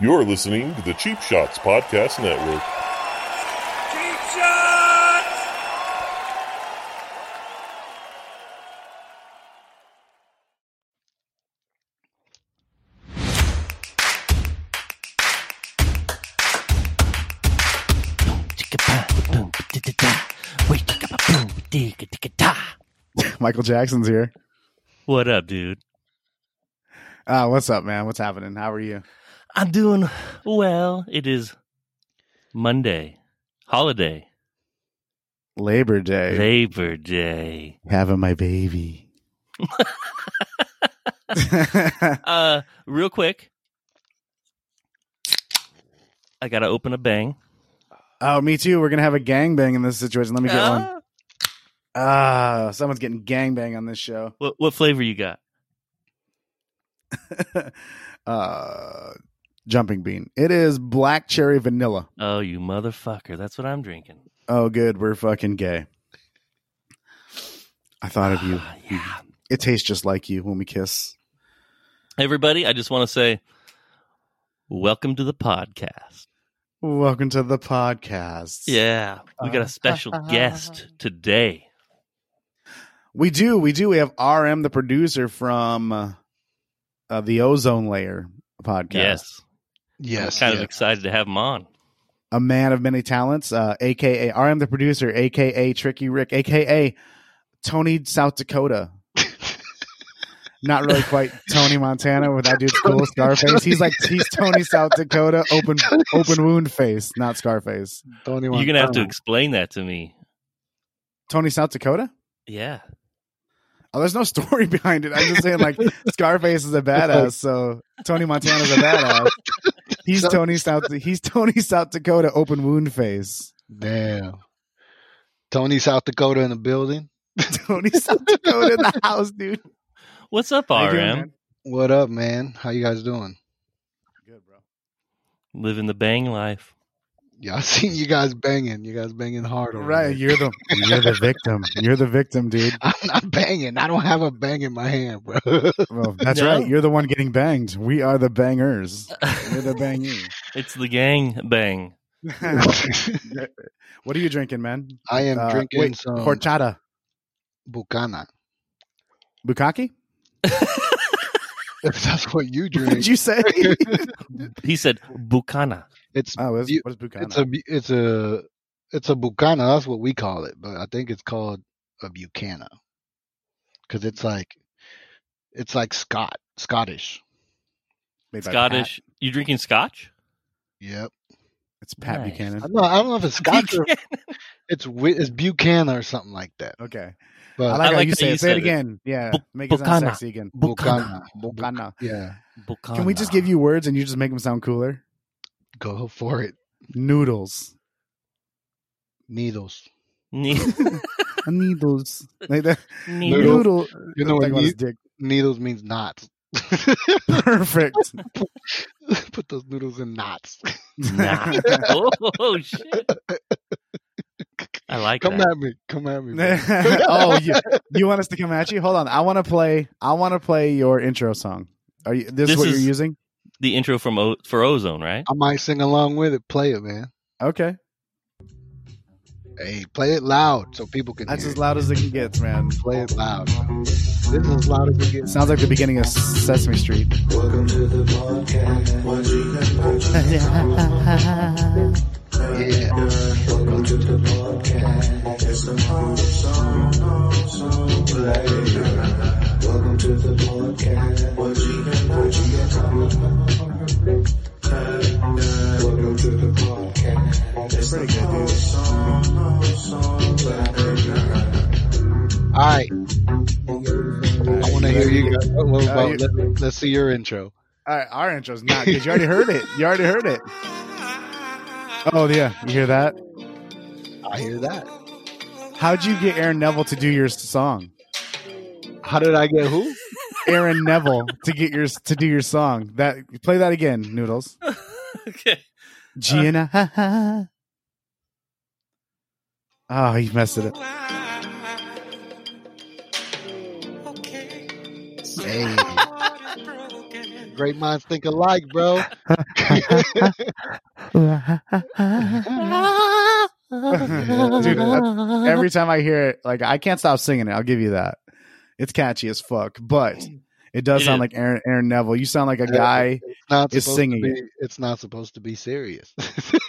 You're listening to the Cheap Shots Podcast Network. Cheap shots! Michael Jackson's here. What up, dude? Uh, what's up, man? What's happening? How are you? I'm doing well. It is Monday, holiday, Labor Day. Labor Day. Having my baby. Uh, real quick, I gotta open a bang. oh, me too. We're gonna have a gangbang in this situation. Let me get one. Ah, Ah, someone's getting gangbang on this show. what what flavor you got? uh, jumping bean. It is black cherry vanilla. Oh, you motherfucker! That's what I'm drinking. Oh, good. We're fucking gay. I thought of you. Ah, yeah. It tastes just like you when we kiss. Everybody, I just want to say, welcome to the podcast. Welcome to the podcast. Yeah, we got a special guest today. We do. We do. We have RM, the producer from uh, uh, the Ozone Layer podcast. Yes, Yes. kind of excited to have him on. A man of many talents, uh, aka RM, the producer, aka Tricky Rick, aka Tony South Dakota. Not really quite Tony Montana with that dude's cool Scarface. He's like he's Tony South Dakota, open open wound face, not Scarface. Tony You're gonna have to explain that to me. Tony South Dakota? Yeah. Oh, there's no story behind it. I'm just saying, like Scarface is a badass, so Tony Montana's a badass. He's Tony South. He's Tony South Dakota, open wound face. Damn. Tony, South Dakota in the building. Tony South Dakota in the house, dude. What's up, How RM? doing. What up, man? How you guys doing? Good, bro. Living the bang life. Yeah, I seen you guys banging. You guys banging hard over Right, there. you're the you're the victim. You're the victim, dude. I'm not banging. I don't have a bang in my hand, bro. Well, that's No. right. You're the one getting banged. We are the bangers. You're the bangee. It's the gang bang. what are you drinking, man? I am Uh, drinking wait, some horchata, Bucana. bukkake. If that's what you What drink, did you say? He said Bucana. It's oh, what is, You- what is bukkake? it's a bu- it's a it's a Bucana. That's what we call it, but I think it's called a Bucana because it's like it's like Scott Scottish. Made by Scottish. You drinking scotch? Yep. It's Pat Nice. Buchanan. I don't, know, I don't know if it's Scotch or it's it's Buchanan or something like that. Okay. But I like, I how like you how say you it. Say it it. again. Yeah. Bu- make it sound sexy again. Bucana. Bukkana. Yeah, Bucana. Can we just give you words and you just make them sound cooler? Go for it. Noodles. Needles. Ne- Noodles. Like that. Noodles. Noodle. You know what Talking ne- dick. Needles means knots. Perfect. Put those noodles in knots. Nah. oh shit! I like Come that. at me. Come at me. oh, you, you want us to come at you? Hold on. I want to play. I want to play your intro song. Are you? This, is This what is- you're using? The intro from o- for Ozone, right? I might sing along with it. Play it, man. Okay. Hey, play it loud so people can That's hear. as loud as it can get, man. Play it loud. bro. This is as loud as it It gets. sounds like the beginning of Sesame Street. Welcome to the podcast. yeah. Pretty good, dude. All right. I want to hear you. What Uh, let, let's see your intro. All right, our intro's not good. You already heard it. You already heard it. Oh yeah, you hear that? I hear that. How'd you get Aaron Neville to do your song? How did I get who? Aaron Neville to get yours to do your song. That play that again, Noodles. okay. Gina. Oh, ah, he messed it up. Hey. Great minds think alike, bro. Dude, every time I hear it, like I can't stop singing it. I'll give you that. It's catchy as fuck, but it does It sound is. like Aaron Aaron Neville. You sound like a guy. It's not Is supposed singing to be. It's not supposed to be serious.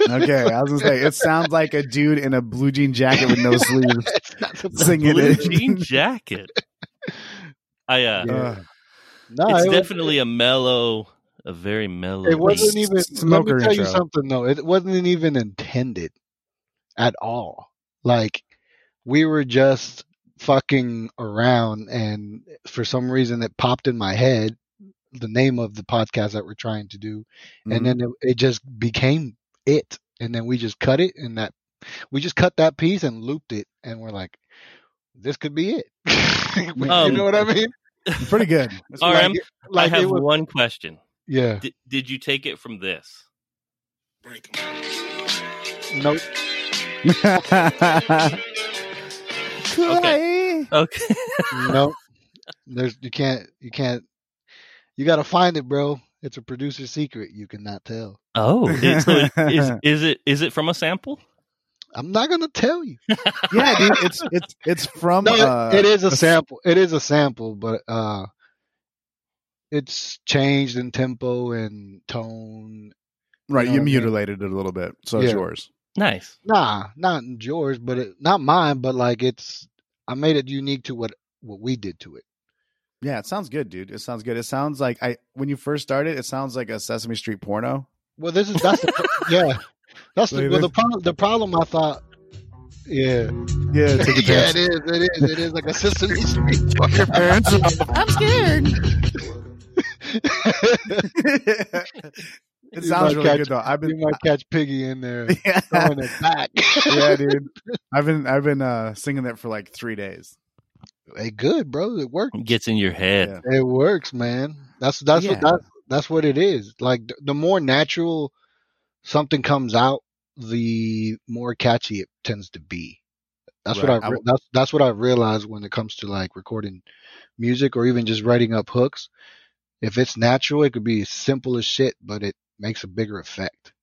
Okay, I was gonna say it sounds like a dude in a blue jean jacket with no sleeves it's not supposed singing Blue it. jean jacket. I uh, Yeah. No, it's it was- definitely a mellow, a very mellow. It wasn't beat. even. Let me tell you something though. It wasn't even intended at all. Like we were just fucking around, and for some reason it popped in my head the name of the podcast that we're trying to do, mhm. and then it, it just became it. And then we just cut it, and that we just cut that piece and looped it, and we're like, this could be it. you Um, know what I mean? pretty good. It's All pretty. Like, like I have was, one question. yeah. Did, did you take it from this? Nope. good. Okay. Okay. no, there's you can't you can't you got to find it, bro. It's a producer secret. You cannot tell. Oh, so it- is is it is it from a sample? I'm not gonna tell you. yeah, dude. It's it's it's from. No, uh, it is a a- sample. It is a sample, but uh, it's changed in tempo and tone. Right, know you what I mean? mutilated it a little bit, so it's yours. Nice. Nah, not yours, but it, not mine. But like it's, I made it unique to what what we did to it. Yeah, it sounds good, dude. It sounds good. It sounds like I when you first started, it sounds like a Sesame Street porno. Well, this is that's the, yeah, that's the well, the problem. The problem I thought, yeah, Yeah, take your yeah, it is. It is. It is like a Sesame Street. fucking Pants off. I'm scared. It You sounds might really catch- good though. I've you been might catch Piggy in there yeah, throwing it back. yeah, dude. I've been I've been uh singing that for like three days. Hey, good, bro. It works. It gets in your head. Yeah. It works, man. That's that's Yeah. what that's that's what it is. Like th- the more natural something comes out, the more catchy it tends to be. That's Right. what I I re- w- that's that's what I realized when it comes to like recording music or even just writing up hooks. If it's natural, it could be as simple as shit, but it makes a bigger effect.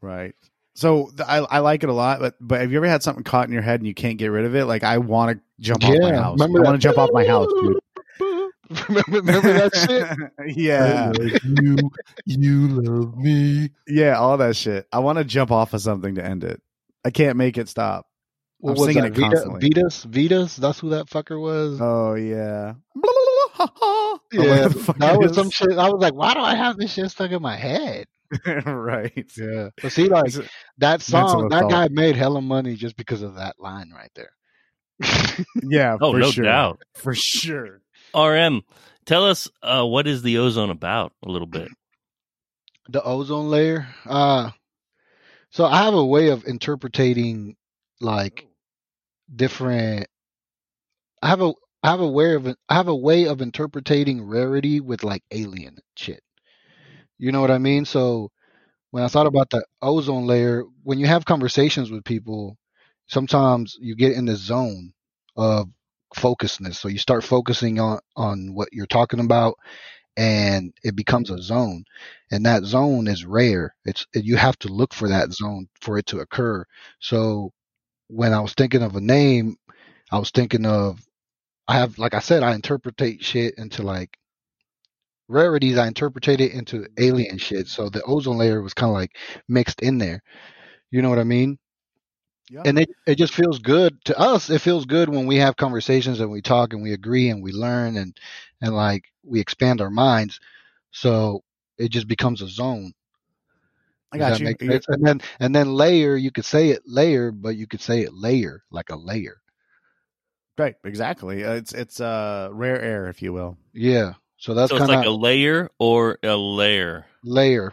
Right. So th- I I like it a lot, but but have you ever had something caught in your head and you can't get rid of it? Like I want to jump off my house. I want to jump off my house, dude. remember, remember that shit? yeah. you, you love me. Yeah, all that shit. I want to jump off of something to end it. I can't make it stop. What I'm was singing that? it Vita, constantly. Vitas, Vitas. That's who that fucker was. Oh yeah. yeah, what that was some shit. I was like, why do I have this shit stuck in my head? right. Yeah, but see, like that song, that assault. guy made hella money just because of that line right there. Yeah. Oh, for no sure. doubt. For sure. RM, tell us uh, what is the ozone about a little bit. the ozone layer. Uh so I have a way of interpreting like different I have a I have a way of I have a way of interpreting rarity with like alien shit. You know what I mean? So when I thought mm-hmm. about the ozone layer, when you have conversations with people, sometimes you get in the zone of focusedness. So you start focusing on on what you're talking about and it becomes a mm-hmm. zone and that zone is rare it's you have to look for that zone for it to occur so when i was thinking of a name i was thinking of i have like i said i interpretate shit into like rarities i interpretate it into alien shit so the ozone layer was kind of like mixed in there you know what i mean Yeah. and it, it just feels good to us it feels good when we have conversations and we talk and we agree and we learn and and like we expand our minds so it just becomes a zone I got you. make You- sense? and then and then layer you could say it layer but you could say it layer like a layer Right. Exactly. Uh, It's it's uh rare air, if you will. yeah so that's so it's kind like a layer or a layer, layer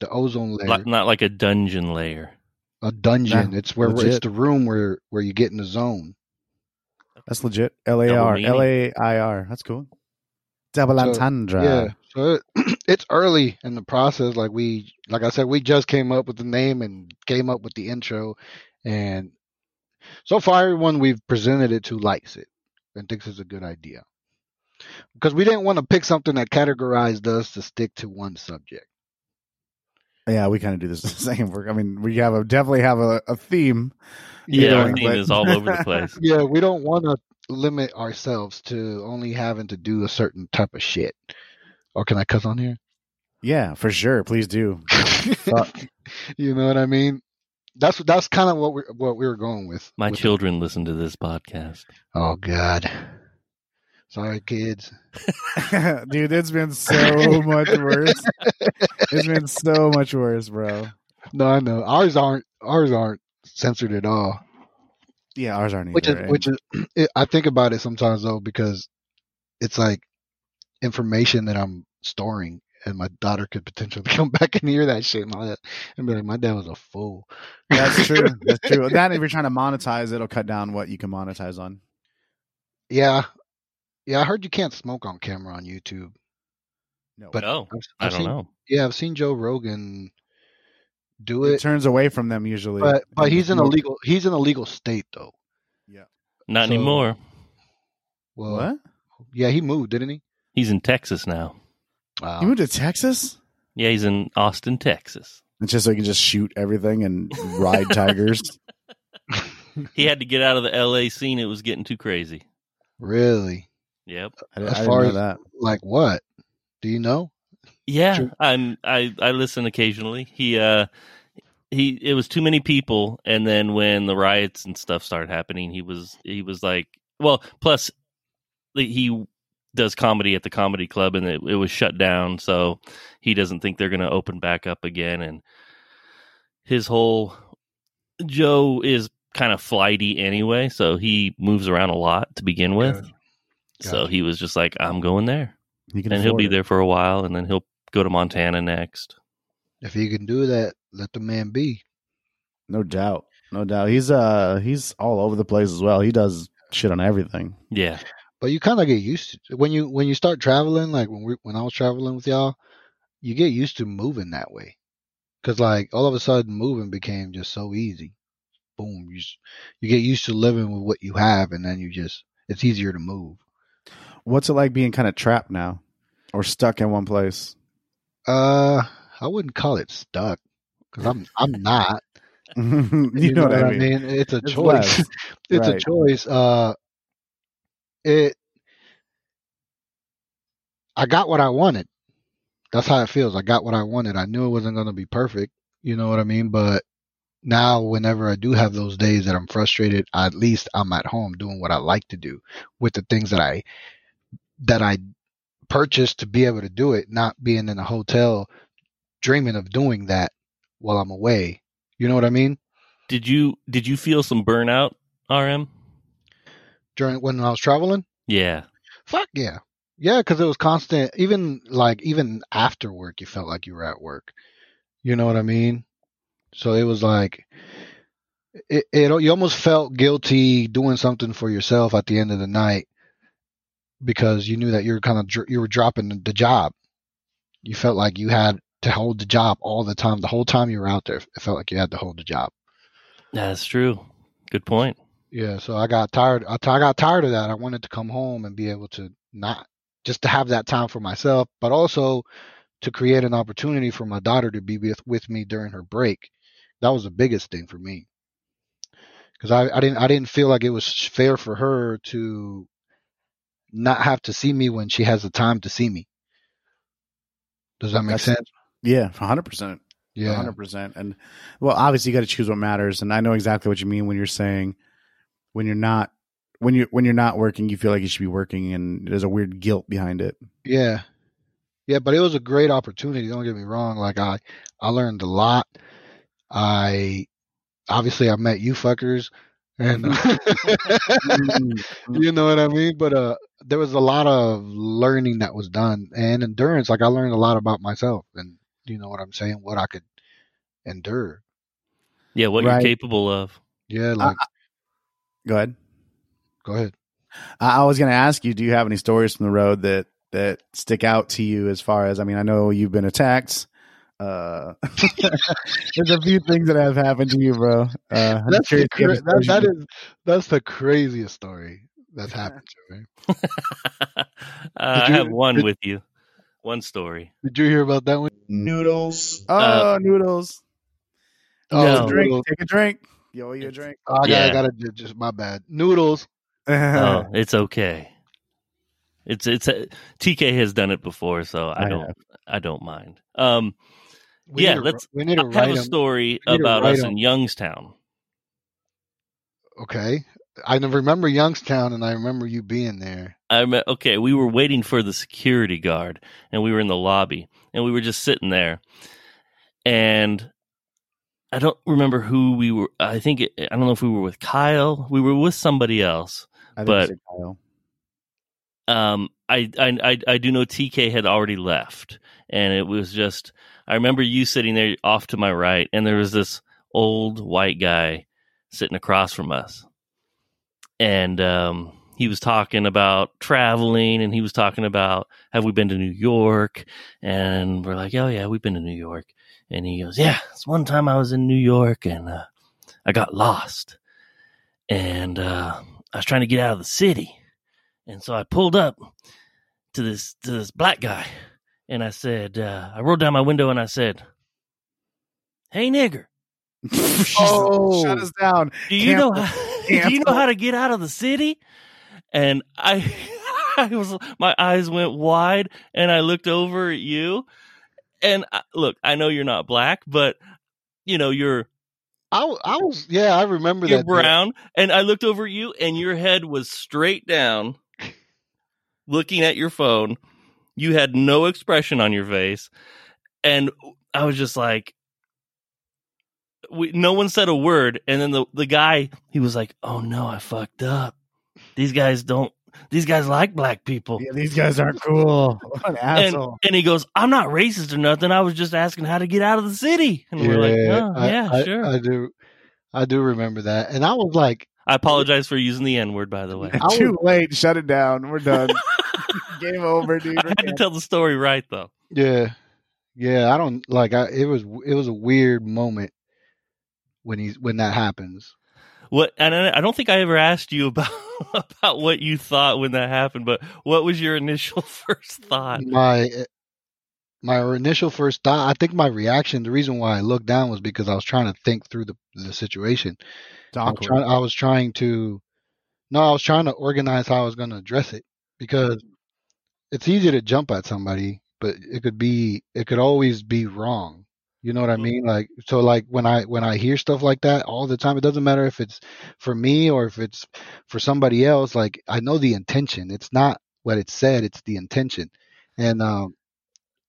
the ozone layer Like- not like a dungeon layer. a dungeon Nah, it's where it's the room where where you get in the zone That's legit. L A R. meaning. L A I R. That's cool. Double So, entendre. Yeah. So it, it's early in the process. Like we, like I said, we just came up with the name and came up with the intro, and so far everyone we've presented it to likes it and thinks it's a good idea. because we didn't want to pick something that categorized us to stick to one subject. Yeah, we kind of do this the same work. I mean, we have a definitely have a, a theme. Yeah, our theme but- is all over the place. Yeah, we don't want to limit ourselves to only having to do a certain type of shit. Or can I cuss on here? Yeah, for sure. Please do. You know what I mean? That's that's kind of what we what we were going with. My with- children listen to this podcast. Oh God. Sorry, kids. Dude, it's been so much worse. It's been so much worse, bro. No, I know ours aren't ours aren't censored at all. Yeah, ours aren't either. which is and- which is it, I think about it sometimes though because it's like information that I'm storing and my daughter could potentially come back and hear that shit and all that and be like my dad was a fool. That's true. That's true. That if you're trying to monetize, it'll cut down what you can monetize on. yeah. Yeah, I heard you can't smoke on camera on YouTube. No, But Oh, I've, I I've don't seen, know. Yeah, I've seen Joe Rogan do it it, turns away from them usually. but but he's in a legal he's in a legal state though. Yeah. Not So- anymore. Well, What? yeah, he moved, didn't he? He's in Texas now. Wow. You moved to Texas? Yeah, he's in Austin, Texas. It's just so you can just shoot everything and ride tigers. He had to get out of the LA scene. It was getting too crazy. really? Yep. I, I As didn't far as- that. Like what? Do you know? Yeah, Sure. I'm. I I listen occasionally. He uh he it was too many people, and then when the riots and stuff started happening, he was he was like, well, plus he does comedy at the comedy club, and it, it was shut down, so he doesn't think they're going to open back up again, and his whole Joe is kind of flighty anyway, so he moves around a lot to begin with. Gotcha. So he was just like, I'm going there He can and he'll be it. there for a while, and then he'll go to Montana next. If he can do that, let the man be. No doubt. No doubt. He's uh he's all over the place as well. He does shit on everything. Yeah, But you kind of get used to when you when you start traveling. Like when we when I was traveling with y'all, you get used to moving that way. Cause like all of a sudden moving became just so easy. Boom, you you get used to living with what you have, and then you just it's easier to move. What's it like being kind of trapped now? Or stuck in one place? Uh, I wouldn't call it stuck, cause I'm I'm not. you, know, what I mean. It's a It's choice. it's a choice. Uh, it. I got what I wanted. That's how it feels. I got what I wanted. I knew it wasn't going to be perfect. You know what I mean? But now, whenever I do have those days that I'm frustrated, at least I'm at home doing what I like to do with the things that I that I purchased to be able to do it, not being in a hotel dreaming of doing that while I'm away. You know what I mean? did you did you feel some burnout, RM? During when I was traveling. Yeah, Fuck yeah. Yeah, because it was constant. Even like even after work, you felt like you were at work. You know what I mean? So it was like it, it. You almost felt guilty doing something for yourself at the end of the night because you knew that you're kind of you were dropping the job. You felt like you had to hold the job all the time. The whole time you were out there, it felt like you had to hold the job. that's true. Good point. Yeah, so I got tired. I, I got tired of that. I wanted to come home and be able to not just to have that time for myself, but also to create an opportunity for my daughter to be with with me during her break. That was the biggest thing for me because I, I didn't I didn't feel like it was fair for her to not have to see me when she has the time to see me. Does that make That's- sense? Yeah, hundred percent. Yeah. hundred percent. And well, obviously, you got to choose what matters. And I know exactly what you mean when you're saying when you're not when you when you're not working, you feel like you should be working, and there's a weird guilt behind it. Yeah. Yeah, but it was a great opportunity. Don't get me wrong. Like I, I learned a lot. I, obviously I met you fuckers and you know what I mean? But, uh, there was a lot of learning that was done and endurance. Like I learned a lot about myself and you know what I'm saying? What I could endure. Yeah, what Right. you're capable of. Yeah. Like, Go ahead. go ahead. I, I was going to ask you, do you have any stories from the road that that stick out to you? As far as I mean, I know you've been attacked. Uh, there's a few things that have happened to you, bro. Uh, That's the if cra- that, stories that you- is, that's the craziest story. that's happened to me. uh, I have one did- with you. One story. Did you hear about that one? Noodles. Oh, Uh, noodles. Oh, No. Drink. noodles. Take a drink. You owe you a drink. Oh, I gotta, Yeah. I gotta just my bad. Noodles. oh, it's okay. It's it's a, TK has done it before, so I I don't have. I don't mind. Um, We Yeah, to, let's- we need to I have write a 'em. story we need to about us us 'em. in Youngstown. Okay, I remember Youngstown, and I remember you being there. I me- okay, we were waiting for the security guard, and we were in the lobby, and we were just sitting there, and I don't remember who we were. I think it, I don't know if we were with Kyle. We were with somebody else. I but- Kyle. um, I, I I I do know TK had already left, and it was just I remember you sitting there off to my right, and there was this old white guy sitting across from us, and um, he was talking about traveling, and he was talking about have we been to New York, and we're like, oh yeah, we've been to New York, and he goes, yeah, it's one time I was in New York, and uh, I got lost, and uh, I was trying to get out of the city. And so I pulled up to this to this black guy, and I said, uh, I rolled down my window and I said, "Hey nigger, Oh. shut us down. do you Cancel. know how, do you know how to get out of the city?" And I, I was my eyes went wide, and I looked over at you, and I, look, I know you're not black, but you know you're I was yeah, I remember you're that. day. brown, and I looked over at you, and your head was straight down, looking at your phone. You had no expression on your face, and I was just like, we, no one said a word. And then the the guy, he was like, "Oh no, I fucked up. These guys don't. These guys like black people." Yeah, these guys aren't cool. What an And, asshole. and he goes, I'm not racist or nothing. I was just asking how to get out of the city. And we're like, oh, I, yeah, I, sure. I do, I do remember that, and I was like, I apologize for using the N word, by the way. I Too late. Shut it down. We're done. Game over, dude. I had to tell the story right though. yeah, yeah. I don't like. I it was it was a weird moment when he's when that happens. What? And I I don't think I ever asked you about about what you thought when that happened. But what was your initial first thought? my my initial first thought, I think my reaction, the reason why I looked down was because I was trying to think through the the situation. I was, trying, I was trying to, no, I was trying to organize how I was going to address it because it's easy to jump at somebody, but it could be, it could always be wrong. You know what I mean? Like, so like when I, when I hear stuff like that all the time, it doesn't matter if it's for me or if it's for somebody else. Like, I know the intention. It's not what it said, it's the intention. And, um,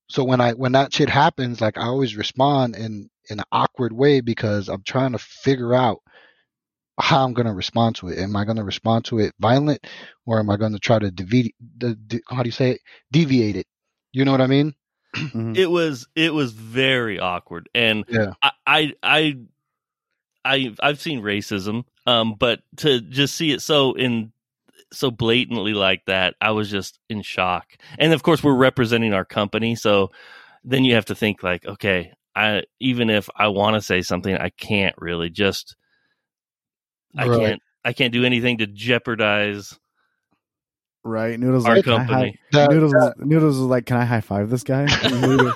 so when I, when that shit happens, like I always respond in, in an awkward way because I'm trying to figure out how I'm going to respond to it. Am I going to respond to it violent or am I going to try to deviate, the, the, how do you say it? Deviate it. You know what I mean? Mhm. It was it was very awkward, and Yeah. I I I, I I've seen racism, um, but to just see it so in so blatantly like that, I was just in shock. And of course, we're representing our company, so then you have to think like, okay, I even if I want to say something, I can't really just I Right. can't I can't do anything to jeopardize right? Noodles our like, can I high- company. That, Noodles, that- Noodles is like, can I high five this guy? Noodles,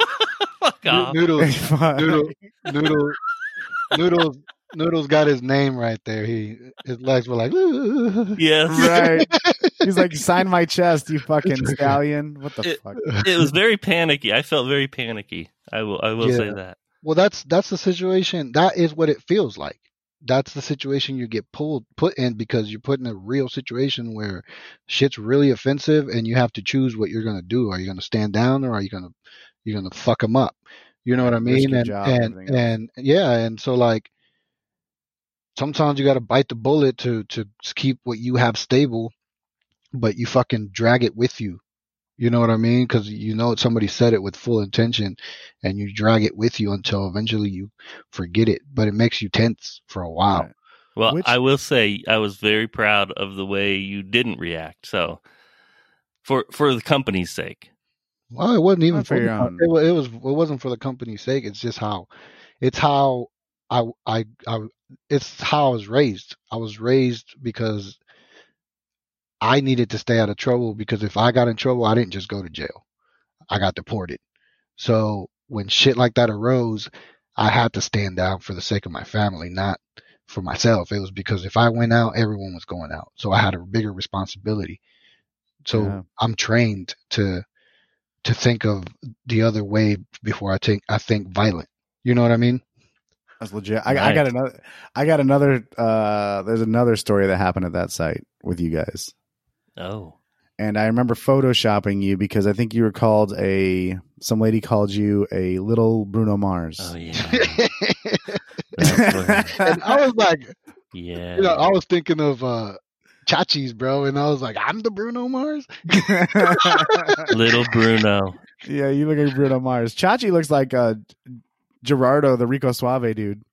Fuck off. noodles, noodles, noodles, noodles, noodles got his name right there. He, his legs were like, Yes. right. He's like, sign my chest, you fucking stallion. What the It- fuck? it was very panicky. I felt very panicky. I will I will say that. Well, that's that's the situation. That is what it feels like. That's the situation you get pulled put in because you're put in a real situation where shit's really offensive and you have to choose what you're gonna do. Are you gonna stand down or are you gonna you're gonna fuck them up? You know what I mean? your And and and yeah, and so like sometimes you got to bite the bullet to to keep what you have stable, but you fucking drag it with you. You know what I mean? Because you know somebody said it with full intention, and you drag it with you until eventually you forget it. But it makes you tense for a while. Right. Well, Which- I will say I was very proud of the way you didn't react. So for for the company's sake. Well, it wasn't even Not for for the, your own. it, it was it wasn't for the company's sake. It's just how it's how I I I it's how I was raised. I was raised because I needed to stay out of trouble because if I got in trouble, I didn't just go to jail. I got deported. So when shit like that arose, I had to stand down for the sake of my family, not for myself. It was because if I went out, everyone was going out. So I had a bigger responsibility. So Yeah. I'm trained to to think of the other way before I think I think violent. You know what I mean? That's legit. I, I got another. I got another. Uh, there's another story that happened at that site with you guys, Oh, and I remember photoshopping you because I think you were called a. Some lady called you a little Bruno Mars. oh yeah, and I was like, yeah. you know, I was thinking of uh Chachi's, bro, and I was like, I'm the Bruno Mars. Little Bruno. yeah, you look like Bruno Mars. Chachi looks like uh, Gerardo, the Rico Suave dude.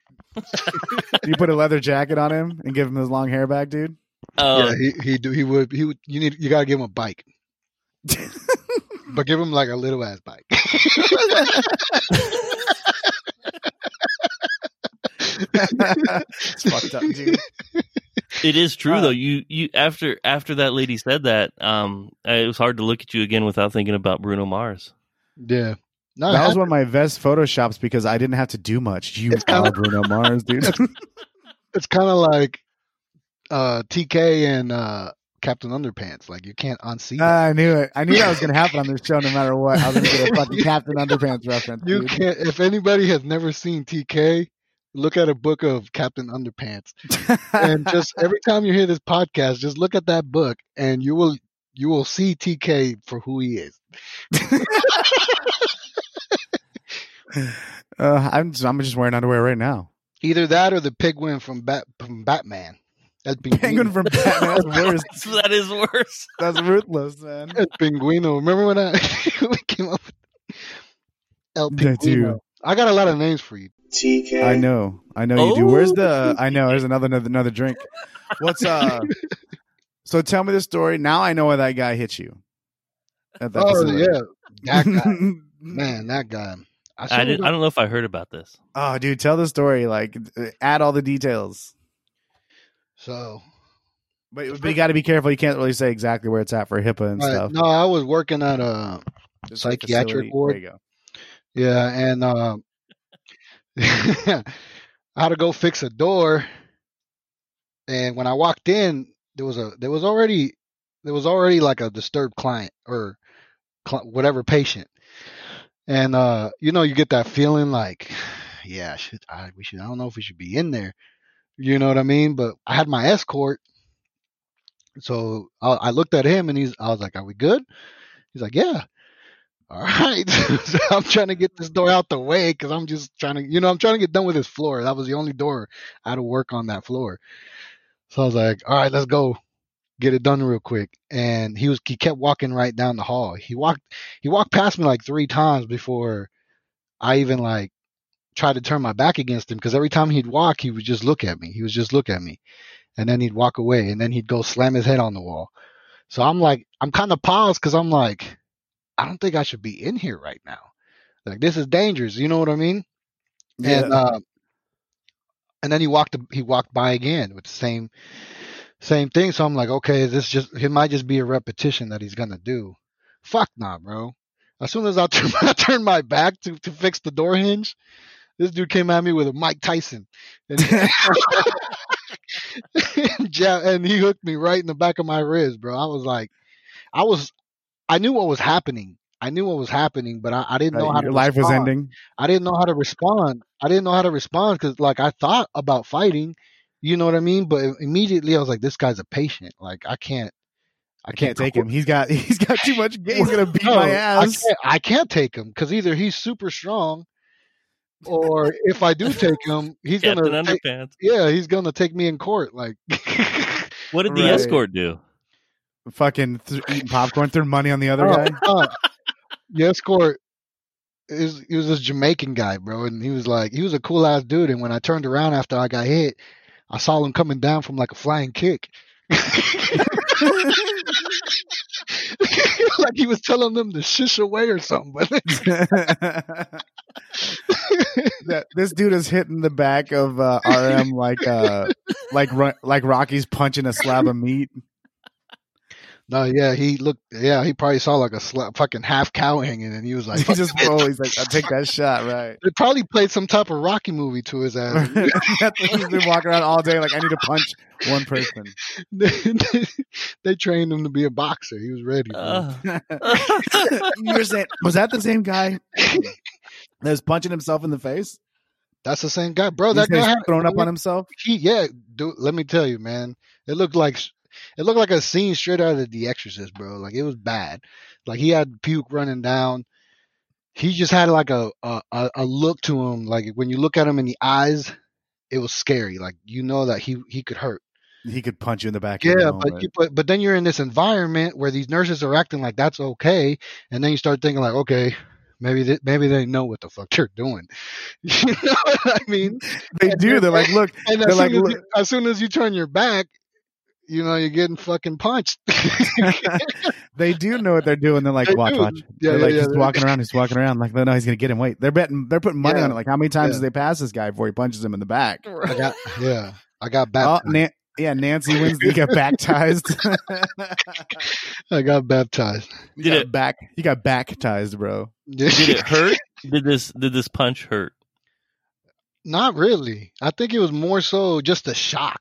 you put a leather jacket on him and give him his long hair back, dude. Oh, yeah, he he do he would he would you need you gotta give him a bike, but give him like a little ass bike. it's fucked up, dude. it is true Uh, though. You you after after that lady said that, um, it was hard to look at you again without thinking about Bruno Mars. yeah, no, That was one of my best photoshops because I didn't have to do much. You It's are Bruno Mars, dude. it's kind of like uh TK and uh Captain Underpants. Like you can't unsee. that. I knew it. I knew that was going to happen on this show no matter what. I was going to get a fucking Captain Underpants reference. you dude. can't. If anybody has never seen TK, look at a book of Captain Underpants, and just every time you hear this podcast, just look at that book, and you will you will see TK for who he is. uh, I'm, just, I'm just wearing underwear right now. Either that or the penguin from Bat from Batman. That's Pinguino. Penguin from Batman. That's worse. that is worse. That's ruthless, man. That's Pinguino. Remember when I we came up with El Pinguino? I got a lot of names for you. TK. I know. I know you do. Where's Oh. the? I know. There's another another, another drink. What's uh? So tell me the story. Now I know why that guy hit you. At that Oh facility. yeah, that guy, man, that guy. I, I didn't. I don't know if I heard about this. Oh, dude, tell the story. Like, add all the details. So But, but you got to be careful. You can't really say exactly where it's at for HIPAA and Right, stuff. no, I was working at a Just psychiatric facility. ward. There you go. yeah, and uh, I had to go fix a door. And when I walked in, there was a there was already there was already like a disturbed client or cl- whatever patient, and uh, you know you get that feeling like, yeah, should I we should I don't know if we should be in there, you know what I mean? But I had my escort, so I, I looked at him and he's I was like, are we good? He's like, yeah. All right. so I'm trying to get this door out the way because I'm just trying to, you know, I'm trying to get done with this floor. That was the only door I had to work on that floor. So I was like, all right, let's go get it done real quick. And he was, he kept walking right down the hall. He walked, he walked past me like three times before I even like tried to turn my back against him because every time he'd walk, he would just look at me. He would just look at me and then he'd walk away and then he'd go slam his head on the wall. So I'm like, I'm kind of paused because I'm like, I don't think I should be in here right now. Like this is dangerous. You know what I mean? And uh, and then he walked he walked by again with the same same thing. So I'm like, okay, this just it might just be a repetition that he's gonna do. Fuck nah, bro. As soon as I turn I turned my back to, to fix the door hinge, this dude came at me with a Mike Tyson. And, and, he hooked me right in the back of my ribs, bro. I was like, I was, I knew what was happening. I knew what was happening, but I, I didn't know Right, how your to life was ending. I didn't know how to respond. I didn't know how to respond because, like, I thought about fighting. You know what I mean? But immediately I was like, this guy's a patient. Like, I can't. I I can't take him. He's got he's got too much. He's gonna beat No, my I ass. can't, I can't take him because either he's super strong, or if I do take him, he's Captain gonna. take- Underpants. yeah, he's gonna take me in court. Like, What did the Right. escort do? Fucking th- eating popcorn, threw money on the other Oh, guy. uh, the escort is he was this Jamaican guy, bro, and he was like he was a cool ass dude. And when I turned around after I got hit, I saw him coming down from like a flying kick. like he was telling them to shush away or something. But that this dude is hitting the back of uh, RM like uh like like Rocky's punching a slab of meat. No, yeah, he looked. Yeah, he probably saw like a sla- fucking half cow hanging, and he was like, he just it." oh, he's like, I'll take that shot, right? They probably played some type of Rocky movie to his ass. He's been walking around all day like I need to punch one person. they, they trained him to be a boxer. He was ready. Uh, you were saying was that the same guy that was punching himself in the face? That's the same guy, bro. He's That guy had, thrown up on himself. He, yeah, dude. Let me tell you, man. It looked like it looked like a scene straight out of The Exorcist, bro. Like it was bad. Like he had puke running down. He just had like a a, a look to him. Like when you look at him in the eyes, it was scary. Like you know that he he could hurt. He could punch you in the back. Yeah, any but you, but but then you're in this environment where these nurses are acting like that's okay, and then you start thinking like, okay, maybe they, maybe they know what the fuck they're doing. You know what I mean? they do. They're like, look, And They're as like, as, you, as soon as you turn your back, you know you're getting fucking punched. they do know what they're doing. They're like, They watch, do. watch. Yeah, they're yeah, like, yeah. he's walking around. He's walking around. Like, they know he's gonna get him. Wait, they're betting. They're putting money Yeah. on it. Like, how many times Yeah. did they pass this guy before he punches him in the back? I got yeah, I got Oh, baptized. Yeah, Nancy wins. He got baptized. I got baptized. he Did got it- back. You got baptized, bro. did it hurt? Did this did this punch hurt? Not really. I think it was more so just a shock.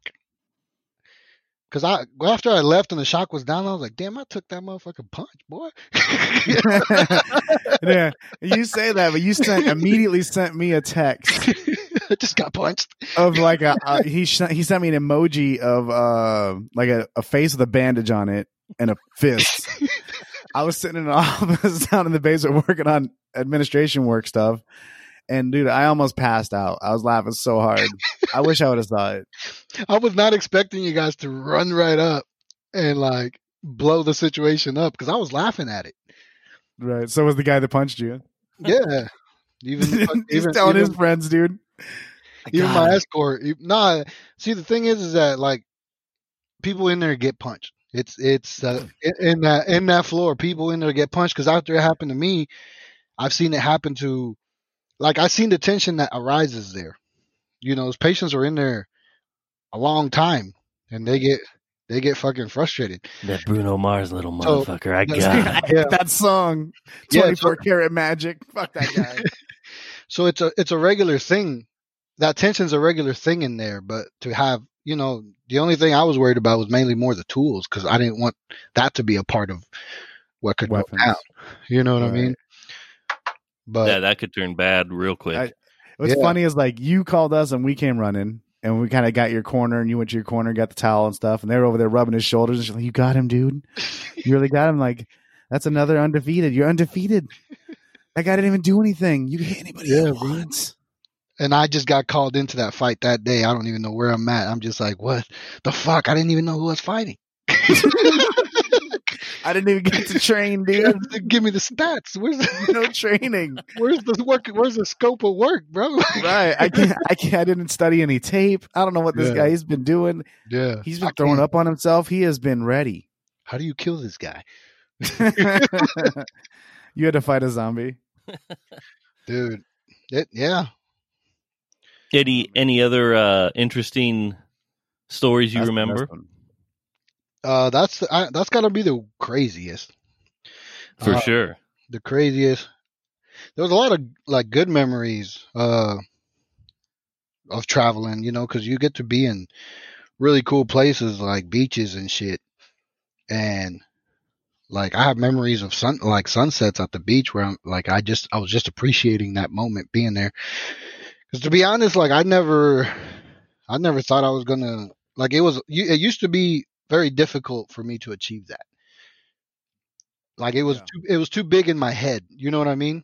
Cause I after I left and the shock was down, I was like, "Damn, I took that motherfucking punch, boy." yeah, you say that, but you sent immediately sent me a text I just got punched. of like a uh, he sh- he sent me an emoji of uh like a, a face with a bandage on it and a fist. I was sitting in an office down in the basement working on administration work stuff, and dude, I almost passed out. I was laughing so hard. I wish I would have saw it. I was not expecting you guys to run right up and like blow the situation up because I was laughing at it. Right. So was the guy that punched you. Yeah. Even He's even, telling even, his friends, dude. Even my him. escort. Nah, see the thing is, is that like people in there get punched. It's it's uh, in that in that floor, people in there get punched because after it happened to me, I've seen it happen to, like I've seen the tension that arises there. You know, those patients are in there a long time and they get they get fucking frustrated. That Bruno Mars little So, motherfucker. I that's- got. I Yeah. that song. Twenty four so- karat magic. Fuck that guy. So it's a it's a regular thing. That tension's a regular thing in there, but to have you know the only thing I was worried about was mainly more the tools because I didn't want that to be a part of what could Weapons. go down. You know what I mean? But yeah, that could turn bad real quick. I- What's Yeah. funny is like you called us and we came running and we kind of got your corner and you went to your corner, got the towel and stuff, and they were over there rubbing his shoulders and she's like, "You got him, dude. You really got him." Like that's another undefeated. You're undefeated. That guy didn't even do anything. You hit anybody Yeah, you bro. and I just got called into that fight that day. I don't even know where I'm at. I'm just like, what the fuck? I didn't even know who was fighting. I didn't even get to train, dude. Give me the stats. Where's the, No training. where's the work? Where's the scope of work, bro? Right. I can't. I can't. I didn't study any tape. I don't know what this Yeah. guy has been doing. Yeah, He's been throwing can't- up on himself. He has been ready. How do you kill this guy, you had to fight a zombie. dude? It, yeah, Any any other uh, interesting stories you That's the remember? Uh, that's I, that's got to be the craziest. For Uh, sure. the craziest. There was a lot of like good memories uh, of traveling, you know, because you get to be in really cool places like beaches and shit, and like I have memories of sun like sunsets at the beach where I'm like I just I was just appreciating that moment being there. Because to be honest, like I never, I never thought I was gonna like it was. you- It used to be very difficult for me to achieve that. Like it was Yeah. too, it was too big in my head. You know what I mean?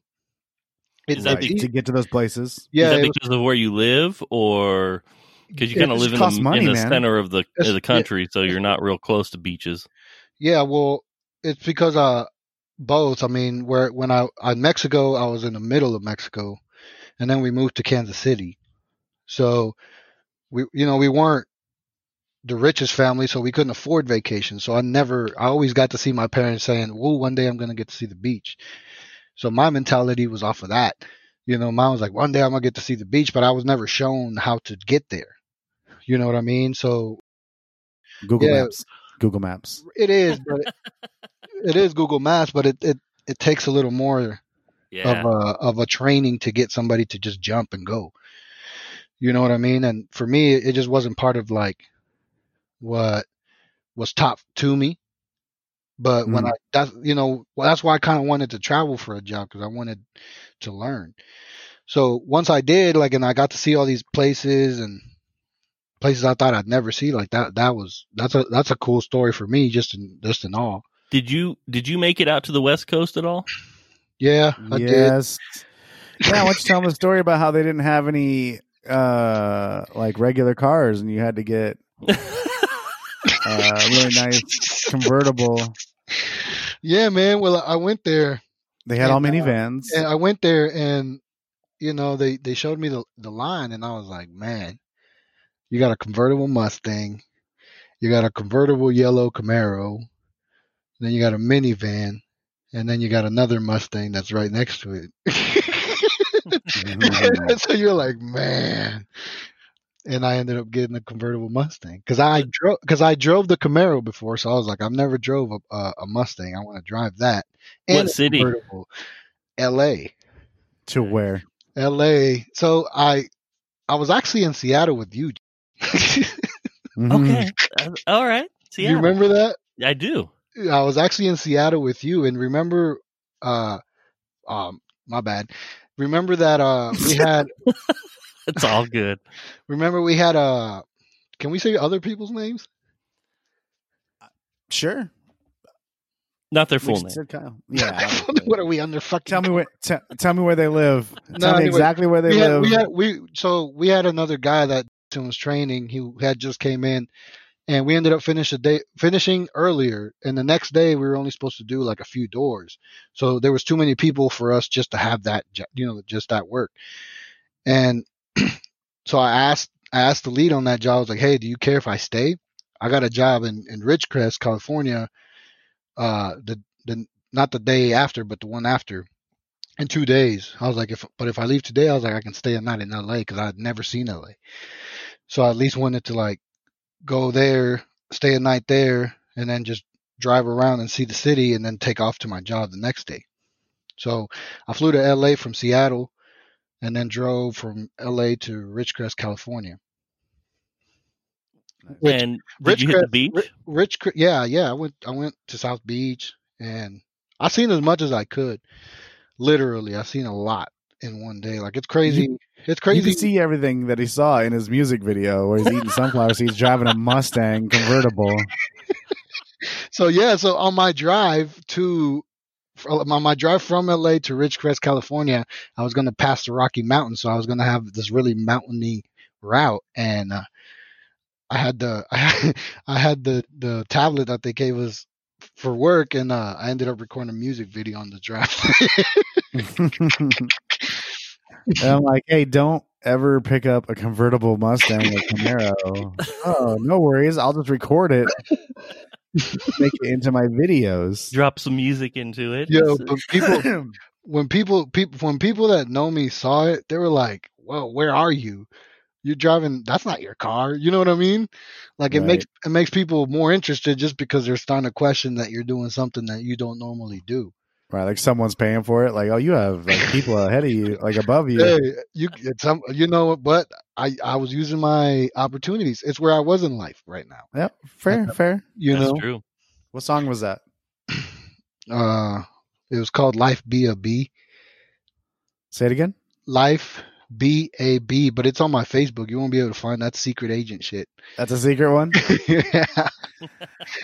Is that Right, to get to those places. yeah, Is that it was- because of where you live, or because you kind of live in the, money, in the center of the of the country, so you're not real close to beaches? Yeah, well, it's because uh both. I mean, where when I in Mexico, I was in the middle of Mexico, and then we moved to Kansas City. So we, you know, we weren't the richest family, so we couldn't afford vacation. So I never, I always got to see my parents saying, "Well, one day I'm gonna get to see the beach." So my mentality was off of that. You know, mine was like, "One day I'm gonna get to see the beach," but I was never shown how to get there. You know what I mean? So Google Yeah. Maps. Google Maps. It is, but it, it is Google Maps, but it, it, it takes a little more Yeah. of a of a training to get somebody to just jump and go. You know what I mean? And for me, it just wasn't part of like what was taught to me. But when Mm. I that's you know well, that's why I kind of wanted to travel for a job because I wanted to learn. So once I did, like, and I got to see all these places and places I thought I'd never see, like that. That was that's a that's a cool story for me, just in just in all. Did you did you make it out to the West Coast at all? Yeah, I did. yes. Yeah, why don't you tell them a story about how they didn't have any uh like regular cars and you had to get uh, really nice convertible. Yeah, man. Well, I went there They had all And, uh, minivans. and I went there and you know they they showed me the the line and I was like, man, you got a convertible Mustang, you got a convertible yellow Camaro, then you got a minivan, and then you got another Mustang that's right next to it. so you're like, man. And I ended up getting a convertible Mustang because I drove because I drove the Camaro before, so I was like, I've never drove a, a, a Mustang. I want to drive that. What city? convertible. L.A. to where? L.A. So I I was actually in Seattle with you. Mhm. Okay. All right. Do See, you remember that? I do. I was actually in Seattle with you, and remember, uh, um, my bad. Remember that uh we had It's all good. remember we had a. can we say other people's names? Uh, sure. Not their full just name. said Kyle. Yeah. what are we under fucking? tell me where. T- tell me where they live. No, Tell me anyway, exactly where they we had, live. we had we so we had another guy that was training. He had just came in, and we ended up finish the day finishing earlier. And the next day we were only supposed to do like a few doors, so there was too many people for us just to have that you know just that work. And so I asked I asked the lead on that job. I was like, "Hey, do you care if I stay? I got a job in in Ridgecrest, California. Uh, the the not the day after, but the one after." in two days. I was like, if but if I leave today, I was like, I can stay a night in LA because I'd never seen LA. So I at least wanted to like go there, stay a night there, and then just drive around and see the city, and then take off to my job the next day. So I flew to LA from Seattle, and then drove from LA to Ridgecrest, California. Which- and did you hit the beach? Ri- Rich, yeah, yeah. I went, I went to South Beach, and I seen as much as I could. Literally, I seen a lot in one day. Like it's crazy. it's You crazy. can see everything that he saw in his music video where he's eating sunflower seeds, driving a Mustang convertible. So yeah, so on my drive to on my drive from LA to Ridgecrest, California, I was going to pass the Rocky Mountains, so I was going to have this really mountainy route, and uh, I had the I had, I had the the tablet that they gave us for work, and uh, I ended up recording a music video on the drive. and I'm like, hey, don't ever pick up a convertible Mustang or Camaro. oh, no worries. I'll just record it, make it into my videos. Drop some music into it. Yo, but people when people people when people that know me saw it, they were like, "Whoa, where are you? You're driving. That's not your car." You know what I mean? Like it Right. makes it makes people more interested just because they're starting to question that you're doing something that you don't normally do. Right, like someone's paying for it. Like, oh, you have like people ahead of you, like above you. Hey, you it's some you know what? But I I was using my opportunities. It's where I was in life right now. Yep, fair, fair. You That's know, true. What song was that? uh, it was called Life Be a B. Say it again. Life B A B, but it's on my Facebook. You won't be able to find that secret agent shit. That's a secret one. yeah.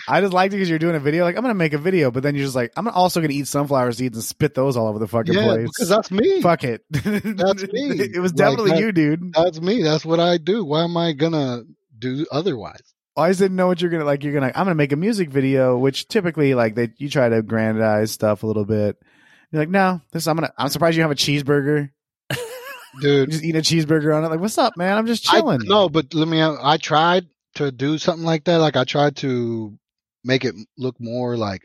I just liked it because you're doing a video. Like, I'm gonna make a video, but then you're just like, I'm also gonna eat sunflower seeds and spit those all over the fucking Yeah, place. because that's me. Fuck it. That's me. It was Like definitely that- you, dude. That's me. That's what I do. Why am I gonna do otherwise? I just didn't know what you're gonna like. You're gonna. I'm gonna make a music video, which typically like they you try to grandize stuff a little bit. You're like, no, this I'm gonna. I'm surprised you have a cheeseburger. You Dude, just eat a cheeseburger on it. Like, what's up, man? I'm just I, chilling. no, but let me. I tried to do something like that. Like I tried to make it look more like.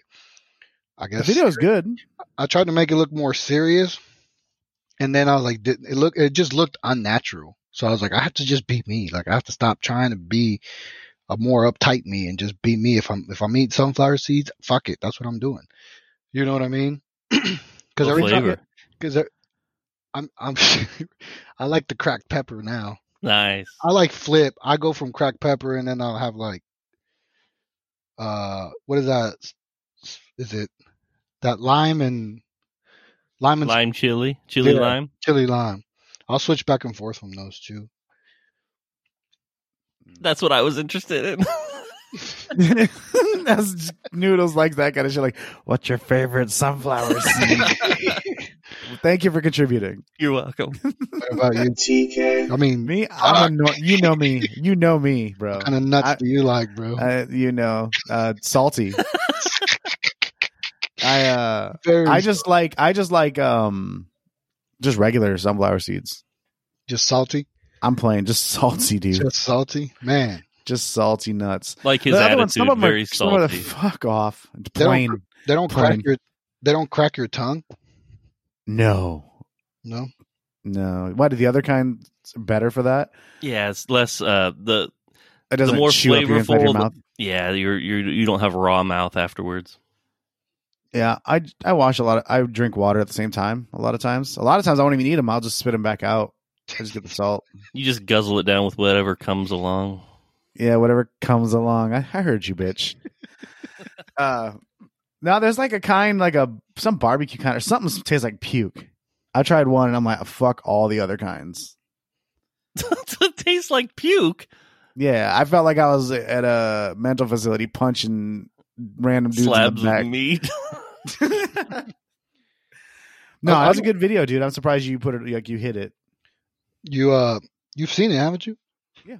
I guess the guess video's good. I tried to make it look more serious, and then I was like, it look. It just looked unnatural. So I was like, I have to just be me. Like I have to stop trying to be a more uptight me and just be me. If I'm if I'm eating sunflower seeds, fuck it, that's what I'm doing. You know what I mean? Because What every time, because I'm I'm I like the cracked pepper now. Nice. I like flip. I go from cracked pepper and then I'll have like uh what is that? Is it that lime and lime and Lime chili, chili Yeah. lime. chili lime? I'll switch back and forth from those two. That's what I was interested in. That's noodles like that kind of shit. Like, what's your favorite sunflower seed? Thank you for contributing. You're welcome. What about you? TK. I mean, Me, I'm a no, you know me, you know me, bro. what kind of nuts I- do you like, bro? Uh, you know, uh, salty. I uh, Very I just like I just like um, just regular sunflower seeds. just salty, I'm playing just salty, dude. just salty, man. Just salty nuts. Like his The other attitude, ones, some of them very are some of the fuck off. They don't Plain. They don't crack Plain. your they don't crack your tongue. No, No, no. Why did the other kind better for that? Yeah, it's less uh the It doesn't more chew up your inside flavorful, the- mouth. yeah, you're you're you don't have raw mouth afterwards. Yeah, I I wash a lot. Of, I drink water at the same time. A lot of times. A lot of times I won't even eat them. I'll just spit them back out. I just get the salt. You just guzzle it down with whatever comes along. Yeah, whatever comes along. I, I heard you, bitch. uh, now there's like a kind, like a some barbecue kind, or something tastes like puke. I tried one, and I'm like, fuck all the other kinds. it tastes like puke. Yeah, I felt like I was at a mental facility punching random dudes Slabs in the of meat. no, that was a good video, dude. I'm surprised you put it like you hit it. you uh, you've seen it, haven't you? Yeah.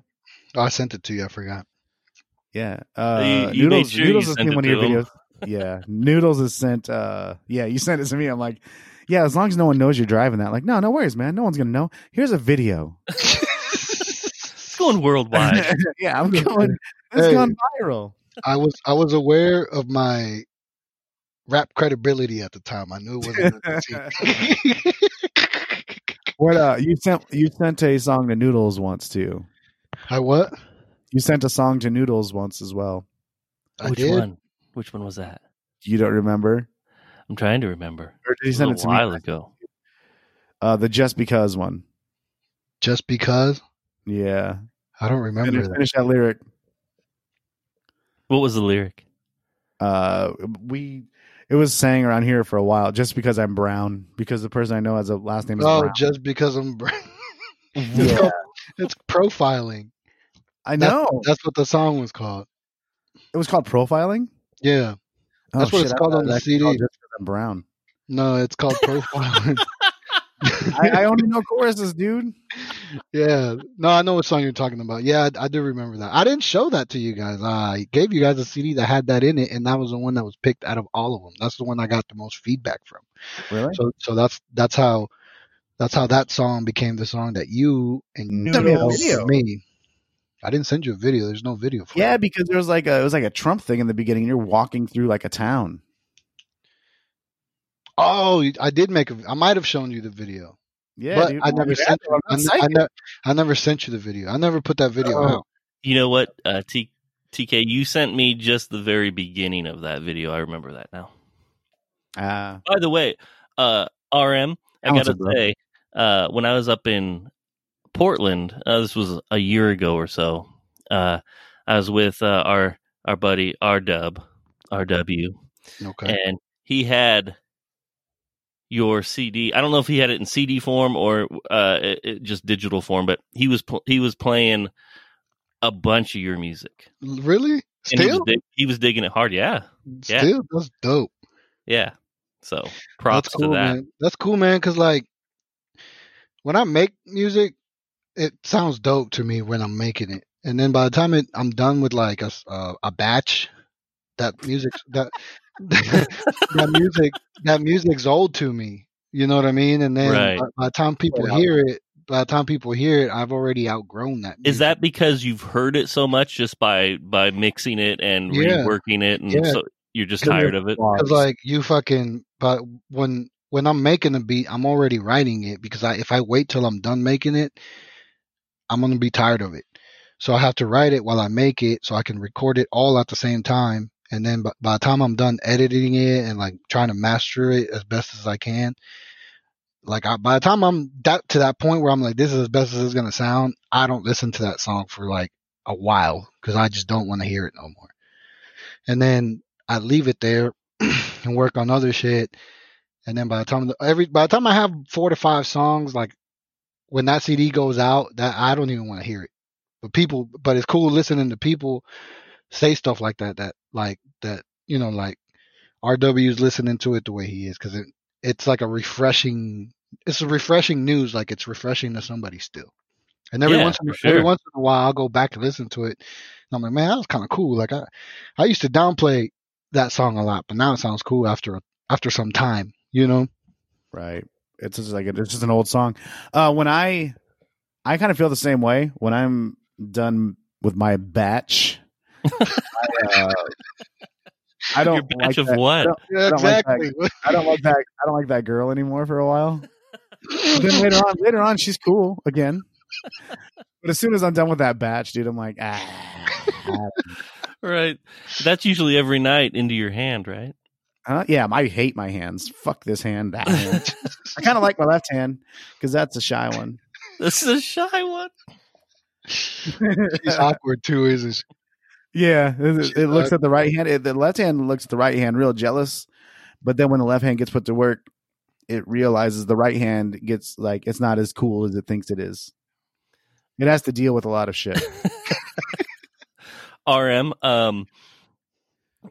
Oh, I sent it to you. I forgot. Yeah, uh, You- you Noodles. sure Noodles you has sent seen it one of your to him. videos. Yeah, Noodles has sent. uh Yeah, you sent it to me. I'm like, yeah, as long as no one knows you're driving that. Like, no, no worries, man. No one's gonna know. Here's a video. It's going worldwide. yeah, I'm going. It's Hey. gone viral. I was I was aware of my rap credibility at the time. I knew it wasn't. What? Uh, you sent you sent a song to Noodles once too. I what? You sent a song to Noodles once as well. I Which did. one? Which one was that? You don't remember? I'm trying to remember. Or did you It send it was to a while me? ago. Uh, the Just Because one. Just because Yeah. I don't remember Finish, that. finish that lyric. What was the lyric? uh we it was saying around here for a while just because i'm brown because the person i know has a last name is Oh, brown just because I'm. brown. yeah it's profiling. i That's- know That's what the song was called. it was called profiling Yeah. oh, That's what it's called on the CD. just i'm brown No, it's called profiling. I, I only know choruses dude yeah. No, I know what song you're talking about. Yeah, I, I do remember that. I didn't show that to you guys. I gave you guys a CD that had that in it, and that was the one that was picked out of all of them. That's the one I got the most feedback from. really So, so that's that's how that's how that song became the song that you and Send me I didn't send you a video. There's no video for yeah it. because there was like a it was like a trump thing in the beginning you're walking through like a town Oh, I did make a. I might have shown you the video, yeah but dude. I never sent. I'm I, ne- I, psychic. I never sent you the video. I never put that video Oh. out. You know what, uh, T- TK, you sent me just the very beginning of that video. I remember that now. Ah, By the way, uh, RM, I gotta say, uh, when I was up in Portland, uh, this was a year ago or so. Uh, I was with uh, our our buddy R Dub, RW, Okay. and he had your CD. I don't know if he had it in CD form or uh, it, it- just digital form, but he was pl- he was playing a bunch of your music. Really? And he was, Still? dig- he was digging it hard. Yeah, yeah. Still? That's dope. yeah. So props That's cool, to that. man. That's cool, man. Cause like when I make music, it sounds dope to me when I'm making it, and then by the time it, I'm done with like a s- uh, a batch, that music that that music that music's old to me. You know what I mean? And then Right. by, by the time people Yeah. hear it, by the time people hear it, I've already outgrown that. Is music. that because you've heard it so much just by by mixing it and Yeah. reworking it, and Yeah. so you're just tired of it? Because like you fucking, but when when I'm making a beat, I'm already writing it because I if I wait till I'm done making it, I'm gonna be tired of it. So I have to write it while I make it so I can record it all at the same time. And then by, by the time I'm done editing it and like trying to master it as best as I can, like I, by the time I'm that to that point where I'm like, this is as best as it's going to sound, I don't listen to that song for like a while because I just don't want to hear it no more. And then I leave it there and work on other shit. And then by the time every by the time I have four to five songs, like when that CD goes out, that I don't even want to hear it. But people, but it's cool listening to people say stuff like that. That like that, you know, like RW's listening to it the way he is because it it's like a refreshing. It's a refreshing news. Like it's refreshing to somebody still. And every Yeah, once in, sure. every once in a while, I'll go back and listen to it. And I'm like, man, that was kind of cool. Like I, I used to downplay that song a lot, but now it sounds cool after after some time. You know? Right. It's just like it's just an old song. Uh, when I, I kind of feel the same way when I'm done with my batch. I, uh, I don't Your batch like of that- what? I don't, I don't like that. exactly. I don't like that. I don't like that girl anymore for a while. But then later on, later on, she's cool again. But as soon as I'm done with that batch, dude, I'm like, ah, Right. That's usually every night into your hand, right? Huh? yeah. I hate my hands. Fuck this hand, that hand. I kind of like my left hand because that's a shy one. This is a shy one. She's awkward too, isn't she? Yeah, it, it looks at the right hand. It, the left hand looks at the right hand real jealous, but then when the left hand gets put to work, it realizes the right hand gets like it's not as cool as it thinks it is. It has to deal with a lot of shit. RM, um,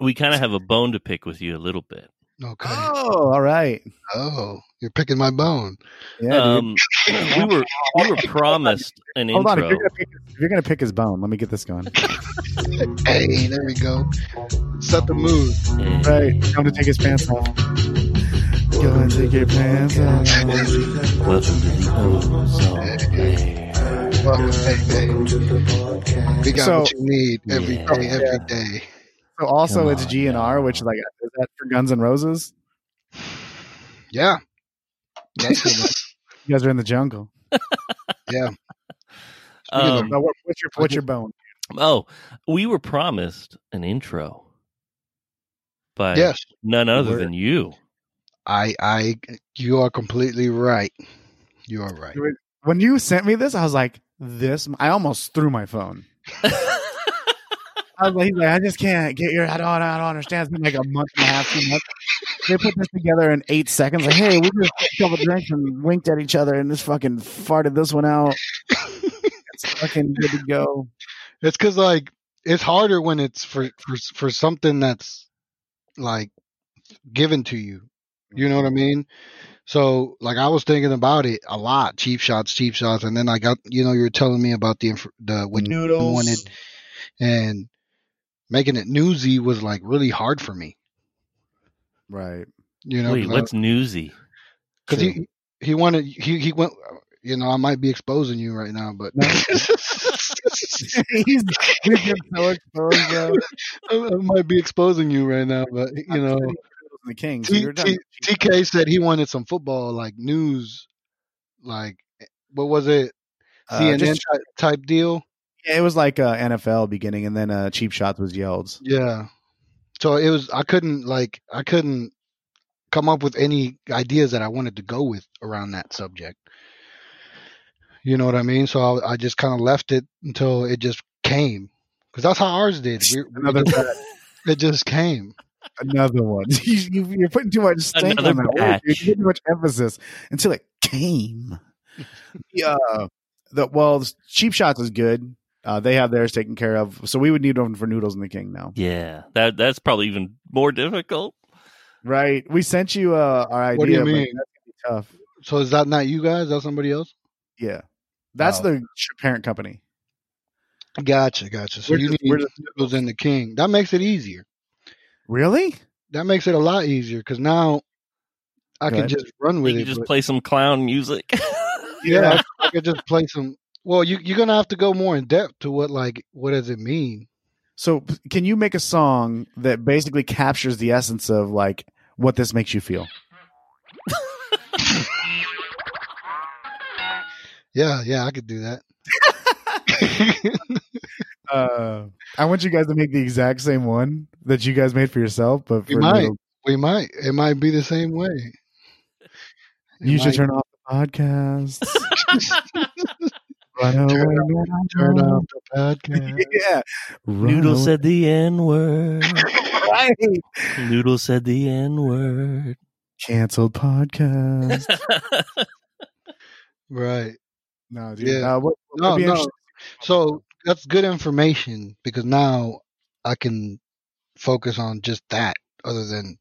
we kind of have a bone to pick with you a little bit. Okay. oh, all right. Oh, you're picking my bone. Yeah. Um, we were we were promised an Hold on. If intro. you're, gonna pick, if you're gonna pick his bone, let me get this going. Hey, there we go. Set the mood. and Right, time to take his pants off. Go and take your pants off. Welcome to the ozone layer. Welcome, hey, hey. We got So- what you need every Yeah. day, every day. So also Come it's on, GNR, which is like is that for Guns and Roses? Yeah. That's. You guys are in the jungle. yeah. Um, Now, what, what's your what's your bone? oh, we were promised an intro by Yes. none other Word. than you. I, I, you are completely right. You are right. When you sent me this, I was like, "This." I almost threw my phone. I was like, he's like, I just can't get your. I don't. I don't understand. It's been like a month and a half, two months. They put this together in eight seconds. Like, hey, we just took a couple drinks and winked at each other and just fucking farted this one out. It's fucking good to go. It's because like it's harder when it's for for for something that's like given to you. You know what I mean? So like I was thinking about it a lot, cheap shots, cheap shots, and then I got you know you were telling me about the inf- the what you wanted, and making it newsy was like really hard for me. Right. You know, Wait, what's newsy? because he he wanted he he went. You know, I might be exposing you right now, but No. he's, he's getting so exposed, bro. I I might be exposing you right now, but you know, the king. So T- T- TK said he wanted some football like news, like what was it, Uh, CNN just- type, type deal? Yeah, it was like uh, NFL beginning, and then uh, cheap shots was yelled. Yeah. So it was. I couldn't like I couldn't come up with any ideas that I wanted to go with around that subject. You know what I mean? So I, I just kind of left it until it just came, because that's how ours did. We, we Another just- it just came. Another one. you, you, you're putting too much stink Another on that word. You're putting too much emphasis until it came. yeah. The well, cheap shots is good. Uh, they have theirs taken care of, so we would need one for Noodles and the King now. Yeah, that that's probably even more difficult. Right? We sent you uh, our idea. What do you mean? That's tough. So is that not you guys? That's somebody else? Yeah, that's Oh. the parent company. Gotcha, gotcha. So We're you just- need just- Noodles and the King. That makes it easier. Really? That makes it a lot easier because now I Go can ahead. just run You with can it. just but- play some clown music. yeah, I, I could just play some. Well, you, you're gonna have to go more in depth to what like what does it mean? So, can you make a song that basically captures the essence of like what this makes you feel? Yeah, yeah, I could do that. Uh, I want you guys to make the exact same one that you guys made for yourself, but We might. little- we might. It might be the same way. It you should turn off the podcast. Run away, Turn run turn off the podcast. Yeah. Run Noodle away. said the N word. Right. Noodle said the N word. Canceled podcast. Right. no, dude. Yeah. Uh, what, what No, no. So that's good information because now I can focus on just that other than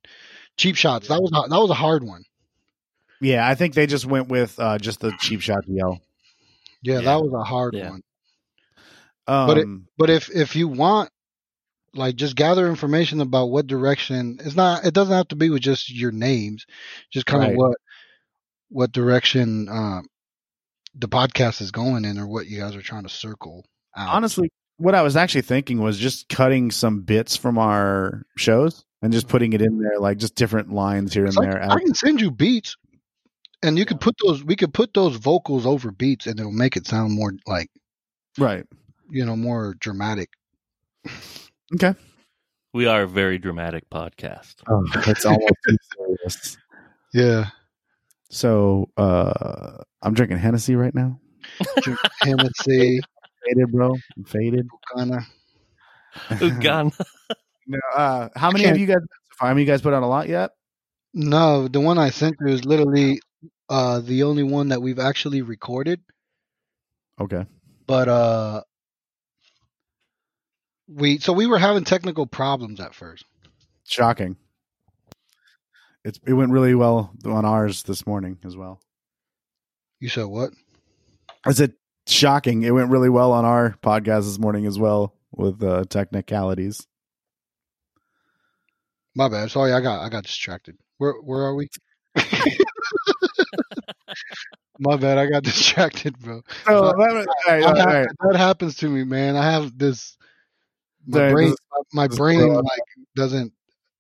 cheap shots. That was a- that was a hard one. Yeah, I think they just went with uh, just the cheap shot yell. Yeah, Yeah. that was a hard Yeah. one. Um, But it- But if if you want like just gather information about what direction it's not it doesn't have to be with just your names, just kind Right. of what what direction um the podcast is going in or what you guys are trying to circle out. honestly, what I was actually thinking was just cutting some bits from our shows and just putting it in there, like just different lines here and It's like, there. I can send you beats, and you could put those. We could put those vocals over beats, and it'll make it sound more like right. you know more dramatic. Okay. We are a very dramatic podcast. Oh, that's almost serious. Yeah, So, uh, I'm drinking Hennessy right now. Drink Hennessy, Faded, bro. I'm faded. kind of. Uganda. no, uh, how many can't- you guys? How many you guys put out a lot yet? No, the one I sent you is literally uh the only one that we've actually recorded, Okay. but uh we so we were having technical problems at first. Shocking. It's it went really well on ours this morning as well. You said what? I said shocking. It went really well on our podcast this morning as well with uh, technicalities. My bad. Sorry, I got I got distracted. Where where are we? My bad. I got distracted, bro. So that, was- all right, I all right. That happens to me, man. I have this. My Sorry, brain, this- my this brain, girl- like doesn't.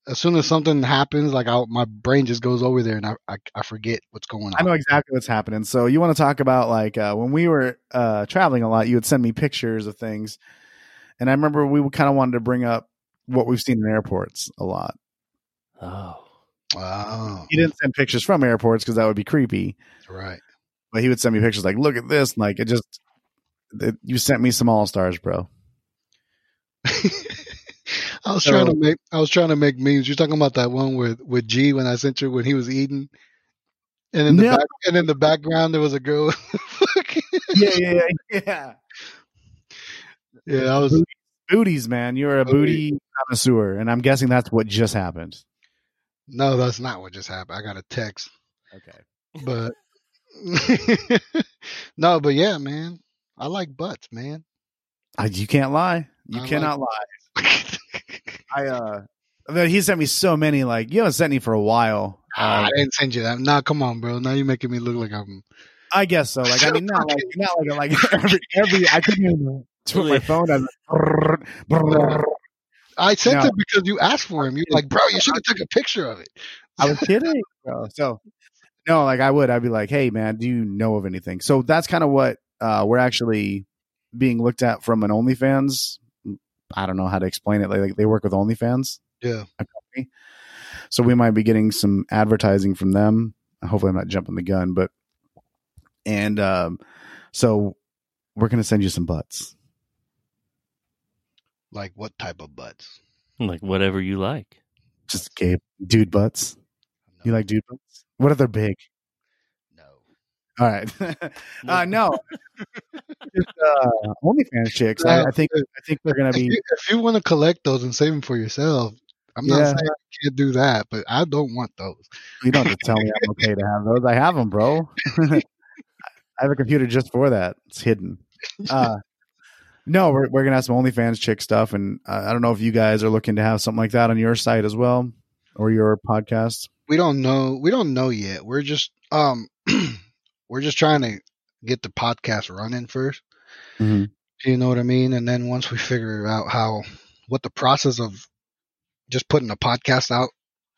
As soon as something happens, like I, my brain just goes over there, and I, I, I forget what's going on. I know exactly what's happening. So you want to talk about like uh, when we were uh, traveling a lot, you would send me pictures of things, and I remember we kind of wanted to bring up what we've seen in airports a lot. Oh. Oh, He didn't send pictures from airports because that would be creepy, right. but he would send me pictures like, "Look at this!" Like it just, it, you sent me some all stars, bro. I was So- trying to make. I was trying to make memes. You're talking about that one with with G when I sent you when he was eating, and in the Yeah. back, and in the background there was a girl. Yeah, yeah, yeah, yeah. yeah, I was. Booties, man. You're a Booty. booty connoisseur, and I'm guessing that's what just happened. No, that's not what just happened. I got a text. Okay. but no, but yeah, man, I like butts, man. I, you can't lie. You I like- cannot lie. I uh, he sent me so many. Like you haven't sent me for a while. Ah, Uh, I didn't send you that. Nah, come on, bro. Now you're making me look like I'm. I guess so. Like I mean, not like not like like every every. I couldn't even put my phone on. I sent No. it because you asked for him. You're like, bro, you should have took a picture of it. I was kidding, bro. So no, like I would. I'd be like, hey, man, do you know of anything? So that's kind of what uh, we're actually being looked at from an OnlyFans. I don't know how to explain it. Like, like they work with OnlyFans. Yeah. So we might be getting some advertising from them. Hopefully, I'm not jumping the gun, but and um, so we're gonna send you some butts. Like what type of butts? Like whatever you like. Just gay dude butts. You like dude butts? What if they're big? No. All right. uh, no, just uh, OnlyFans chicks. I, I think I think they're gonna be. if you want to collect those and save them for yourself, I'm not saying I can't do that, but I don't want those. You don't have to tell me I'm okay to have those. I have them, bro. I have a computer just for that. It's hidden. Uh, no, we're we're gonna have some OnlyFans chick stuff, and uh, I don't know if you guys are looking to have something like that on your site as well, or your podcast. We don't know. We don't know yet. We're just um, we're just trying to get the podcast running first. Mhm. You know what I mean? And then once we figure out how what the process of just putting a podcast out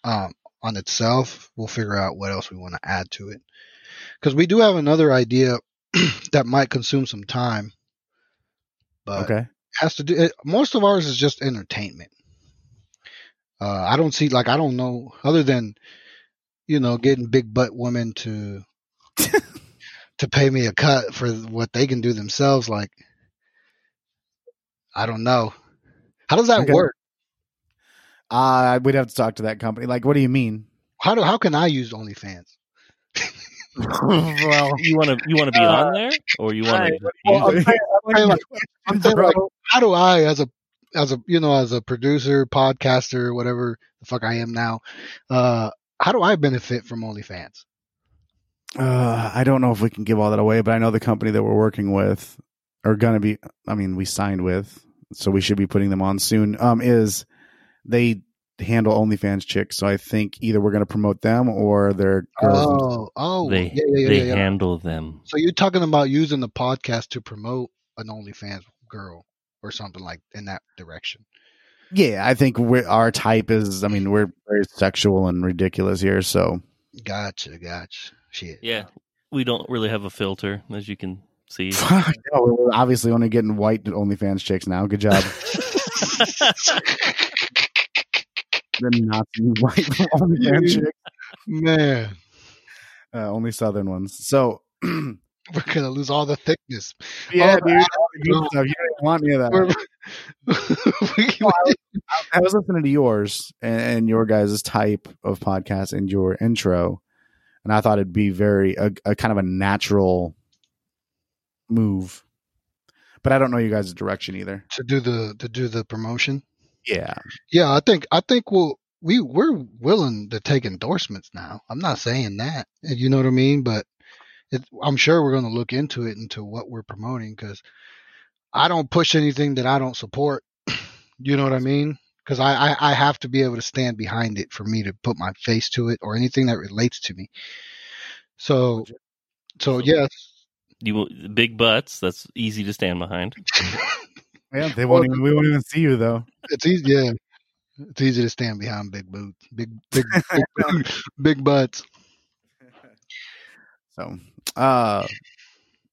um, on itself, we'll figure out what else we want to add to it. Because we do have another idea that might consume some time. But Okay. has to do. It, most of ours is just entertainment. Uh, I don't see like I don't know other than you know getting big butt women to to pay me a cut for what they can do themselves. Like I don't know. How does that Okay. work? Uh, we'd have to talk to that company. Like, what do you mean? How do how can I use OnlyFans? well, You want to you want to be on there, or you want to? Well, I'm saying, I'm saying, like, I'm saying, like, how do I, as a as a you know as a producer, podcaster, whatever the fuck I am now, uh, how do I benefit from OnlyFans? Uh, I don't know if we can give all that away, but I know the company that we're working with are going to be. I mean, we signed with, so we should be putting them on soon. Um, is they handle OnlyFans chicks? So I think either we're going to promote them or their girls. Oh, oh, They yeah, yeah, yeah, they yeah, yeah. handle them. So you're talking about using the podcast to promote an OnlyFans girl or something like in that direction. yeah, I think we our type is. I mean, we're very sexual and ridiculous here. So Gotcha, gotcha. Shit. Yeah, we don't really have a filter, as you can see. yeah, we're obviously only getting white OnlyFans chicks now. Good job. the Nazi white You- chicks. Man, Uh, only Southern ones. So. we're gonna lose all the thickness. Yeah, dude. all the. You didn't want any of that. We're- I was listening to yours and, and your guys' type of podcast and your intro, and I thought it'd be very a, a kind of a natural move. But I don't know you guys' direction either. to do the to do the promotion. Yeah, Yeah, I think I think we'll we we're willing to take endorsements now. I'm not saying that, eh, you know what I mean, but it, I'm sure we're going to look into it into what we're promoting because I don't push anything that I don't support. you know what I mean? Because I, I I have to be able to stand behind it for me to put my face to it or anything that relates to me. So so yes, You big butts. That's easy to stand behind. yeah. They won't even. We won't even see you though. it's easy. Yeah, it's easy to stand behind big boots, big big big, big butts. So, uh,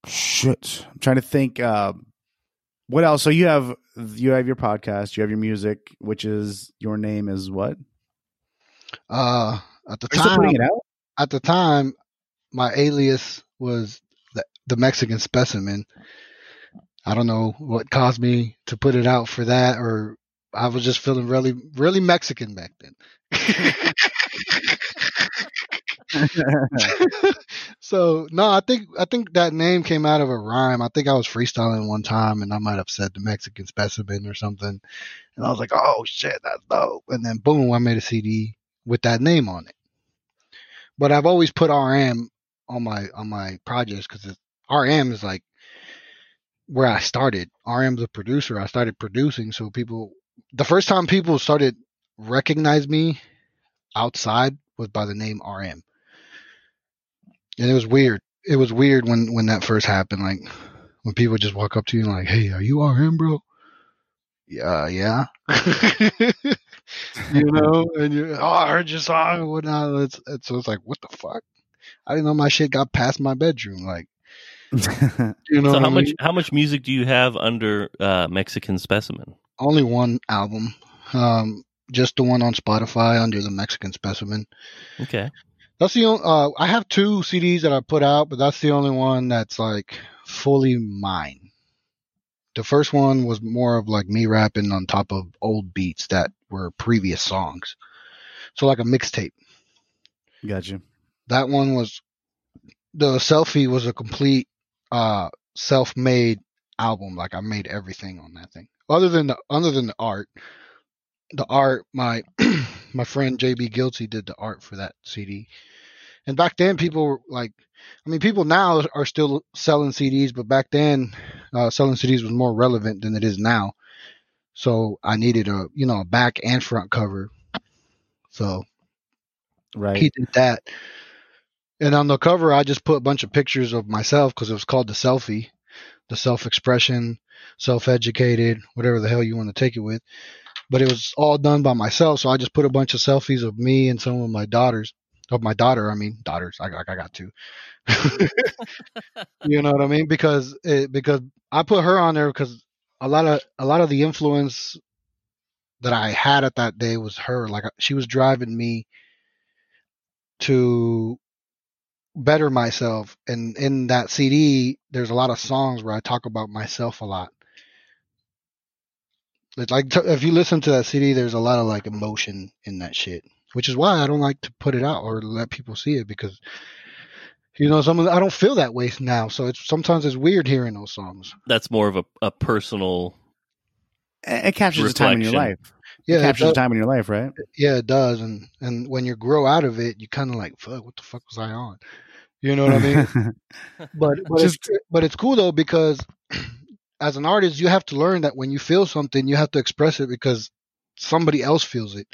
shit. I'm trying to think. Uh, what else? So you have you have your podcast. You have your music, which is your name is what? Uh, at the Are time, it out? at the time, my alias was the, the Mexican specimen. I don't know what caused me to put it out for that, or I was just feeling really, really Mexican back then. so no, I think I think that name came out of a rhyme. I think I was freestyling one time, and I might have said the Mexican specimen or something, and I was like, "Oh shit, that's dope!" And then boom, I made a CD with that name on it. But I've always put RM on my on my projects because RM is like where I started. RM's a producer. I started producing, so people. The first time people started recognize me outside was by the name RM, and it was weird. It was weird when when that first happened. Like when people just walk up to you and like, "Hey, are you RM, bro?" Yeah, yeah. you know, and you, oh, I heard your song and whatnot. It's, it's, so it's like, what the fuck? I didn't know my shit got past my bedroom. Like, you know, so how I much how much music do you have under uh, Mexican Specimen? Only one album. Um, just the one on Spotify under the Mexican Specimen. Okay, That's the only. Uh, I have two CDs that I put out, but that's the only one that's like fully mine. The first one was more of like me rapping on top of old beats that were previous songs, so like a mixtape. Gotcha. That one was the selfie was a complete uh self-made album. Like I made everything on that thing, other than the other than the art. The art, my my friend JB Guilty did the art for that CD. And back then, people were like, I mean, people now are still selling CDs, but back then, uh, selling CDs was more relevant than it is now. So I needed a, you know, a back and front cover. So Right. he did that. And on the cover, I just put a bunch of pictures of myself because it was called the selfie, the self expression, self educated, whatever the hell you want to take it with. But it was all done by myself. So I just put a bunch of selfies of me and some of my daughters, of my daughter. I mean, daughters. I, I got two. you know what I mean? Because it, because I put her on there because a lot of a lot of the influence that I had at that day was her. Like she was driving me to better myself. And in that CD, there's a lot of songs where I talk about myself a lot. It's like t- if you listen to that CD, there's a lot of like emotion in that shit, which is why I don't like to put it out or let people see it because you know some of the, I don't feel that way now. So it's sometimes it's weird hearing those songs. That's more of a, a personal. It, it captures a time in your life. Yeah, it it captures a does, time in your life, right? yeah, it does. And and when you grow out of it, you kind of like, fuck, what the fuck was I on? You know what I mean? but but Just- it's, but it's cool though because as an artist you have to learn that when you feel something you have to express it because somebody else feels it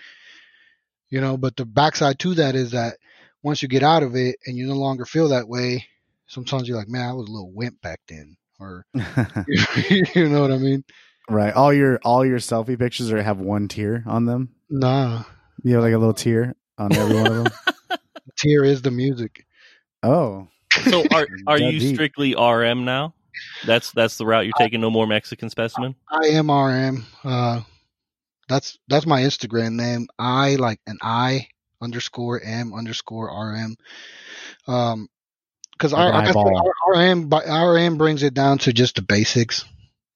you know but the backside to that is that once you get out of it and you no longer feel that way sometimes you're like man i was a little wimp back then or you know what i mean right. All your all your selfie pictures are have one tear on them. nah You have like a little tear on every one of them. tear is the music Oh, So are are you deep. strictly RM now? That's that's the route you're taking. No more Mexican specimen. i am rm uh that's that's my instagram name i like an i underscore m underscore rm um because Like our, I said, eyeball. our RM by RM brings it down to just the basics.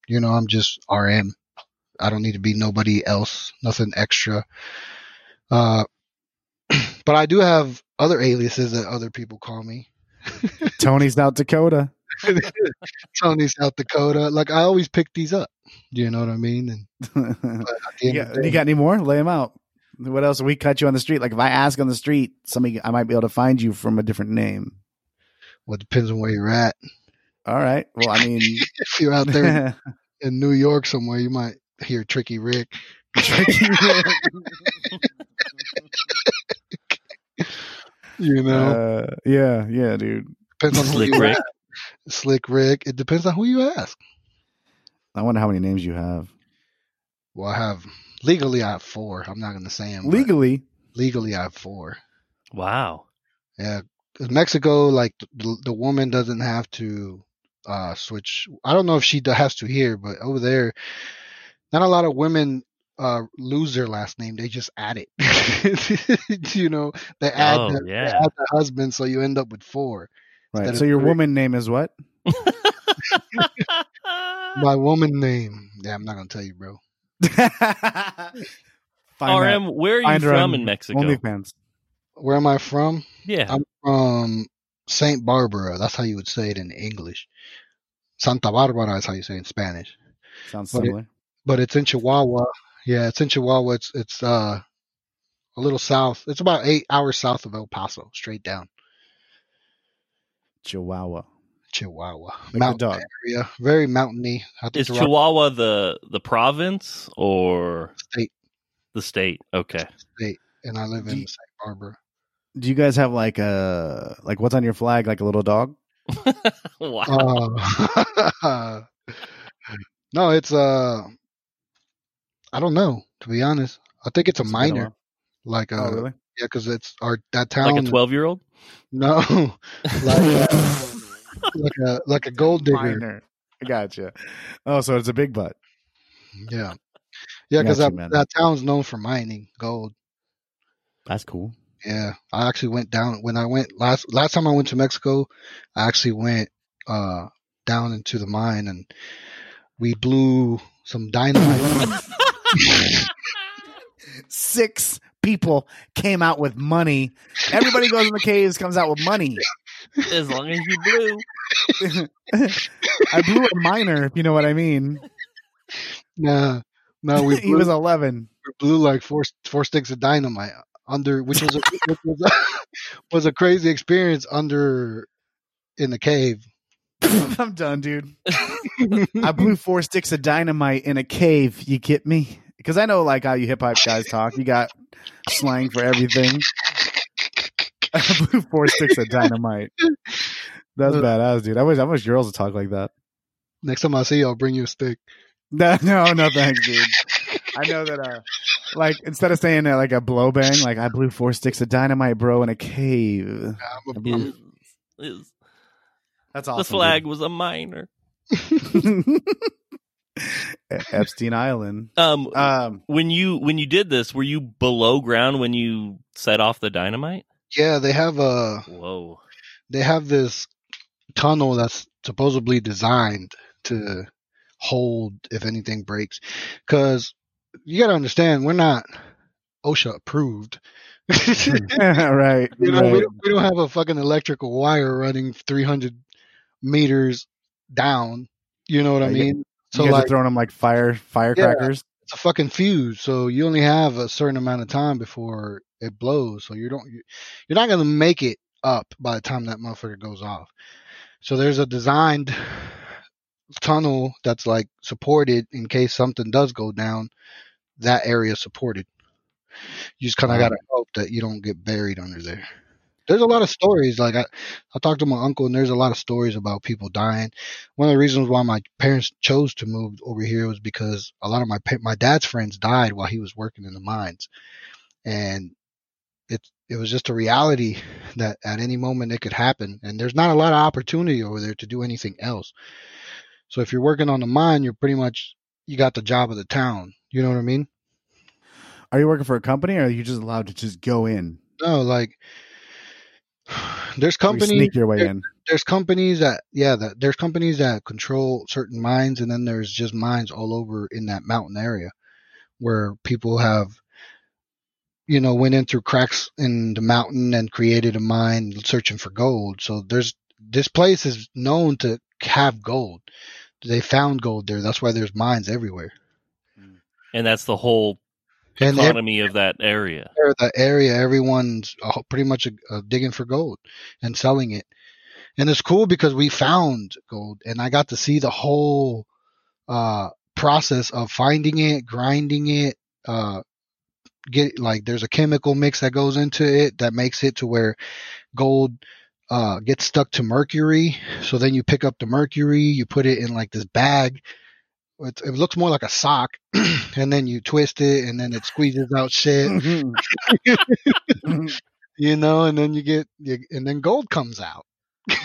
You know, I'm just RM. I don't need to be nobody else, nothing extra. Uh, but I do have other aliases that other people call me. Tony, South Dakota. Tony, South Dakota. Like I always pick these up. You know what I mean? And you, but at the end of got, you got any more? Lay them out. What else? We cut you on the street. Like if I ask on the street, somebody I might be able to find you from a different name. well, it depends on where you're at. All right. Well, I mean, If you're out there in New York somewhere, you might hear Tricky Rick. You know, uh, yeah, yeah, dude. depends on who Slick you Rick. ask. Slick Rick. It depends on who you ask. I wonder how many names you have Well, I have legally I have four. I'm not going to say them. but legally. legally I have four. Wow. Yeah, 'Cause Mexico, like the, the woman doesn't have to uh switch. I don't know if she do- has to here, but over there, not a lot of women uh lose their last name. They just add it. you know, they add, Oh, the, they add the husband, so you end up with four. Right. So your three. woman name is what? My woman name. Yeah, I'm not gonna tell you, bro. Find that. RM, where are you Find from in Mexico? OnlyFans. Where am I from? yeah. I'm from Saint Barbara. That's how you would say it in English. Santa Barbara is how you say it in Spanish. Sounds But it- similar. but it's in Chihuahua. Yeah, it's in Chihuahua. It's it's uh a little south. It's about eight hours south of El Paso, straight down Chihuahua. Chihuahua. the Mountain dog. area, very mountainy. I think Is it's around Chihuahua the the province or state, the state? Okay. state, and I live in you- Saint Barbara. Do you guys have like a like what's on your flag? Like a little dog? wow. Uh, no, it's uh, I don't know to be honest. I think it's a It's been a minor, like uh, Oh, really? yeah, because it's our that town. like a twelve year old? No, like uh, like a like a gold digger. Minor. I gotcha. Oh, so it's a big butt. Yeah. Yeah, because that, man. that town's known for mining gold. That's cool. Yeah. I actually went down when I went last last time I went to Mexico, I actually went uh down into the mine and we blew some dynamite. Six people came out with money. Everybody goes in the caves, comes out with money. as long as you blew. I blew a minor, if you know what I mean. nah. No, we he was 11. we blew like four four sticks of dynamite under which was a, which was a, was a crazy experience under in the cave. I'm done, dude. I blew four sticks of dynamite in a cave. You get me? Because I know like how you hip hop guys talk. You got slang for everything. I blew four sticks of dynamite. That's Uh, badass, dude. I wish I wish girls would talk like that. Next time I see you, I'll bring you a stick. No, no, no, thanks, dude. I know that. Uh, like instead of saying uh, like a blow bang, like I blew four sticks of dynamite, bro, in a cave. I'm a, I blew- Is- That's awesome. the awesome. flag was a minor. dude. Epstein Island. Um, Um, when you when you did this, were you below ground when you set off the dynamite? Yeah, they have a Whoa. they have this tunnel that's supposedly designed to hold if anything breaks. Because you got to understand, we're not OSHA approved. Mm. right. you right. know, we, don't, we don't have a fucking electrical wire running 300 meters down. You know what I Yeah, you- mean? You So guys like, are throwing them like fire firecrackers. it's a fucking fuse. So you only have a certain amount of time before it blows. So you don't, you're not gonna make it up by the time that motherfucker goes off. So there's a designed tunnel that's like supported in case something does go down. That area supported. You just kind of gotta hope that you don't get buried under there. There's a lot of stories. Like I, I talked to my uncle, and there's a lot of stories about people dying. One of the reasons why my parents chose to move over here was because a lot of my my dad's friends died while he was working in the mines, and it it was just a reality that at any moment it could happen. And there's not a lot of opportunity over there to do anything else. So if you're working on the mine, you're pretty much you got the job of the town. You know what I mean? Are you working for a company or are you just allowed to just go in? No, like there's Or you companies sneak your way there- in. there's companies that yeah that there's companies that control certain mines and then there's just mines all over in that mountain area where people have you know went in through cracks in the mountain and created a mine searching for gold so there's this place is known to have gold they found gold there. That's why there's mines everywhere. And that's the whole and every, economy of that area. the area everyone's uh, pretty much uh, digging for gold and selling it. And it's cool because we found gold and i got to see the whole uh process of finding it grinding it uh get like there's a chemical mix that goes into it that makes it to where gold uh gets stuck to mercury so then you pick up the mercury you put it in like this bag it, it looks more like a sock and then you twist it and then it squeezes out shit you know and then you get you, and then gold comes out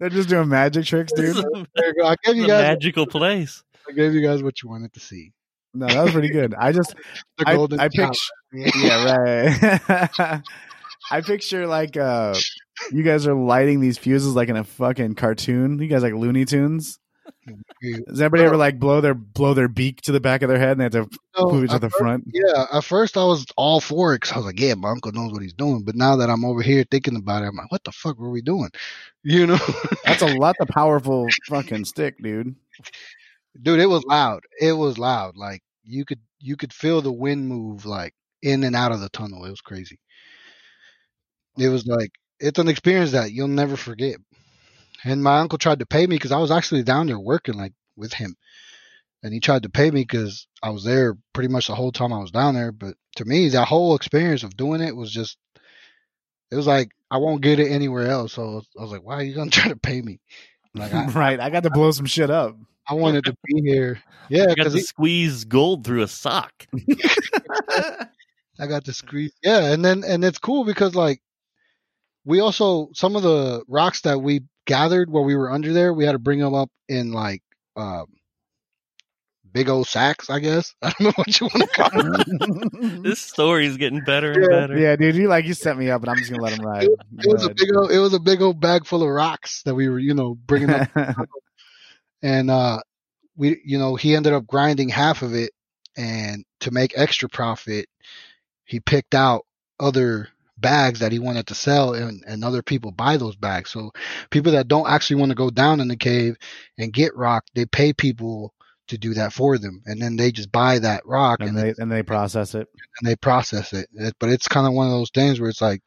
They're just doing magic tricks, dude. is a, there you go i gave it's you a guys magical place. i gave you guys what you wanted to see No, that was pretty good. I just the I, golden I tower. picture yeah, right. I picture like uh you guys are lighting these fuses like in a fucking cartoon. You guys like Looney Tunes. Does anybody ever like blow their blow their beak to the back of their head and they have to move it to the first- front? Yeah, at first I was all for it because I was like, yeah, my uncle knows what he's doing. But now that I'm over here thinking about it, I'm like, what the fuck were we doing? You know, That's a lot of powerful fucking stick, dude. dude, it was loud. It was loud. Like you could you could feel the wind move like in and out of the tunnel. It was crazy. It was like it's an experience that you'll never forget. And my uncle tried to pay me because I was actually down there working like with him, and he tried to pay me because I was there pretty much the whole time I was down there. But to me, that whole experience of doing it was just, it was like I won't get it anywhere else. So I was like, why are you gonna try to pay me? Like I, right. I got to blow some shit up. I wanted to be here. Yeah, You got because to squeeze gold through a sock. I got to squeeze. Yeah, and then and it's cool because like we also some of the rocks that we gathered while we were under there, we had to bring them up in like um, big old sacks. I guess I don't know what you want to call them. This story is getting better and Yeah. better. yeah, dude, you like you set me up, and I'm just gonna let him ride. It was a big old, it was a big old bag full of rocks that we were you know bringing up, and uh, we you know he ended up grinding half of it, and to make extra profit, he picked out other bags that he wanted to sell and, and other people buy those bags. So people that don't actually want to go down in the cave and get rock, they pay people to do that for them. And then they just buy that rock and, and they and they process it. and they process it. But it's kind of one of those things where it's like,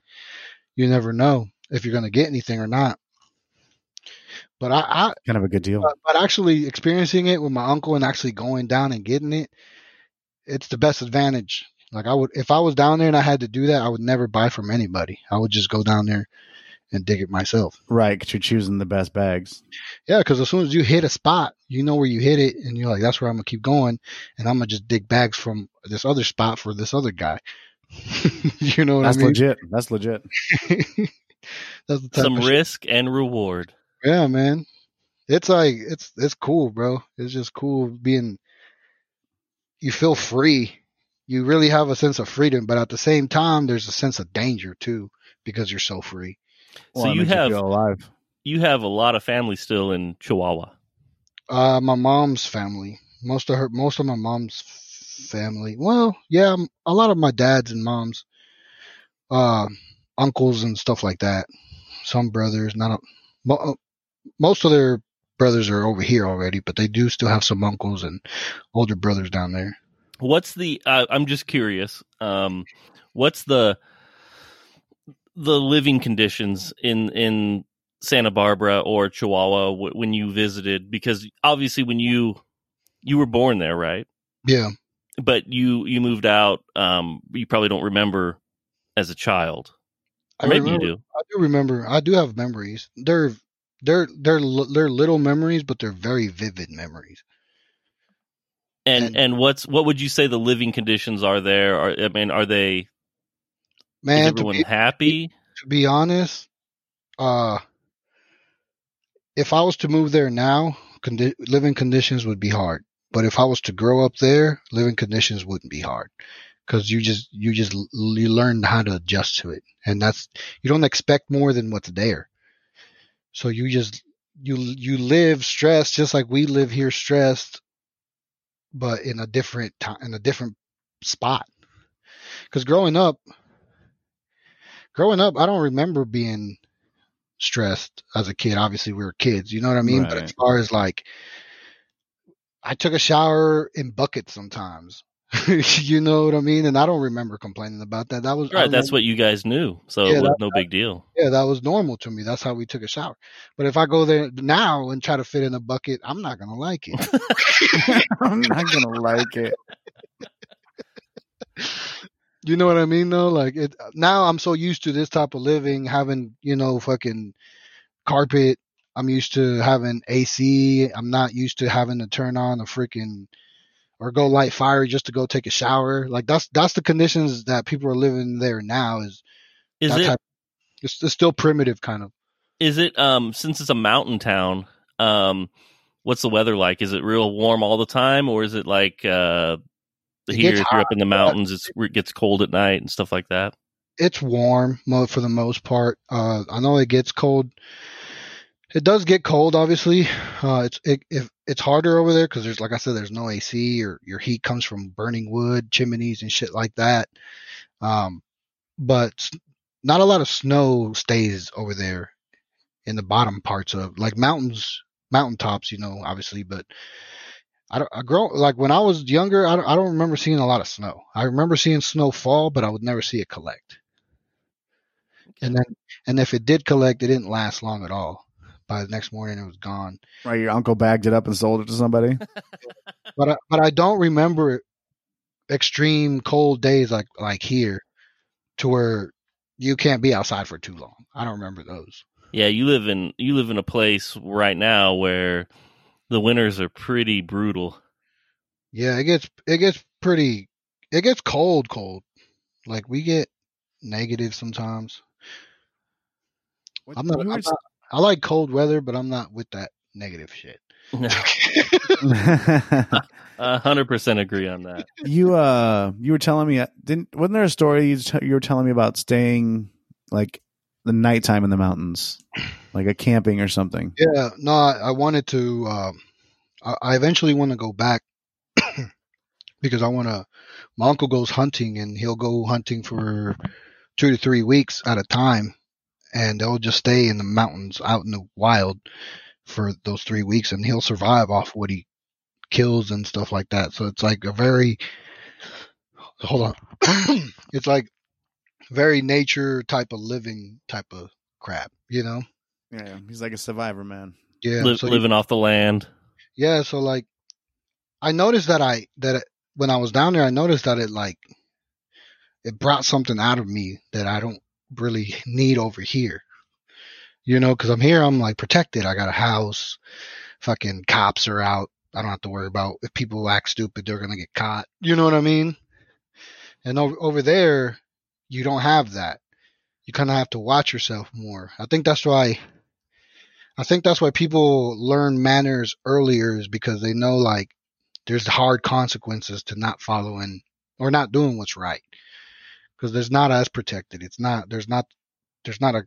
you never know if you're going to get anything or not. But I, I Kind of a good deal. but, but actually experiencing it with my uncle and actually going down and getting it, it's the best advantage. Like I would, if I was down there and I had to do that, I would never buy from anybody. I would just go down there and dig it myself. Right, because you're choosing the best bags. Yeah, because as soon as you hit a spot, you know where you hit it, and you're like, that's where I'm gonna keep going, and I'm gonna just dig bags from this other spot for this other guy. you know what That's I mean? legit. That's legit. that's the Some of shit- risk and reward. Yeah, man. it's like it's it's cool, bro. It's just cool being. You feel free. You really have a sense of freedom, but at the same time, there's a sense of danger too because you're so free. So Well, it you have- feel alive. You have a lot of family still in Chihuahua. Uh, my mom's family, most of her, most of my mom's family. Well, yeah, a lot of my dad's and mom's, uh, uncles and stuff like that. Some brothers, not a, uh, most of their brothers are over here already, but they do still have some uncles and older brothers down there. What's the? Uh, I'm just curious. Um, what's the the living conditions in in Santa Barbara or Chihuahua w- when you visited? Because obviously, when you you were born there, right? Yeah, But you you moved out. Um, you probably don't remember as a child, I or maybe remember- you do. I do remember. I do have memories. They're they're they're they're little memories, but they're very vivid memories. And And- and what's what would you say the living conditions are there? Are I mean, are they? Man, to everyone be, happy? to be honest, uh, if I was to move there now, condi- living conditions would be hard. But if I was to grow up there, living conditions wouldn't be hard because you just you just you learn how to adjust to it, and that's you don't expect more than what's there. So you just you you live stressed just like we live here stressed, but in a different time in a different spot. Because growing up, growing up, I don't remember being stressed as a kid. Obviously, we were kids, you know what I mean. But Right. as far as like, I took a shower in buckets sometimes. you know what I mean? And I don't remember complaining about that. That was Right, that's remember- what you guys knew, so Yeah, it was that- no big deal. yeah, that was normal to me. That's how we took a shower. But if I go there now and try to fit in a bucket, I'm not gonna like it. I'm not gonna like it. You know what I mean though? Like it now I'm so used to this type of living, having, you know, fucking carpet. I'm used to having AC. I'm not used to having to turn on a freaking or go light fire just to go take a shower. Like that's that's the conditions that people are living there now is Is that it type it's, it's still primitive kind of. is it um since it's a mountain town, um what's the weather like? Is it real warm all the time or is it like uh here if you're up in the mountains it's, it gets cold at night and stuff like that? It's warm for the most part. Uh I know it gets cold. It does get cold obviously. Uh it's it, if it's harder over there cuz there's like I said there's no AC or your heat comes from burning wood, chimneys and shit like that. Um but not a lot of snow stays over there in the bottom parts of like mountains mountaintops, you know, obviously, but I don't I grow like when I was younger, I don't, I don't remember seeing a lot of snow. I remember seeing snow fall, but I would never see it collect. And then and if it did collect, it didn't last long at all. By the next morning it was gone. Right, your uncle bagged it up and sold it to somebody. But I, but I don't remember extreme cold days like like here to where you can't be outside for too long. I don't remember those. Yeah, you live in you live in a place right now where the winters are pretty brutal. Yeah, it gets it gets pretty it gets cold cold. Like we get negative sometimes. I'm not, I'm not I like cold weather, but I'm not with that negative shit. A hundred percent agree on that. you uh, you were telling me didn't wasn't there a story you, t- you were telling me about staying like the nighttime in the mountains, like a camping or something? Yeah, no, I, I wanted to. Um, I, I eventually want to go back because I want to. My uncle goes hunting, and he'll go hunting for two to three weeks at a time, and they'll just stay in the mountains, out in the wild, for those three weeks, and he'll survive off what he kills and stuff like that. So it's like a very. Hold on, it's like very nature type of living type of crap, you know. Yeah, he's like a survivor, man. Yeah, Li- so you- living off the land. Yeah, so like I noticed that I that it, when I was down there I noticed that it like it brought something out of me that I don't really need over here. You know, cuz I'm here I'm like protected. I got a house. Fucking cops are out. I don't have to worry about if people act stupid they're to get caught. You know what I mean? And over there you don't have that. You kind of have to watch yourself more. I think that's why I think that's why people learn manners earlier is because they know like there's hard consequences to not following or not doing what's right. Because there's not as protected. It's not there's not there's not a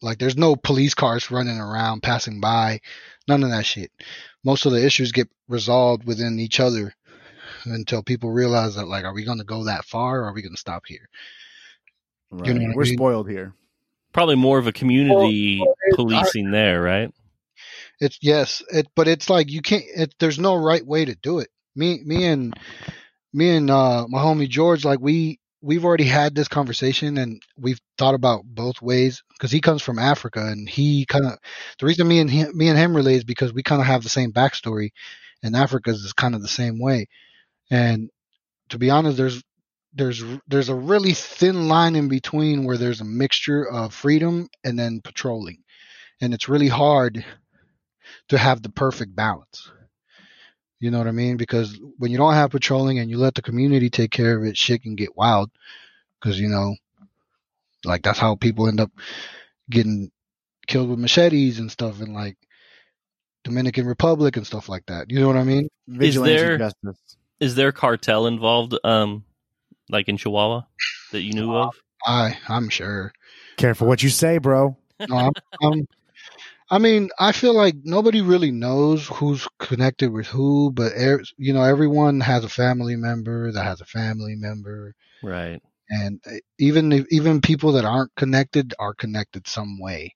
like there's no police cars running around passing by. None of that shit. Most of the issues get resolved within each other until people realize that like are we gonna go that far or are we gonna stop here? Right. You know We're mean? spoiled here. Probably more of a community Well, it- policing there, right? It's yes, it but it's like you can't. It, there's no right way to do it. Me, me and me and uh, my homie George, like we we've already had this conversation and we've thought about both ways because he comes from Africa and he kind of the reason me and him, me and him relate is because we kind of have the same backstory, and Africa's is kind of the same way. And to be honest, there's there's there's a really thin line in between where there's a mixture of freedom and then patrolling, and it's really hard to have the perfect balance. You know what I mean? Because when you don't have patrolling and you let the community take care of it, shit can get wild. Because you know, like that's how people end up getting killed with machetes and stuff in like Dominican Republic and stuff like that. You know what I mean? Vigilante there- justice. Is there cartel involved, um, like in Chihuahua, that you knew of? I I'm sure. Careful what you say, bro. No, I'm, I'm, I mean, I feel like nobody really knows who's connected with who, but er, you know, everyone has a family member that has a family member, Right. and uh, even if, even people that aren't connected are connected some way.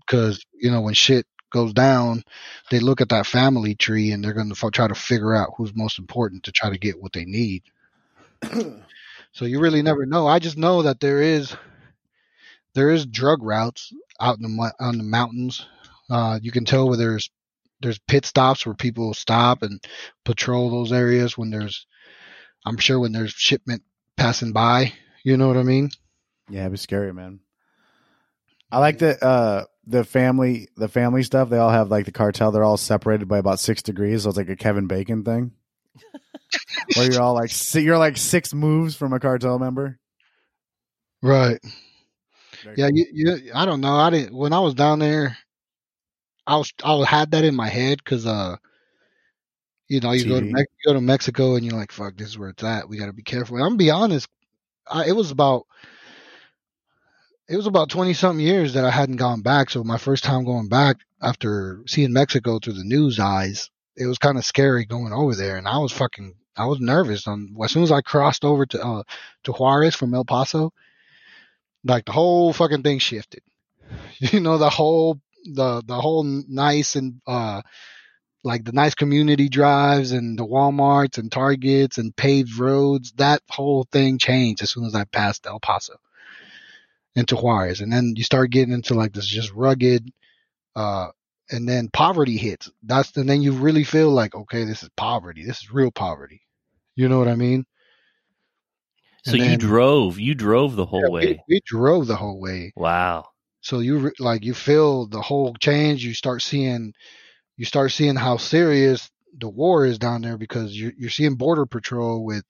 Because you know, when shit goes down, they look at that family tree and they're going to try to figure out who's most important to try to get what they need. so you really never know. I just know that there is there is drug routes out in the on the mountains. Uh, you can tell where there's there's pit stops where people stop and patrol those areas when there's I'm sure when there's shipment passing by. You know what I mean? Yeah, it'd be scary, man. I like the uh the family the family stuff. They all have like the cartel. They're all separated by about six degrees. So it's like a Kevin Bacon thing, where you're all like you're like six moves from a cartel member. Right. Yeah, you, you I don't know. I didn't when I was down there. I was I had that in my head because uh, you know, you go to TV. Mex- you go to Mexico and you're like, fuck, this is where it's at. We got to be careful. And I'm gonna be honest, I, it was about it was about twenty something years that I hadn't gone back. So my first time going back after seeing Mexico through the news eyes, it was kind of scary going over there, and I was fucking I was nervous. On as soon as I crossed over to uh, to Juarez from El Paso, like the whole fucking thing shifted. You know, the whole the the whole nice and uh like the nice community drives and the Walmarts and Targets and paved roads, that whole thing changed as soon as I passed El Paso into Juarez. And then you start getting into like this just rugged uh and then poverty hits. That's and then you really feel like, okay, this is poverty. This is real poverty. You know what I mean? So And you then- drove. You drove the whole Yeah, way. We, we drove the whole way. Wow. so you re- like you feel the whole change you start seeing you start seeing how serious the war is down there because you're, you're seeing border patrol with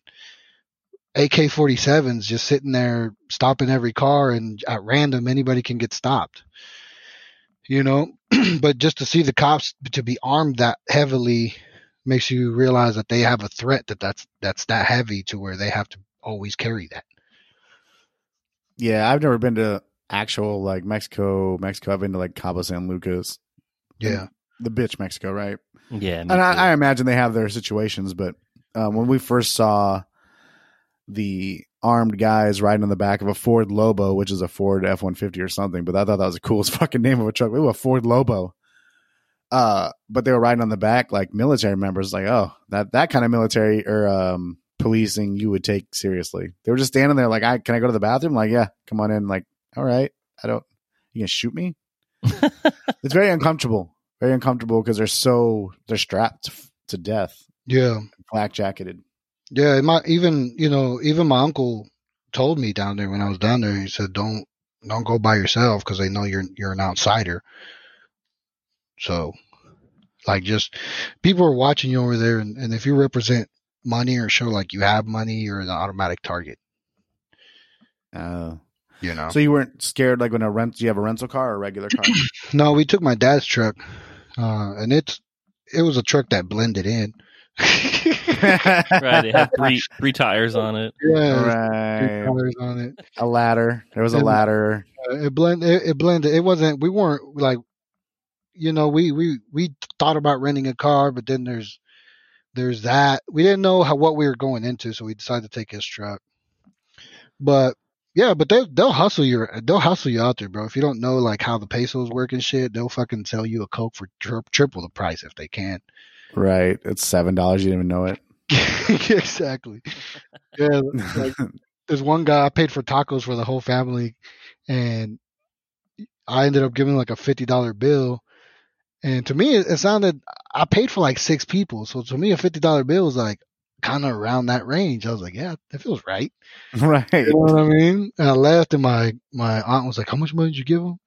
ak-47s just sitting there stopping every car and at random anybody can get stopped you know but just to see the cops to be armed that heavily makes you realize that they have a threat that that's that's that heavy to where they have to always carry that Yeah, I've never been to actual like Mexico. Mexico. I've been to like Cabo San Lucas, yeah the bitch Mexico, right? Yeah. and. I, I imagine they have their situations, but um, when we first saw the armed guys riding on the back of a Ford Lobo, which is a Ford F one fifty or something, but I thought that was the coolest fucking name of a truck. Ooh, a Ford Lobo. Uh, but they were riding on the back like military members. Like, oh, that that kind of military or um policing you would take seriously. They were just standing there like, I can I go to the bathroom? Like, yeah, come on in. Like, all right, I don't. You gonna shoot me? it's very uncomfortable. Very uncomfortable because they're so they're strapped to death, yeah black jacketed. Yeah, my even you know even my uncle told me down there when I was down there. He said, "Don't don't go by yourself because they know you're you're an outsider." So, like, just people are watching you over there, and, and if you represent money or show like you have money, you're an automatic target. Uh, You know. So you weren't scared like when a rent? Do you have a rental car or a regular car? no, we took my dad's truck, uh, and it's it was a truck that blended in. right. It had three three tires on it. Yeah, three right. colors on it. A ladder. There was a ladder. Uh, it blend it, it blended. It wasn't. We weren't like, you know, we we we thought about renting a car, but then there's there's that. We didn't know how what we were going into, so we decided to take his truck. But yeah, but they they'll hustle you. They'll hustle you out there, bro. If you don't know like how the pesos work and shit, they'll fucking sell you a coke for tri- triple the price if they can. Right. It's seven dollars. You didn't even know it. exactly. Yeah, like there's one guy I paid for tacos for the whole family, and I ended up giving like a fifty dollar bill. And to me, it, it sounded I paid for like six people, so to me, a fifty dollar bill was like kind of around that range. I was like, yeah, that feels right. right. You know what I mean? And I left, and my my aunt was like, how much money did you give him?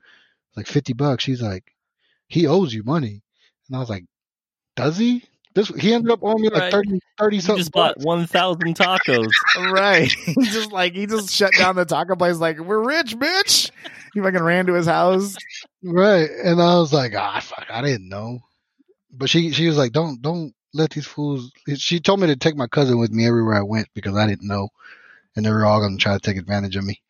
Like fifty bucks. She's like, he owes you money, and I was like, does he? This he ended up owing me like Right. 30, 30 You something. just bought one thousand tacos. Right. He just like he just shut down the taco place. Like we're rich, bitch. He fucking ran to his house. Right. And I was like, ah, fuck, I didn't know. But she she was like, don't don't let these fools. She told me to take my cousin with me everywhere I went because I didn't know, and they were all going to try to take advantage of me.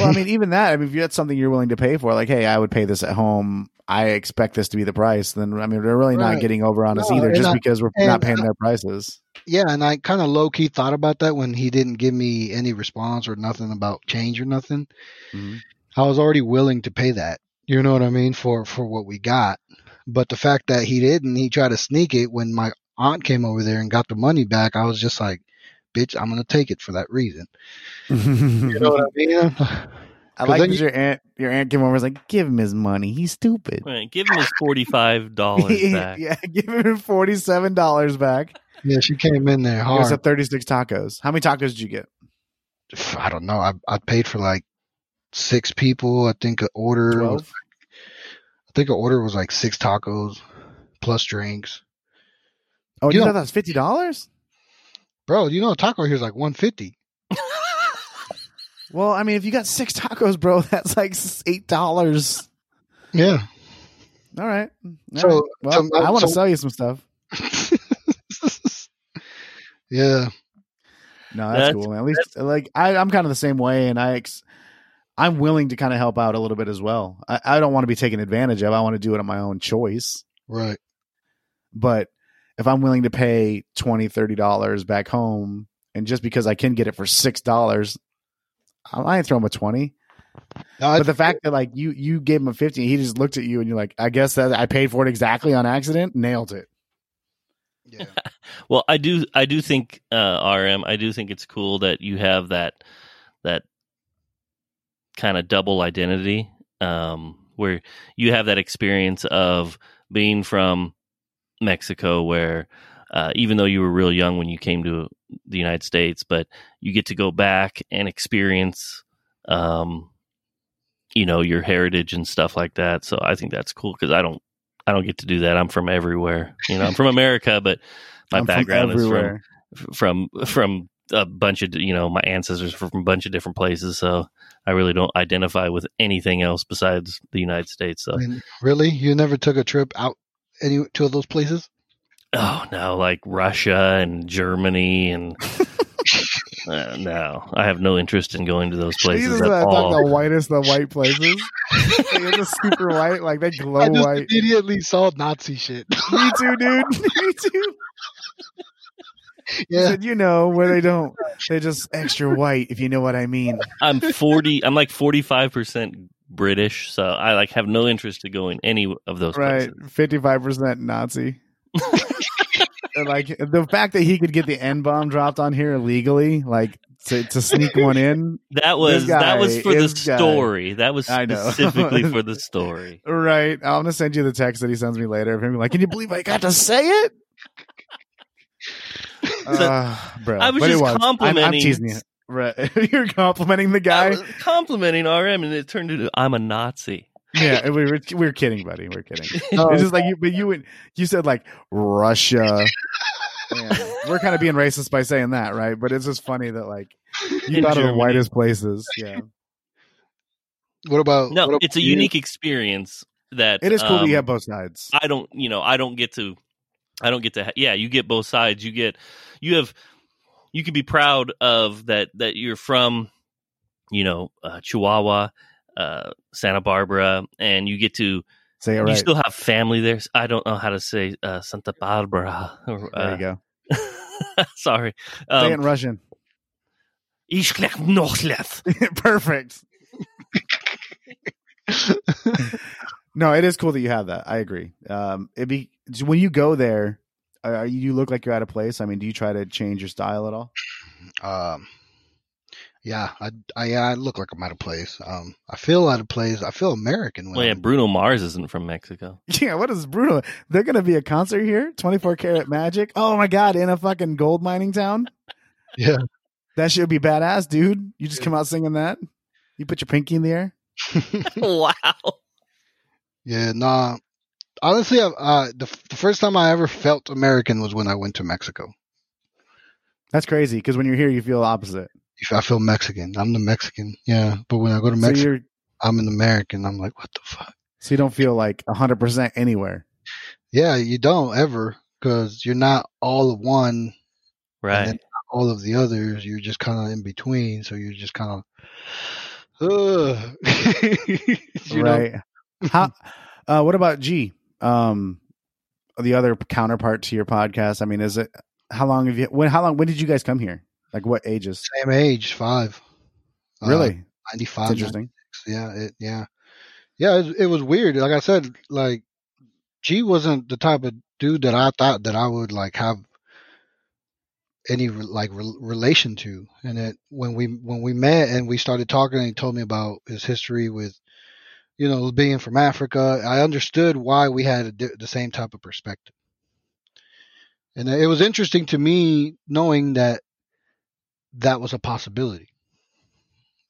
Well, I mean, even that. I mean, if you had something you're willing to pay for, like, hey, I would pay this at home. I expect this to be the price. Then I mean, they're really not getting over on us either, just I- because we're not paying I- their prices. yeah, and I kind of low key thought about that when he didn't give me any response or nothing about change or nothing. Mhm. I was already willing to pay that. You know what I mean for for what we got. But the fact that he didn't, he tried to sneak it when my aunt came over there and got the money back. I was just like, bitch, I'm gonna take it for that reason. You know what I mean? I 'Cause like that you- your aunt your aunt came over and was like, give him his money. He's stupid. Right, give him his forty five dollars back. yeah, give him forty seven dollars back. Yeah, she came in there He was hard. at thirty six tacos. How many tacos did you get? I don't know. I I paid for like six people. I think an order was, I think an order was like six tacos plus drinks. Oh, You you know- thought that was fifty dollars? Bro, you know a taco here is like one fifty. Well, I mean, if you got six tacos, bro, that's like eight dollars. Yeah. All right. All So- right. well, so- uh, I want to so- sell you some stuff. yeah. No, that's, That's- cool. Man. At least, like, I, I'm kind of the same way, and I, ex- I'm willing to kind of help out a little bit as well. I, I don't want to be taken advantage of. I want to do it on my own choice. Right. But if I'm willing to pay 20 30 dollars back home, and just because I can get it for six dollars, I I ain't throw him a twenty. No, But the fact that like you you gave him a fifty, he just looked at you and you're like, I guess that I paid for it exactly on accident. Nailed it. yeah. Well, I do. I do think uh, RM. I do think it's cool that you have that that kind of double identity, um, where you have that experience of being from Mexico, where uh, even though you were real young when you came to the United States, but you get to go back and experience, um, you know, your heritage and stuff like that. So I think that's cool because I don't. I don't get to do that. I'm from everywhere. You know, I'm from America, but my I'm from background is from from from a bunch of you know my ancestors from a bunch of different places so i really don't identify with anything else besides the united states so I mean, really? You never took a trip out any two of those places? oh no like russia and germany and uh, no i have no interest in going to those places Jesus, at I thought all the whitest the white places. like, it's just super white, like they glow I just white. immediately saw Nazi shit. Me too, dude. Me too. He yeah. said, you know, where they don't, they're just extra white, if you know what I mean. i'm 40 i'm like 45% british so i like have no interest to go in any of those Right. places 55% Nazi. Like the fact that he could get the N bomb dropped on here illegally, like to, to sneak one in. that was guy, that was for the this guy. story that was specifically for the story Right. I'm gonna send you the text that he sends me later of him like, Can you believe I got to say it? Uh, bro. I was But it just I'm- I'm, complimenting- teasing you. Right. You're complimenting the guy. I was complimenting RM, and it turned into I'm a Nazi. yeah, we were we were kidding, buddy. We're kidding. No, It's just like you, but you would you said like Russia. And we're kind of being racist by saying that, right? But it's just funny that like you In thought of the whitest places. Yeah, What about No, what about it's a you? unique experience that It is cool that um, you have both sides. I don't, you know, I don't get to, I don't get to. ha- Yeah, you get both sides. You get, you have, you can be proud of that that you're from, you know, uh, Chihuahua, uh, Santa Barbara, and you get to. Say it You still have family there. I don't know how to say uh, Santa Barbara. Or, there uh, you go. sorry. Say it in Um, Russian. ich lech noch leth. Perfect. no, it is cool that you have that. I agree. Um, it be when you go there, are you you look like you're out of place. I mean, do you try to change your style at all? Um, yeah, I, I, I look like I'm out of place. Um, I feel out of place. I feel American when Well, yeah, I'm- Bruno Mars isn't from Mexico. Yeah, what is Bruno? They're gonna be a concert here, 24 karat magic. Oh my god, in a fucking gold mining town. Yeah. That should be badass, dude. You just come out singing that. You put your pinky in the air. wow. yeah, nah. Honestly, uh, the the first time I ever felt American was when I went to Mexico. That's crazy because when you're here, you feel opposite. If I feel Mexican, I'm the Mexican. Yeah, but when I go to Mexico, you're I'm an American. I'm like, what the fuck? so you don't feel like 100 percent anywhere. Yeah, you don't ever because you're not all of one, Right. then- all of the others. You're just kind of in between. So you're just kind of, you know? right. How? Uh, what about G? Um, the other counterpart to your podcast. I mean, is it how long have you? When? How long? When did you guys come here? Like what ages? Same age, five. Uh, Really? 95. That's interesting. Yeah, it, yeah, yeah. It, it was weird. Like I said, like G wasn't the type of dude that I thought that I would like have any like re- relation to. And it when we when we met and we started talking, and he told me about his history with, you know, being from Africa. I understood why we had a di- the same type of perspective. And it was interesting to me knowing that that was a possibility.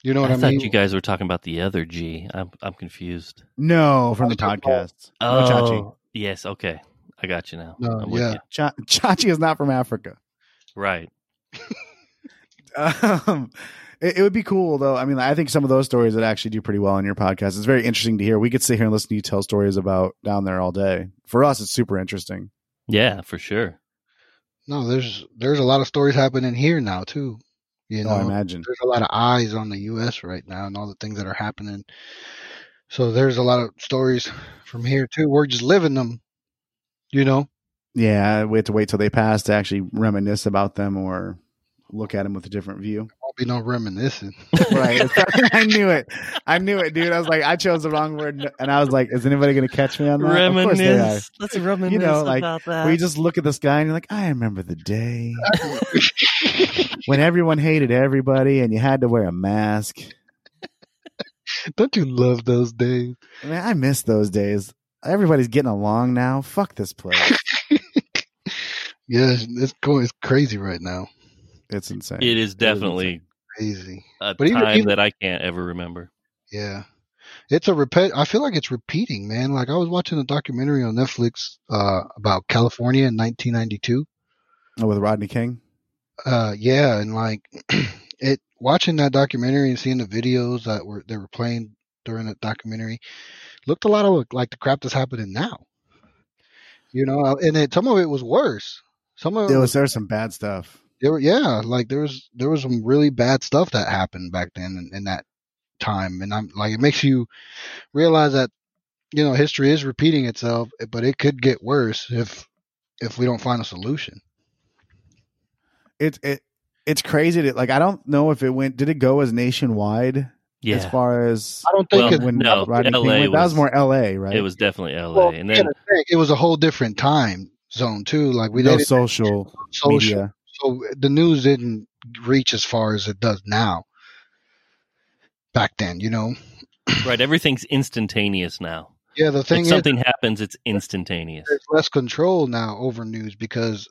You know what I, mean? I, thought mean? you guys were talking about the other G. I'm I'm confused. No, from the podcast. No, Chachi. Oh, yes. Okay, I got you now. No, yeah. you. Cha- Chachi is not from Africa. Right. Um, it, it would be cool though. I mean, I think some of those stories would actually do pretty well on your podcast. It's very interesting to hear. We could sit here and listen to you tell stories about down there all day. For us, it's super interesting. Yeah, for sure. No, there's there's a lot of stories happening here now too. You Oh, I know, imagine. there's a lot of eyes on the U.S. right now and all the things that are happening. So there's a lot of stories from here too. We're just living them. You know, Yeah, we have to wait till they pass to actually reminisce about them or look at them with a different view. Won't be no reminiscing. right. I knew it. I knew it, dude. I was like, I chose the wrong word, and I was like, is anybody going to catch me on that? Of course they are. Reminisce. Let's reminisce you know, like, about that. Where you just look at the sky and you're like, I remember the day when everyone hated everybody and you had to wear a mask. Don't you love those days? Man, I miss those days. Everybody's getting along now. Fuck this place. Yeah, it's going. It's crazy right now. It's insane. it is definitely Crazy. a But time even- that I can't ever remember. Yeah. It's a repeat. I feel like it's repeating, man. Like I was watching a documentary on Netflix uh, about California in 1992. Oh, with Rodney King. Uh, yeah, and like it, watching that documentary and seeing the videos that were they were playing during that documentary, looked a lot of like the crap that's happening now. You know, and it, some of it was worse. Some of it There was was there was some bad stuff. There were yeah like there was there was some really bad stuff that happened back then in, in that time and i'm like it makes you realize that you know history is repeating itself eh, but it could get worse if if we don't find a solution It's it it's crazy. To, like I don't know if it went. Did it go as nationwide Yeah, as far as i don't think Well, it, when no, Rodney King LA went? That was was- more L.A. Right? it was definitely L.A. well, and then it was a whole different time zone too like we no social social media. So the news didn't reach as far as it does now back then you know right, everything's instantaneous now. yeah the thing if is something happens, it's instantaneous. there's less control now over news because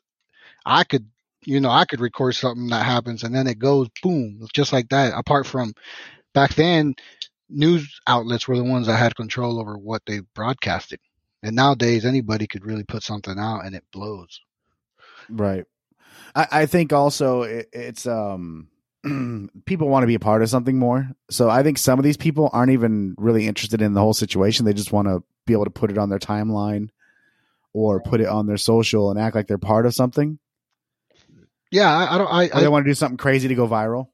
I could, you know, I could record something that happens and then it goes boom, just like that. Apart from back then, news outlets were the ones that had control over what they broadcasted. And nowadays, anybody could really put something out and it blows. Right. I, I think also it, it's um people want to be a part of something more. So I think some of these people aren't even really interested in the whole situation. They just want to be able to put it on their timeline or put it on their social and act like they're part of something. Yeah, I, I don't. I, Or they I want to do something crazy to go viral.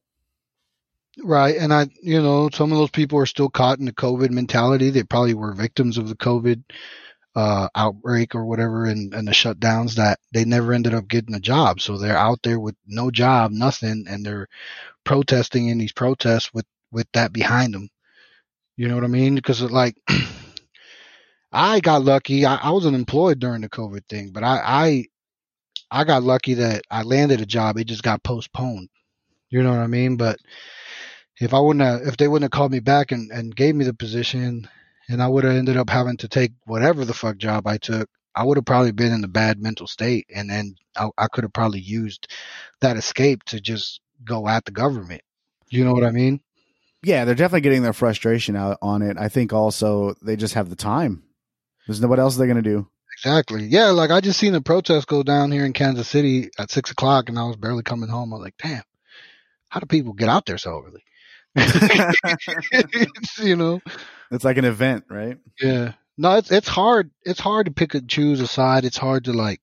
right, and I, you know, some of those people are still caught in the COVID mentality. They probably were victims of the COVID uh, outbreak or whatever, and, and the shutdowns that they never ended up getting a job. So they're out there with no job, nothing, and they're protesting in these protests with with that behind them. You know what I mean? Because like. I got lucky. I, I wasn't employed during the COVID thing, but I, I I got lucky that I landed a job. It just got postponed. You know what I mean? But if I wouldn't have, if they wouldn't have called me back and, and gave me the position and I would have ended up having to take whatever the fuck job I took, I would have probably been in a bad mental state. And then I, I could have probably used that escape to just go at the government. You know what I mean? Yeah, they're definitely getting their frustration out on it. I think also they just have the time. There's no what else they're going to do. Exactly. Yeah, like I just seen a protest go down here in Kansas City at six o'clock and I was barely coming home. I was like, damn, how do people get out there so early? you know? It's like an event, right? Yeah. No, it's it's hard. It's hard to pick and choose a side. It's hard to like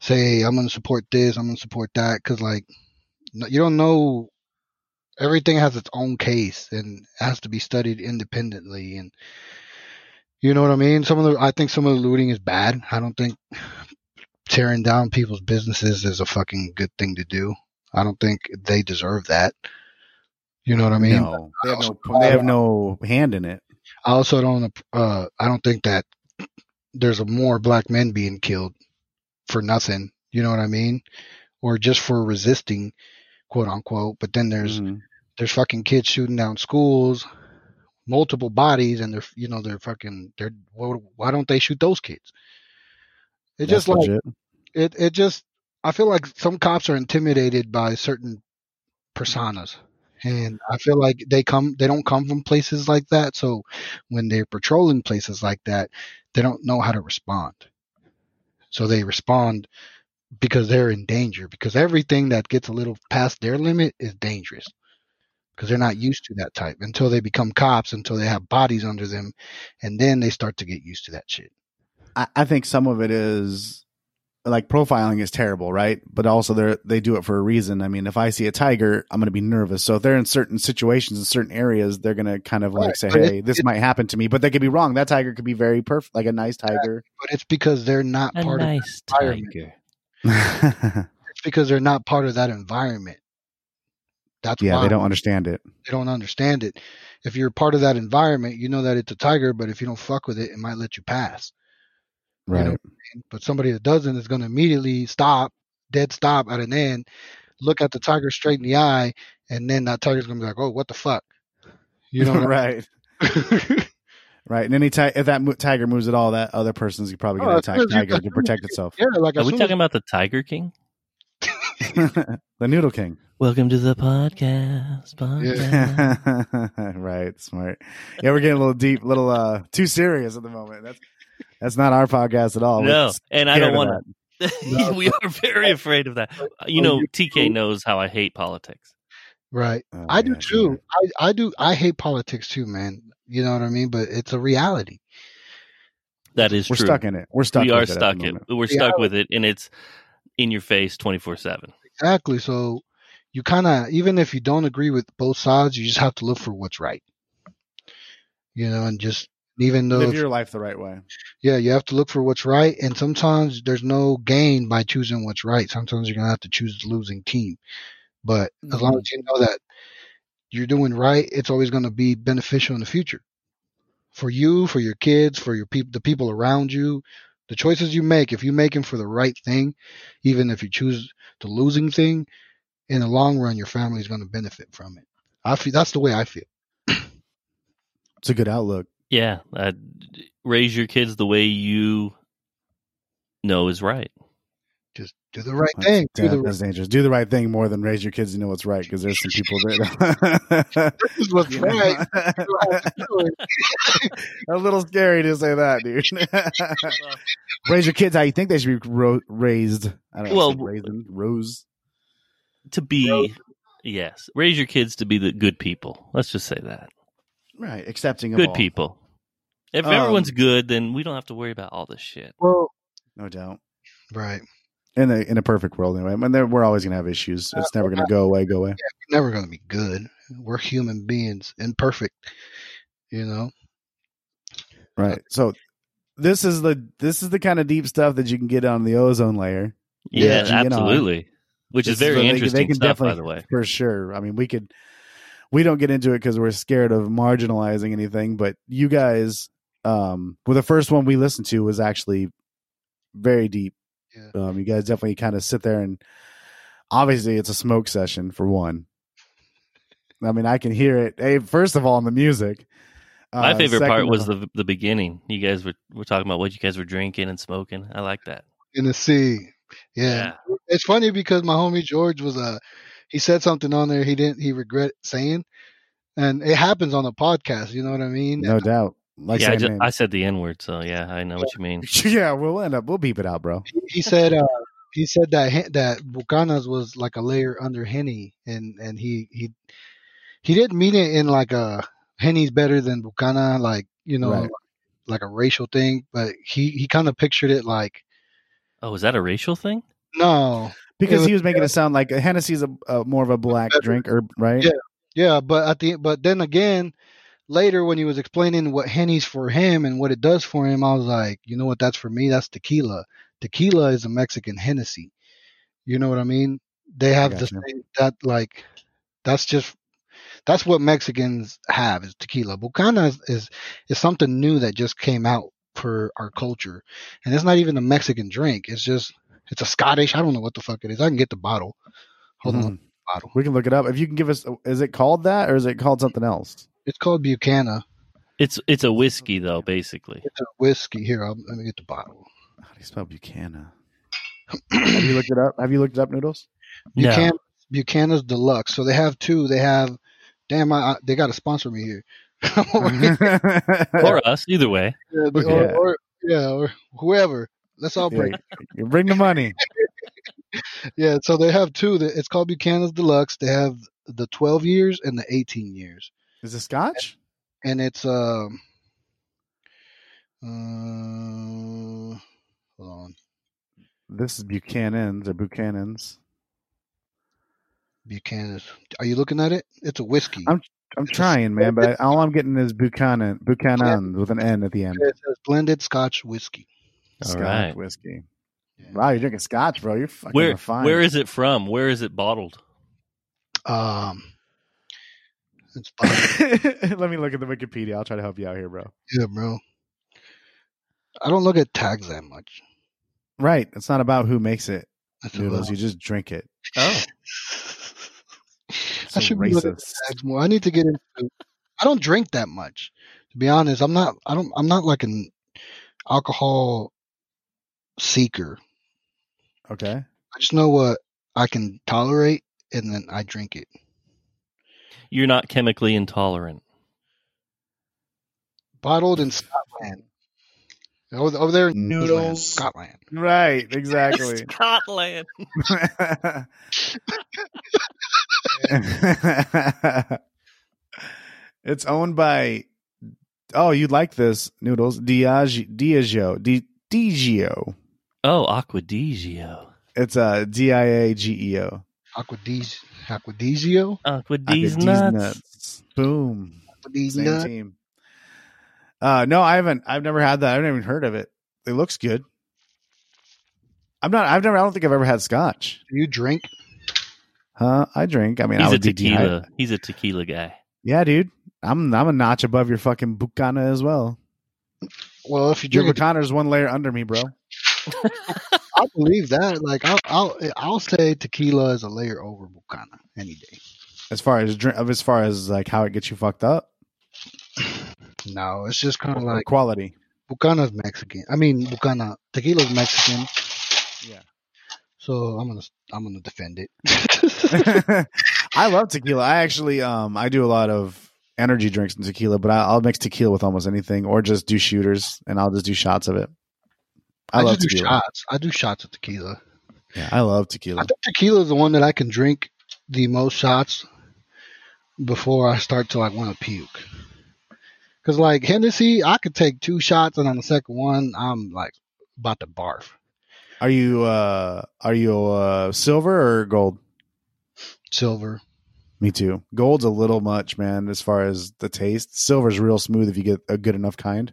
say, I'm going to support this, I'm going to support that, because like you don't know. Everything has its own case and has to be studied independently. And you know what I mean. Some of the, I think some of the looting is bad. I don't think tearing down people's businesses is a fucking good thing to do. I don't think they deserve that. You know what I mean? no, they have no, they have no hand in it. I also don't uh I don't think that there's a more black men being killed for nothing, you know what I mean? Or just for resisting, quote unquote. But then there's Mhm. there's fucking kids shooting down schools, multiple bodies and they're you know they're fucking they're why why don't they shoot those kids? It That's just like legit. it it just I feel like some cops are intimidated by certain personas. And I feel like they come they don't come from places like that. So when they're patrolling places like that, they don't know how to respond. So they respond because they're in danger because everything that gets a little past their limit is dangerous. Because they're not used to that type until they become cops, until they have bodies under them, and then they start to get used to that shit. I, I think some of it is like profiling is terrible, right? But also they they do it for a reason. I mean, if I see a tiger, I'm going to be nervous. So if they're in certain situations in certain areas, they're going to kind of like Right, say, but it- "Hey, this it- might happen to me," but they could be wrong. That tiger could be very perfect, like a nice tiger. But it's because they're not A part of nice environment. tiger. yeah, it's because they're not part of that environment. That's why they don't understand it. they don't understand it. If you're part of that environment, you know that it's a tiger, but if you don't fuck with it, it might let you pass. You Right. know, But somebody that doesn't is going to immediately stop, dead stop at an end, look at the tiger straight in the eye, and then that tiger's going to be like, "Oh, what the fuck?" You know, right. Right. And any ti- if that mo- tiger moves at all, that other person's probably Oh, going to soon attack as you- tiger to protect itself. yeah, like Are we talking as, about the Tiger King? the Noodle King. Welcome to the podcast. podcast. right, smart. Yeah, we're getting a little deep, little uh too serious at the moment. That's that's not our podcast at all. No, and I don't want that. to. we are very afraid of that. Uh, you know, TK knows how I hate politics. right. Oh, I do yeah, too. sure. I, I do. I hate politics too, man. You know what I mean? But it's a reality. That is We're true. stuck in it. We're stuck. we are it stuck in. We're stuck with it, and it's in your face twenty four seven. Exactly. So you kind of, even if you don't agree with both sides, you just have to look for what's right. You know, and just even though, Live your life the right way. yeah, you have to look for what's right. And sometimes there's no gain by choosing what's right. Sometimes you're gonna have to choose the losing team. But as long mm-hmm. as you know that you're doing right, it's always going to be beneficial in the future for you, for your kids, for your people, the people around you. The choices you make, if you make them for the right thing, even if you choose the losing thing, in the long run, your family is going to benefit from it. I feel that's the way I feel. It's a good outlook. Yeah, uh, raise your kids the way you know is right. Just do the right That's, thing. Do yeah, the that's dangerous. Do the right thing more than raise your kids to know what's right because there's some people that. this is what's You right. You have to do it. a little scary to say that, dude. Raise your kids how you think they should be ro- raised. I don't know. Well, Well, raised, rose. To be Yes, raise your kids to be the good people. Let's just say that Right, accepting of good all, people. If Um, everyone's good, then we don't have to worry about all this shit. Well, no doubt. right. In a in a perfect world, anyway. I mean, we're always gonna have issues. It's never gonna go away. Go away. We're never going to be good. We're human beings, imperfect. You know. Right. So this is the this is the kind of deep stuff that you can get on the ozone layer. Yeah, Yeah, absolutely. Which This is very where they- interesting they can stuff, by the way. for sure. I mean, we could we don't get into it because we're scared of marginalizing anything, but you guys, um, well, the first one we listened to was actually very deep. Yeah. Um, you guys definitely kind of sit there and obviously it's a smoke session for one. I mean, I can hear it. Hey, first of all, in the music. My Uh, favorite part was the the beginning. You guys were were talking about what you guys were drinking and smoking. I like that. In the sea. Yeah. It's funny because my homie George was a he said something on there he didn't he regret saying. And it happens on the podcast, you know what I mean? no doubt. Like yeah, I, saying ju- names. I said the N word, so yeah, I know what you mean. yeah, we'll end up. We'll beep it out, bro. he said uh he said that that Bucanas was like a layer under Henny and and he he he didn't mean it in like a Henny's better than Bucana like you know Right. like a racial thing but he he kind of pictured it like Oh, is that a racial thing? no Because It he was making it sound like Hennessy's a, a more of a black Better. drink, or right? Yeah. yeah but at the but then again later when he was explaining what Henny's for him and what it does for him I was like you know what that's for me that's tequila tequila is a Mexican Hennessy you know what I mean they have the same that like that's just that's what Mexicans have is tequila. Bucana is, is is something new that just came out for our culture, and it's not even a Mexican drink. It's just it's a Scottish. I don't know what the fuck it is. I can get the bottle. Hold on, Mhm. bottle. We can look it up. If you can give us, is it called that or is it called something else? It's called Buchanan. It's it's a whiskey though, basically. It's a whiskey. Here, I'll, let me get the bottle. How do you spell Buchanan? Have you looked it up? Have you looked it up, Noodles? Buchanan, Buchanan's Deluxe. So they have two. They have. Damn, I, I, they got to sponsor me here. Or us, either way. Yeah, or, Yeah. or yeah, or whoever. Let's all break. You bring the money. Yeah, so they have two. That It's called Buchanan's Deluxe. They have the 12 years and the 18 years, Is it Scotch? and it's um. Uh, hold on, This is Buchanan's or Buchanan's. Buchanan's. Are you looking at it? It's a whiskey. I'm- I'm trying, man, but I, all I'm getting is Buchanan, Buchanan with an N at the end. It says blended Scotch whiskey. All Scotch right. whiskey. Yeah. Wow, you're drinking Scotch, bro. You're fucking Where refined. where is it from? Where is it bottled? Um, it's. Let me look at the Wikipedia. I'll try to help you out here, bro. yeah, bro. I don't look at tags that much. Right. It's not about who makes it, That's noodles. about- You just drink it. Oh, I should be looking at tags more. I need to get into. I don't drink that much, to be honest. I'm not. I don't. I'm not like an alcohol seeker. Okay. I just know what I can tolerate, and then I drink it. You're not chemically intolerant. Bottled in Scotland. Over, over there in Noodles. Scotland. Right. Exactly. Scotland. it's owned by. Oh, you'd like this noodles? Diageo. Diageo. Di- Diageo. Oh, Aquadigio. It's a D I A G E O. Aquadis, Aquadisio. Aquadis Aquadis nuts. Boom. Aquadis Same nut. team. Uh, no, I haven't. I've never had that. I've never even heard of it. It looks good. I'm not. I've never. I don't think I've ever had Scotch. Do you drink? Huh? I drink. I mean, He's a would be tequila. dehydrated. He's a tequila guy. Yeah, dude. I'm. I'm a notch above your fucking Bucana as well. Well, if you Your drink, it, Bucana is one layer under me, bro. I believe that. Like, I'll, I'll, I'll say tequila is a layer over Bucana any day. As far as drink, as far as like how it gets you fucked up, No, it's just kind of like quality. Bucana's Mexican. I mean, Bucana tequila's Mexican. Yeah. So I'm gonna, I'm gonna defend it. I love tequila. I actually, um, I do a lot of energy drinks and tequila, but I, I'll mix tequila with almost anything, or just do shooters, and I'll just do shots of it. I, I, love just do tequila. shots. I do shots of tequila. Yeah, I love tequila. I tequila. think tequila is the one that I can drink the most shots before I start to like want to puke. Cause like Hennessy, I could take two shots and on the second one, I'm like about to barf. Are you uh are you uh silver or gold? Silver. Me too. Gold's a little much, man, as far as the taste. Silver's real smooth if you get a good enough kind.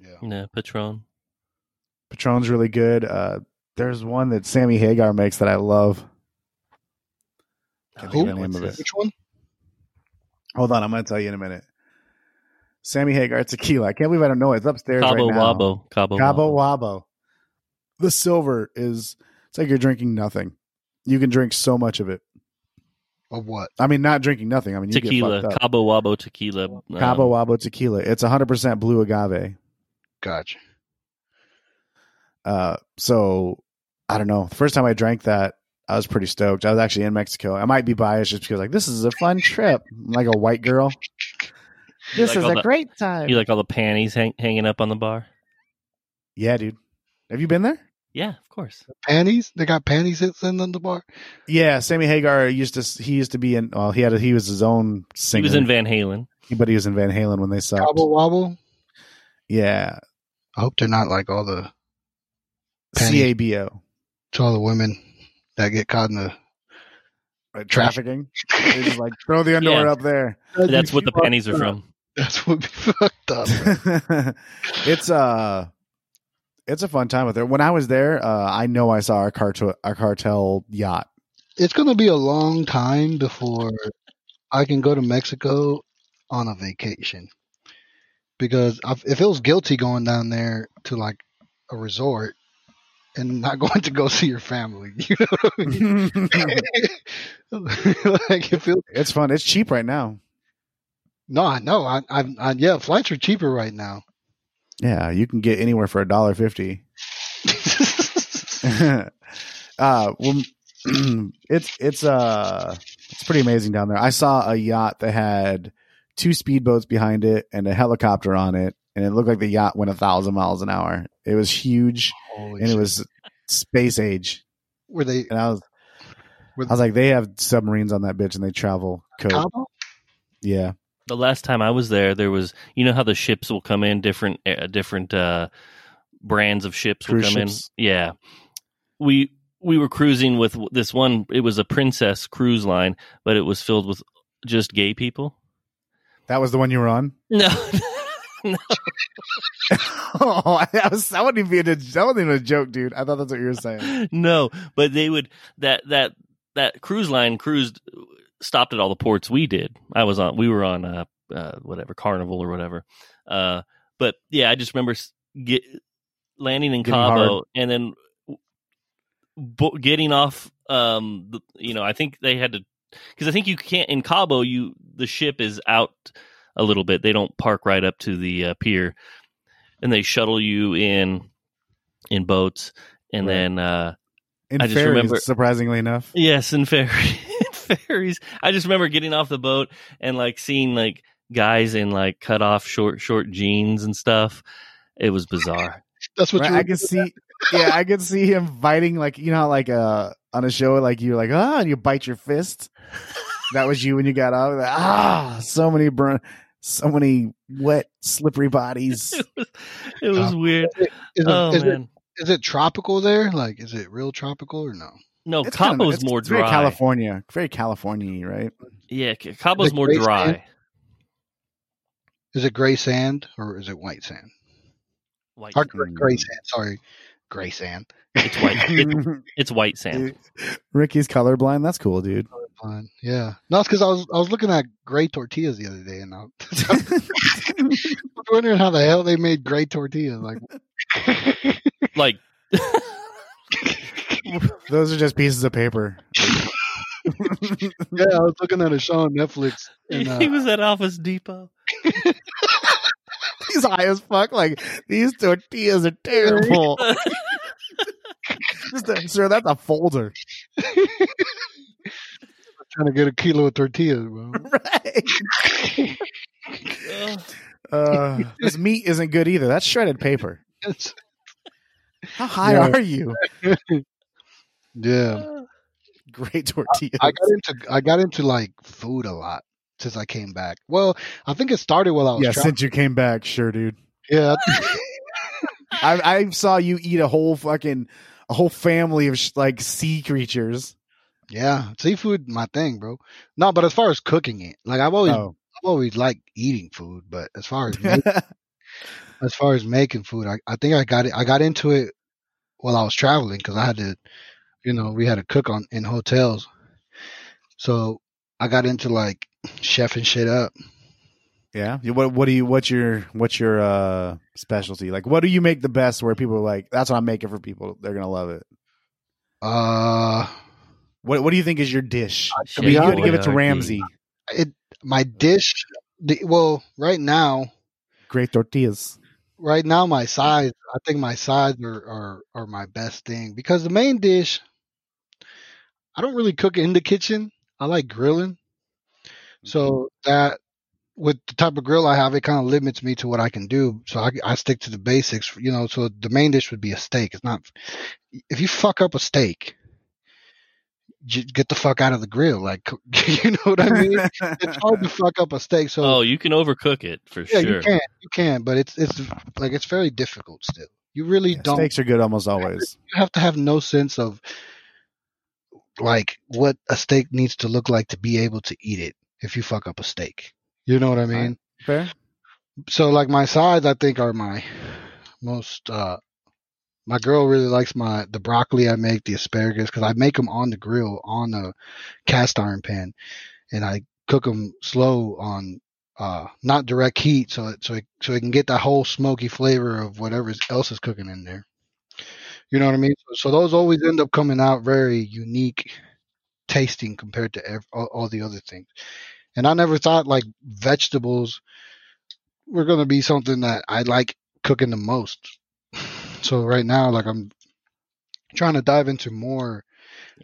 Yeah. Yeah, Patron. Patron's really good. Uh there's one that Sammy Hagar makes that I love. Can't think of the name of it. Which one? Hold on, I'm gonna tell you in a minute. Sammy Hagar tequila. I can't believe I don't know it. It's upstairs Cabo right now. Wabo. Cabo, Cabo Wabo. Wabo. The silver is it's like you're drinking nothing. You can drink so much of it. Of what? I mean, not drinking nothing. I mean, you Tequila. Get fucked up. Cabo Wabo tequila. um, Cabo Wabo tequila. It's 100% blue agave. Gotcha. Uh, so I don't know. The first time I drank that, I was pretty stoked. I was actually in Mexico. I might be biased just because like this is a fun trip. I'm like a white girl. This like is a the- great time. You like all the panties hang, hanging up on the bar? yeah, dude. Have you been there? Yeah, of course. Panties? They got panties sitting on the bar? Yeah, Sammy Hagar used to. He used to be in. Well, he had. A, he was his own singer. He was in Van Halen. but he was in Van Halen when they saw Cabo Wabo? Yeah, I hope they're not like all the Penny. CABO. to all the women that get caught in the Right, trafficking. just like throw the underwear Yeah. up there. That's what the panties are from. That's what be fucked up. it's uh it's a fun time with her. When I was there, uh, I know I saw our cartel our cartel yacht. it's gonna be a long time before I can go to Mexico on a vacation because I, it feels guilty going down there to like a resort and not going to go see your family. You know what I mean? like it feels. it's fun. It's cheap right now. No, I know. I, I, I, yeah, flights are cheaper right now. Yeah, you can get anywhere for a dollar fifty. uh, well, it's it's uh it's pretty amazing down there. I saw a yacht that had two speedboats behind it and a helicopter on it, and it looked like the yacht went a thousand miles an hour. It was huge Holy and it was space age. were they And I was were I was like, they have submarines on that bitch and they travel code. Cabo? Yeah, The last time I was there, there was you know how the ships will come in different uh, different uh, brands of ships will come ships. in. Yeah, we we were cruising with this one. It was a Princess cruise line, but it was filled with just gay people. that was the one you were on. No, oh, that was that wasn't even a, that wasn't even a joke, dude. I thought that's what you were saying. no, but they would that that that cruise line cruised stopped at all the ports we did. I was on we were on uh, uh whatever Carnival or whatever. Uh but yeah, I just remember get landing in Getting Cabo hard. and then bo- getting off um the, you know, I think they had to cuz I think you can't in Cabo you the ship is out a little bit. They don't park right up to the uh, pier and they shuttle you in in boats and Right. then uh In I just ferries, remember- surprisingly enough. Yes, and ferry ferries. I just remember getting off the boat and like seeing like guys in like cut off short short jeans and stuff. It was bizarre. That's what Right, you I can see. Yeah, I can see him biting like you know like uh on a show like you're like ah and you bite your fist. That was you when you got out. Like, ah, so many burn, so many wet, slippery bodies. It was, it was Uh, weird. Is it, Oh is, it, man. is it tropical there? Like, is it real tropical or no? No, It's kinda- it's- more it's very dry. California, very California, right? Yeah, C- Cabo's more dry. sand? Is it gray sand or is it white sand? White. Or gray, gray sand. Sorry, gray sand. It's white. It, it's white sand. Ricky's colorblind. That's cool, dude. Fine. Yeah. No, it's because I was I was looking at gray tortillas the other day, and I was wondering how the hell they made gray tortillas. Like, Like Those are just pieces of paper. yeah, I was looking at a show on Netflix, and uh, he was at Office Depot. He's high as fuck. Like these tortillas are terrible. Just a- sir, that's a folder. Trying to get a kilo of tortillas, bro. Right. Uh, this meat isn't good either. That's shredded paper. How high Yeah. are you? yeah, Great tortillas. I got into I got into like food a lot since I came back. Well, I think it started while I was yeah, traveling. since you came back, sure, dude. Yeah, I, I saw you eat a whole fucking a whole family of sh- like sea creatures. Yeah, seafood my thing, bro. No, but as far as cooking it, like I've always Oh, I've always liked eating food, but as far as make, as far as making food, I, I think I got it. I got into it while I was traveling because I had to, you know, we had to cook on in hotels, so I got into like chefing shit up. yeah. What what do you what's your what's your uh specialty? Like, what do you make the best? Where people are like, that's what I'm making for people. They're gonna love it. Uh, What what do you think is your dish? Uh, to I mean, be you got to give it to Ramsey. it my dish. The, well, right now, Great tortillas. right now my sides i think my sides are, are are my best thing because the main dish i don't really cook in the kitchen i like grilling so mm-hmm. that with the type of grill i have it kind of limits me to what i can do so I, I stick to the basics you know so the main dish would be a steak it's not if you fuck up a steak j- get the fuck out of the grill like you know what i mean it's hard to fuck up a steak so Oh, you can overcook it for yeah, sure. you can, you can, but it's it's like it's very difficult still. You really Yeah, don't. steaks are good almost always. You have to have no sense of like what a steak needs to look like to be able to eat it. If you fuck up a steak, you know what I mean. Fair. So like my sides, I think are my most. uh My girl really likes my the broccoli I make, the asparagus, because I make them on the grill on a cast iron pan, and I cook them slow on uh not direct heat, so it, so it, so it can get that whole smoky flavor of whatever else is cooking in there. You know what I mean? So, so those always end up coming out very unique tasting compared to all, all the other things. And I never thought like vegetables were going to be something that I like cooking the most. So right now, like I'm trying to dive into more.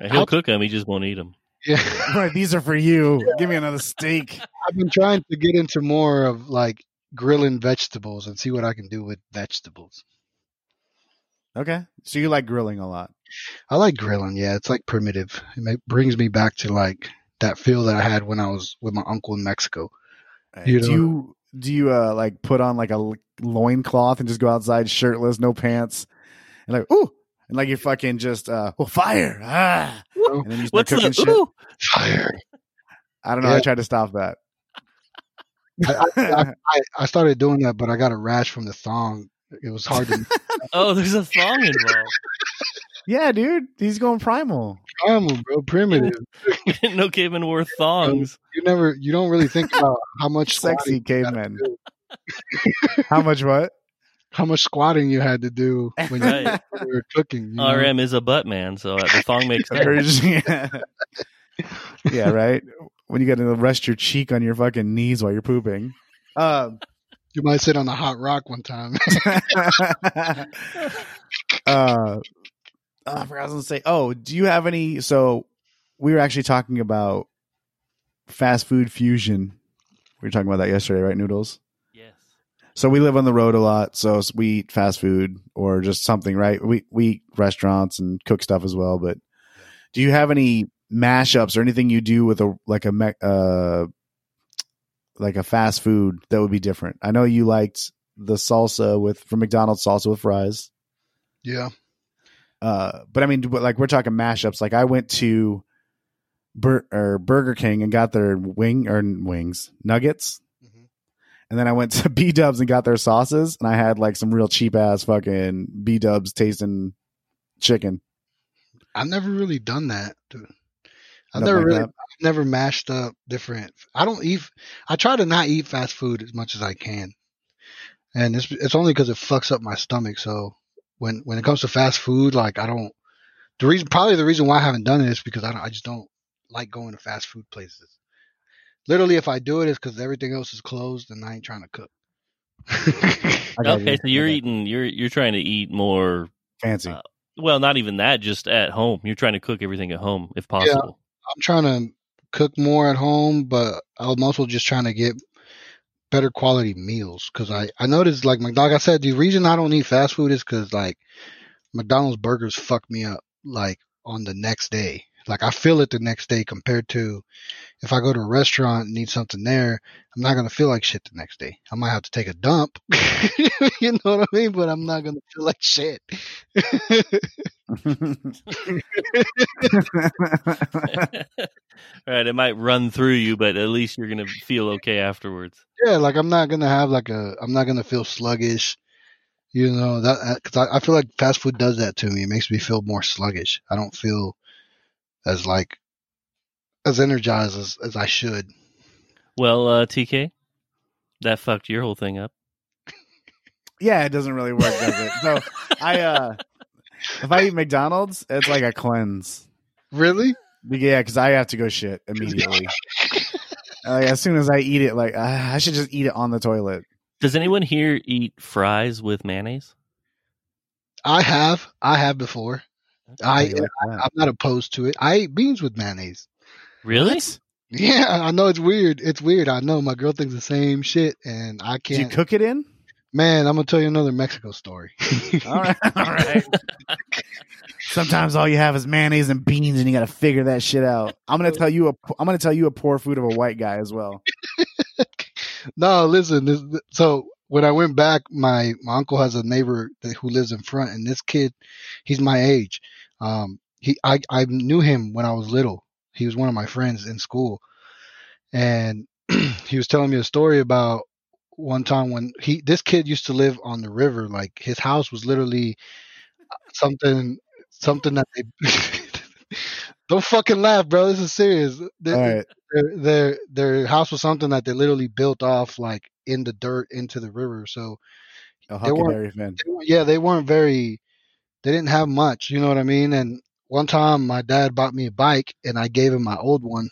He'll How- cook them. He just won't eat them. Yeah, Right, these are for you. Give me another steak. I've been trying to get into more of like grilling vegetables and see what I can do with vegetables. Okay, so you like grilling a lot. I like grilling. Yeah, it's like primitive. It ma- brings me back to like that feel that I had when I was with my uncle in Mexico. You do you do you uh like put on like a l- loincloth and just go outside shirtless, no pants, and like ooh, and like you fucking just uh oh fire ah, and then you start What's cooking the shit. ooh? Fire. I don't know. I tried to stop that. I, I, I, I started doing that, but I got a rash from the thong. It was hard to Oh, there's a thong involved. yeah, dude, he's going primal. Primal, bro. Primitive. no caveman wore thongs. You never, you don't really think about how much Sexy squatting you gotta caveman. do. How much what? How much squatting you had to do when you Right. were cooking. You know? RM is a butt man, so uh, the thong makes sense. yeah. yeah, right. When you got to rest your cheek on your fucking knees while you're pooping. Um, You might sit on a hot rock one time. uh, I forgot I was gonna say. Oh, do you have any? So we were actually talking about fast food fusion. We were talking about that yesterday, right? Noodles. Yes. So we live on the road a lot, so we eat fast food or just something, right? We we eat restaurants and cook stuff as well. But do you have any mashups or anything you do with a like a me- uh like a fast food that would be different? I know you liked the salsa with from McDonald's salsa with fries. yeah. Uh, but I mean, but, like we're talking mashups. Like I went to Bur- or Burger King and got their wing or wings nuggets, Mhm. and then I went to B Dubs and got their sauces, and I had like some real cheap ass fucking B Dubs tasting chicken. I've never really done that. Dude. I've never like really, that. I've never mashed up different. I don't eat. I try to not eat fast food as much as I can, and it's it's only because it fucks up my stomach. So when when it comes to fast food, like I don't. The reason, probably the reason why I haven't done it is because I don't. I just don't like going to fast food places. Literally, if I do it, it's because everything else is closed and I ain't trying to cook. Okay, so you're eating. You're you're trying to eat more. fancy. uh, Well, not even that. Just at home. You're trying to cook everything at home if possible. Yeah, I'm trying to cook more at home, but I'm also just trying to get better quality meals because I I noticed like like I said the reason I don't eat fast food is because like McDonald's burgers fuck me up like on the next day Like I feel it the next day compared to if I go to a restaurant and need something there, I'm not gonna feel like shit the next day. I might have to take a dump. you know what I mean? But I'm not gonna feel like shit. right, it might run through you, but at least you're gonna feel okay afterwards. yeah, like I'm not gonna have like a I'm not gonna feel sluggish. You know that because I, I feel like fast food does that to me. It makes me feel more sluggish. I don't feel as like as energized as, as I should. Well, uh, TK, that fucked your whole thing up. yeah, it doesn't really work, does it? So I uh if I eat McDonald's, it's like a cleanse. Really? Yeah, because I have to go shit immediately. like as soon as I eat it, like uh, I should just eat it on the toilet. Does anyone here eat fries with mayonnaise? I have. I have before. How I like that? I'm not opposed to it. I eat beans with mayonnaise. Really? What? Yeah, I know it's weird. It's weird. I know my girl thinks the same shit, and I can't. You cook it in? Man, I'm gonna tell you another Mexico story. All right, all right. Sometimes all you have is mayonnaise and beans, and you got to figure that shit out. I'm gonna tell you a. I'm gonna tell you a poor food of a white guy as well. no, listen. This, so when I went back, my my uncle has a neighbor that, who lives in front, and this kid, he's my age. Um, he I I knew him when I was little. He was one of my friends in school, and he was telling me a story about one time when he this kid used to live on the river. Like his house was literally something something that they. Don't fucking laugh, bro. This is serious. They- All right. their their their house was something that they literally built off like in the dirt into the river. So They weren't- they weren't- yeah, they weren't very. They didn't have much, you know what I mean. And one time, my dad bought me a bike, and I gave him my old one,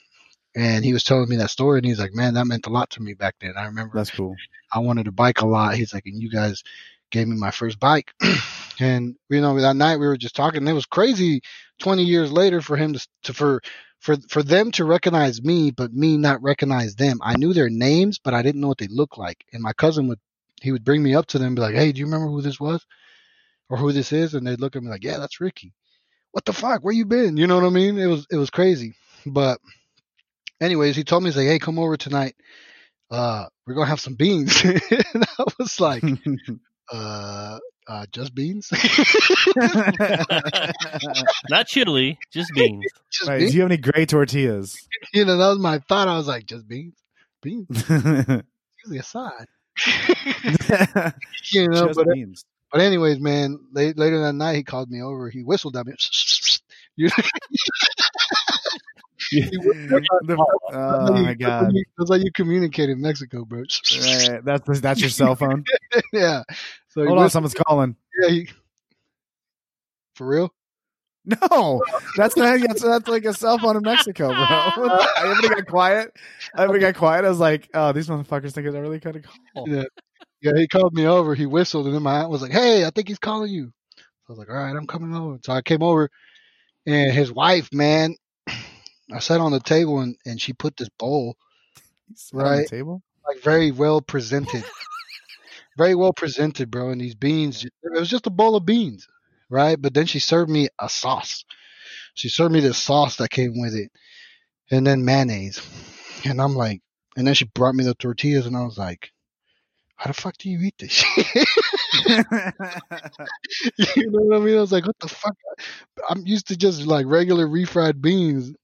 and he was telling me that story, and he's like, "Man, that meant a lot to me back then." I remember That's cool. I wanted a bike a lot. He's like, and you guys gave me my first bike. and you know, that night we were just talking. And it was crazy. Twenty years later, for him to, to for for for them to recognize me, but me not recognize them. I knew their names, but I didn't know what they looked like. And my cousin would he would bring me up to them, and be like, "Hey, do you remember who this was, or who this is?" And they'd look at me like, "Yeah, that's Ricky." What the fuck? Where you been? You know what I mean? It was it was crazy. But anyways, he told me he's like, "Hey, come over tonight." uh, we're gonna have some beans. and I was like, uh, uh, just beans? Not chili, just beans. just Do beans? you have any gray tortillas? You know, that was my thought. I was like, just beans? Beans? Usually a side. you know, Just but, beans. but anyways, man, late, later that night, he called me over. He whistled at me. You know, The- oh my god! That's how you communicate in Mexico, bro. Right, that's that's your cell phone. yeah. So he Hold on, whistled- someone's calling. yeah, he, for real? No, that's not. That's, that's like a cell phone in Mexico, bro. Everybody got quiet. Everybody got quiet. I was like, "Oh, these motherfuckers think I really kind of call." Yeah. Yeah, he called me over. He whistled, and then my aunt was like, "Hey, I think he's calling you." I was like, "All right, I'm coming over." So I came over, and his wife, man, I sat on the table, and, and she put this bowl, Sat on the Right. table. like very well presented, very well presented, bro. And these beans, it was just a bowl of beans, right? But then she served me a sauce. She served me this sauce that came with it, and then mayonnaise. And I'm like, and then she brought me the tortillas, and I was like, "How the fuck do you eat this you know what I mean? I was like, what the fuck? I'm used to just like regular refried beans.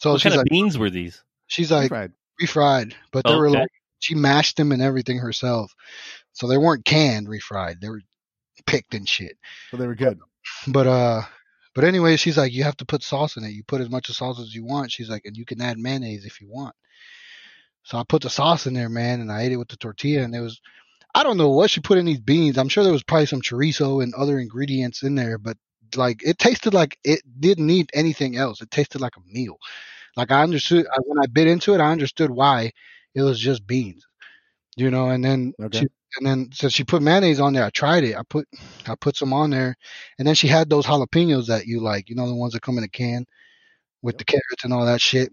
So what she's kind like, of beans were these? she's like Right. refried, but they were like, she mashed them and everything herself. So they weren't canned refried. They were picked and shit. But they were good. But, uh, but anyway, she's like, you have to put sauce in it. You put as much of sauce as you want. She's like, and you can add mayonnaise if you want. So I put the sauce in there, man, and I ate it with the tortilla, and it was, I don't know what she put in these beans. I'm sure there was probably some chorizo and other ingredients in there, but like it tasted like it didn't need anything else. It tasted like a meal. Like I understood I, when I bit into it, I understood why it was just beans, you know. And then Okay. she, and then since she put mayonnaise on there, I tried it. I put I put some on there, and then she had those jalapenos that you like, you know, the ones that come in a can with the carrots and all that shit.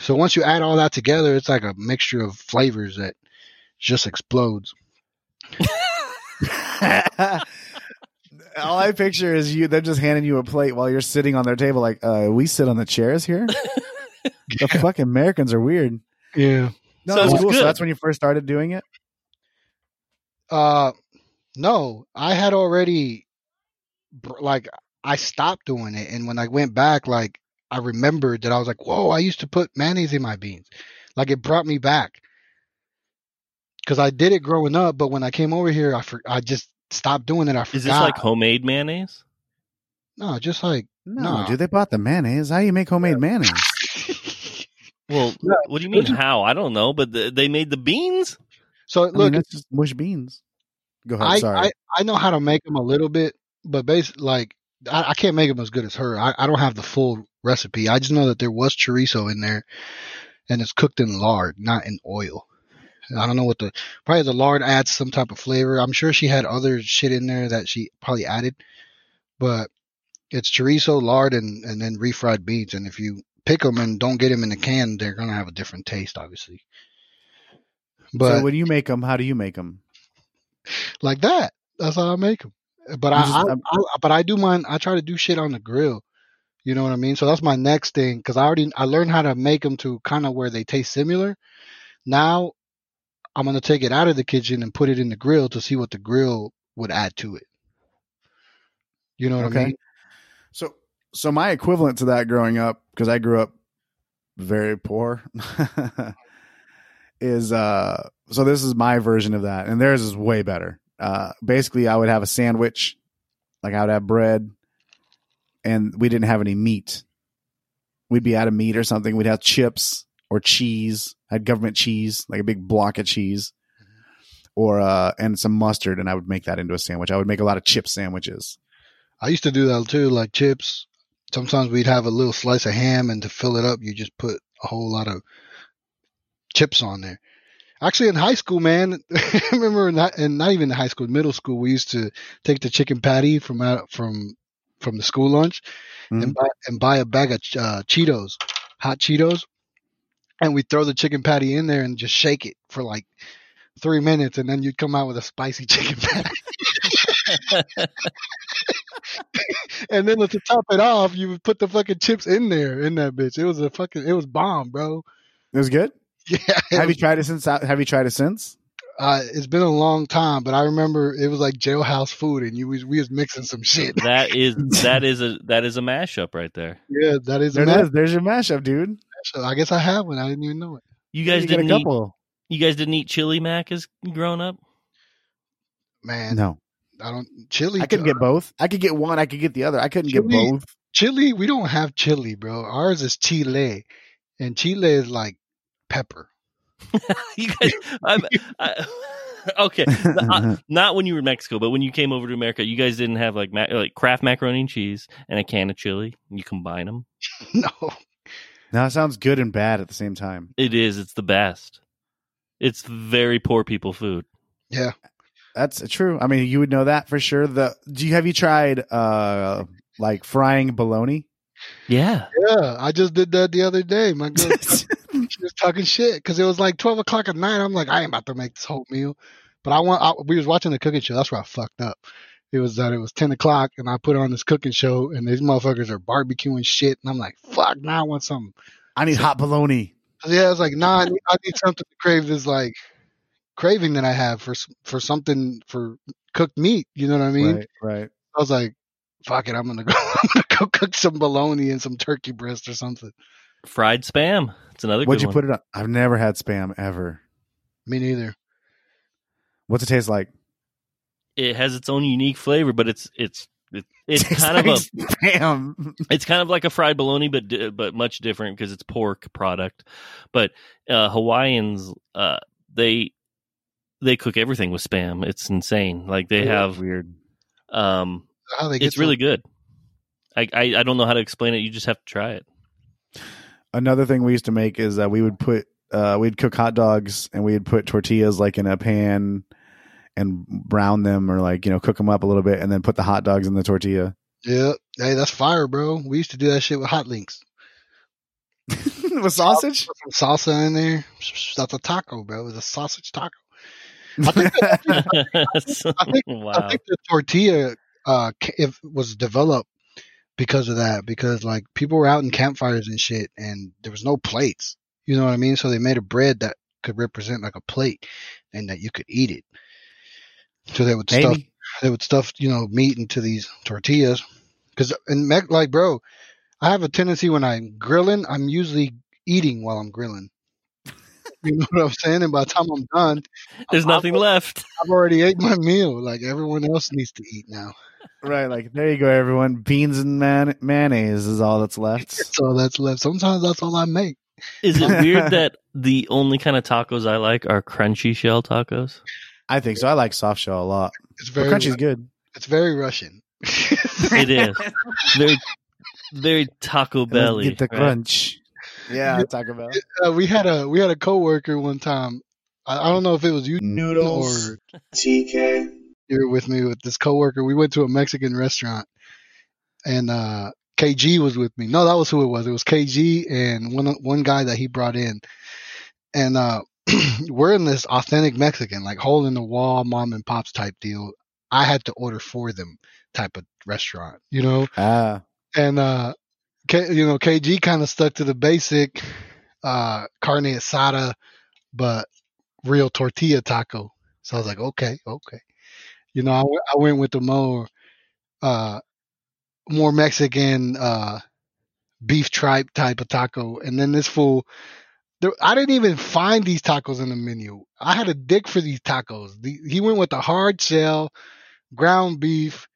So once you add all that together, it's like a mixture of flavors that just explodes. All I picture is you They're just handing you a plate while you're sitting on their table. Like, uh, we sit on the chairs here. the fucking Americans are weird. Yeah. No, So that's cool. So that's when you first started doing it. Uh, no, I had already, like, I stopped doing it, and when I went back, like, I remembered that I was like, "Whoa, I used to put mayonnaise in my beans." Like, it brought me back because I did it growing up, but when I came over here, I for, I just stopped doing it. I forgot. Is this like homemade mayonnaise? no, just like No, No. dude, they bought the mayonnaise. How do you make homemade mayonnaise? Well, No, what do you mean how? I don't know, but th- they made the beans. so. I mean, Look, that's just mush beans. Go ahead. I, Sorry. I I know how to make them a little bit, but basically, like I, I can't make them as good as her. I, I don't have the full recipe. I just know that there was chorizo in there, and it's cooked in lard, not in oil. I don't know what the probably the lard adds some type of flavor. I'm sure she had other shit in there that she probably added, but it's chorizo, lard, and and then refried beans. And if you pick them and don't get them in the can, they're gonna have a different taste, obviously. But so when you make them, how do you make them? like that. That's how I make them. But I, just- I, um, I, but I do mine. I try to do shit on the grill. You know what I mean? So that's my next thing because I already I learned how to make them to kind of where they taste similar. Now I'm gonna take it out of the kitchen and put it in the grill to see what the grill would add to it. You know what I Okay. mean? So, so my equivalent to that growing up, because I grew up very poor, is uh. So this is my version of that, and theirs is way better. Uh, basically, I would have a sandwich, like I would have bread, and we didn't have any meat. We'd be out of meat or something. We'd have chips or cheese. I had government cheese, like a big block of cheese, or uh, and some mustard, and I would make that into a sandwich. I would make a lot of chip sandwiches. I used to do that too, like chips. Sometimes we'd have a little slice of ham, and to fill it up, you just put a whole lot of chips on there. Actually, in high school, man, I remember not, and not even in high school, middle school, we used to take the chicken patty from out from from the school lunch Mhm. and buy and buy a bag of uh, Cheetos, hot Cheetos, and we throw the chicken patty in there and just shake it for like three minutes, and then you'd come out with a spicy chicken patty. and then to top it off, you would put the fucking chips in there in that bitch. It was a fucking it was bomb, bro. It was good. Yeah. Have you tried it since? Have you tried it since? Uh, it's been a long time, but I remember it was like jailhouse food, and you was we was mixing some shit. That is that is a that is a mashup right there. Yeah, that is. There a it is. There's your mashup, dude. I guess I have one. I didn't even know it. You guys you didn't eat. couple. You guys didn't eat chili mac as grown up. Man, No, I don't chili. I could get uh, both. I could get one. I could get the other. I couldn't get both. chili. We don't have chili, bro. Ours is chile, and chile is like pepper. You guys, I'm, I, okay, not, uh, not when you were in Mexico, but when you came over to America, you guys didn't have like ma- like Kraft macaroni and cheese and a can of chili. You combine them. no, no, it sounds good and bad at the same time. It is. It's the best. It's very poor people food. yeah, That's true. I mean, you would know that for sure. The do you have you tried uh like frying bologna? Yeah. yeah. I just did that the other day. My girl, she was talking shit because it was like twelve o'clock at night. I'm like, I ain't about to make this whole meal, but I want. I, we was watching the cooking show. That's where I fucked up. It was that it was ten o'clock, and I put on this cooking show, and these motherfuckers are barbecuing shit, and I'm like, fuck, now I want something. I need hot bologna. Yeah, I was like, nah, I need, I need something to crave this like craving that I have for for something for cooked meat. You know what I mean? right, right. I was like, fuck it, I'm gonna go, I'm gonna go cook some bologna and some turkey breast or something. Fried spam. It's another What'd good you one. put it on? I've never had spam ever. Me neither. What's it taste like? It has its own unique flavor, but it's it's it, it's Tastes kind of like a spam. it's kind of like a fried bologna, but but much different because it's pork product. But uh, Hawaiians, uh, they they cook everything with spam. It's insane. Like they have, weird. um, How they get it's really good. I, I I don't know how to explain it. You just have to try it. Another thing we used to make is that we would put uh we'd cook hot dogs and we'd put tortillas like in a pan and brown them or like you know cook them up a little bit and then put the hot dogs in the tortilla. Yeah, hey, that's fire, bro. We used to do that shit with hot links. With sausage? Put salsa in there. That's a taco, bro. It's a sausage taco. I think, I think, wow. I think the tortilla uh ca- it was developed because of that because like people were out in campfires and shit and there was no plates you know what i mean so they made a bread that could represent like a plate and that you could eat it so they would stuff they would stuff you know meat into these tortillas because in Mex- like bro i have a tendency when i'm grilling i'm usually eating while i'm grilling you know what i'm saying and by the time i'm done There's I've- nothing left. i've already ate my meal like everyone else needs to eat now Right, like there you go, everyone. Beans and man- mayonnaise is all that's left. That's all that's left sometimes that's all i make Is it weird that the only kind of tacos I like are crunchy shell tacos? I think so. I like soft shell a lot. it's But very crunchy's good. it's very russian It is very, very Taco And Belly. Get the right? crunch. Yeah, Taco Bell. uh, we had a we had a coworker one time I, I don't know if it was you Noodles. or TK. you were with me with this coworker. We went to a Mexican restaurant, and uh, KG was with me. No, that was who it was. It was KG and one one guy that he brought in, and uh, we're in this authentic Mexican, like hole in the wall, mom and pops type deal. I had to order for them type of restaurant, you know, Ah, and uh, K, you know KG kind of stuck to the basic uh, carne asada, but real tortilla taco. So I was like, okay, okay. You know, I, w- I went with the more, uh, more Mexican, uh, beef tripe type of taco. And then this fool, there, I didn't even find these tacos in the menu. I had to dig for these tacos. The, he went with the hard shell, ground beef,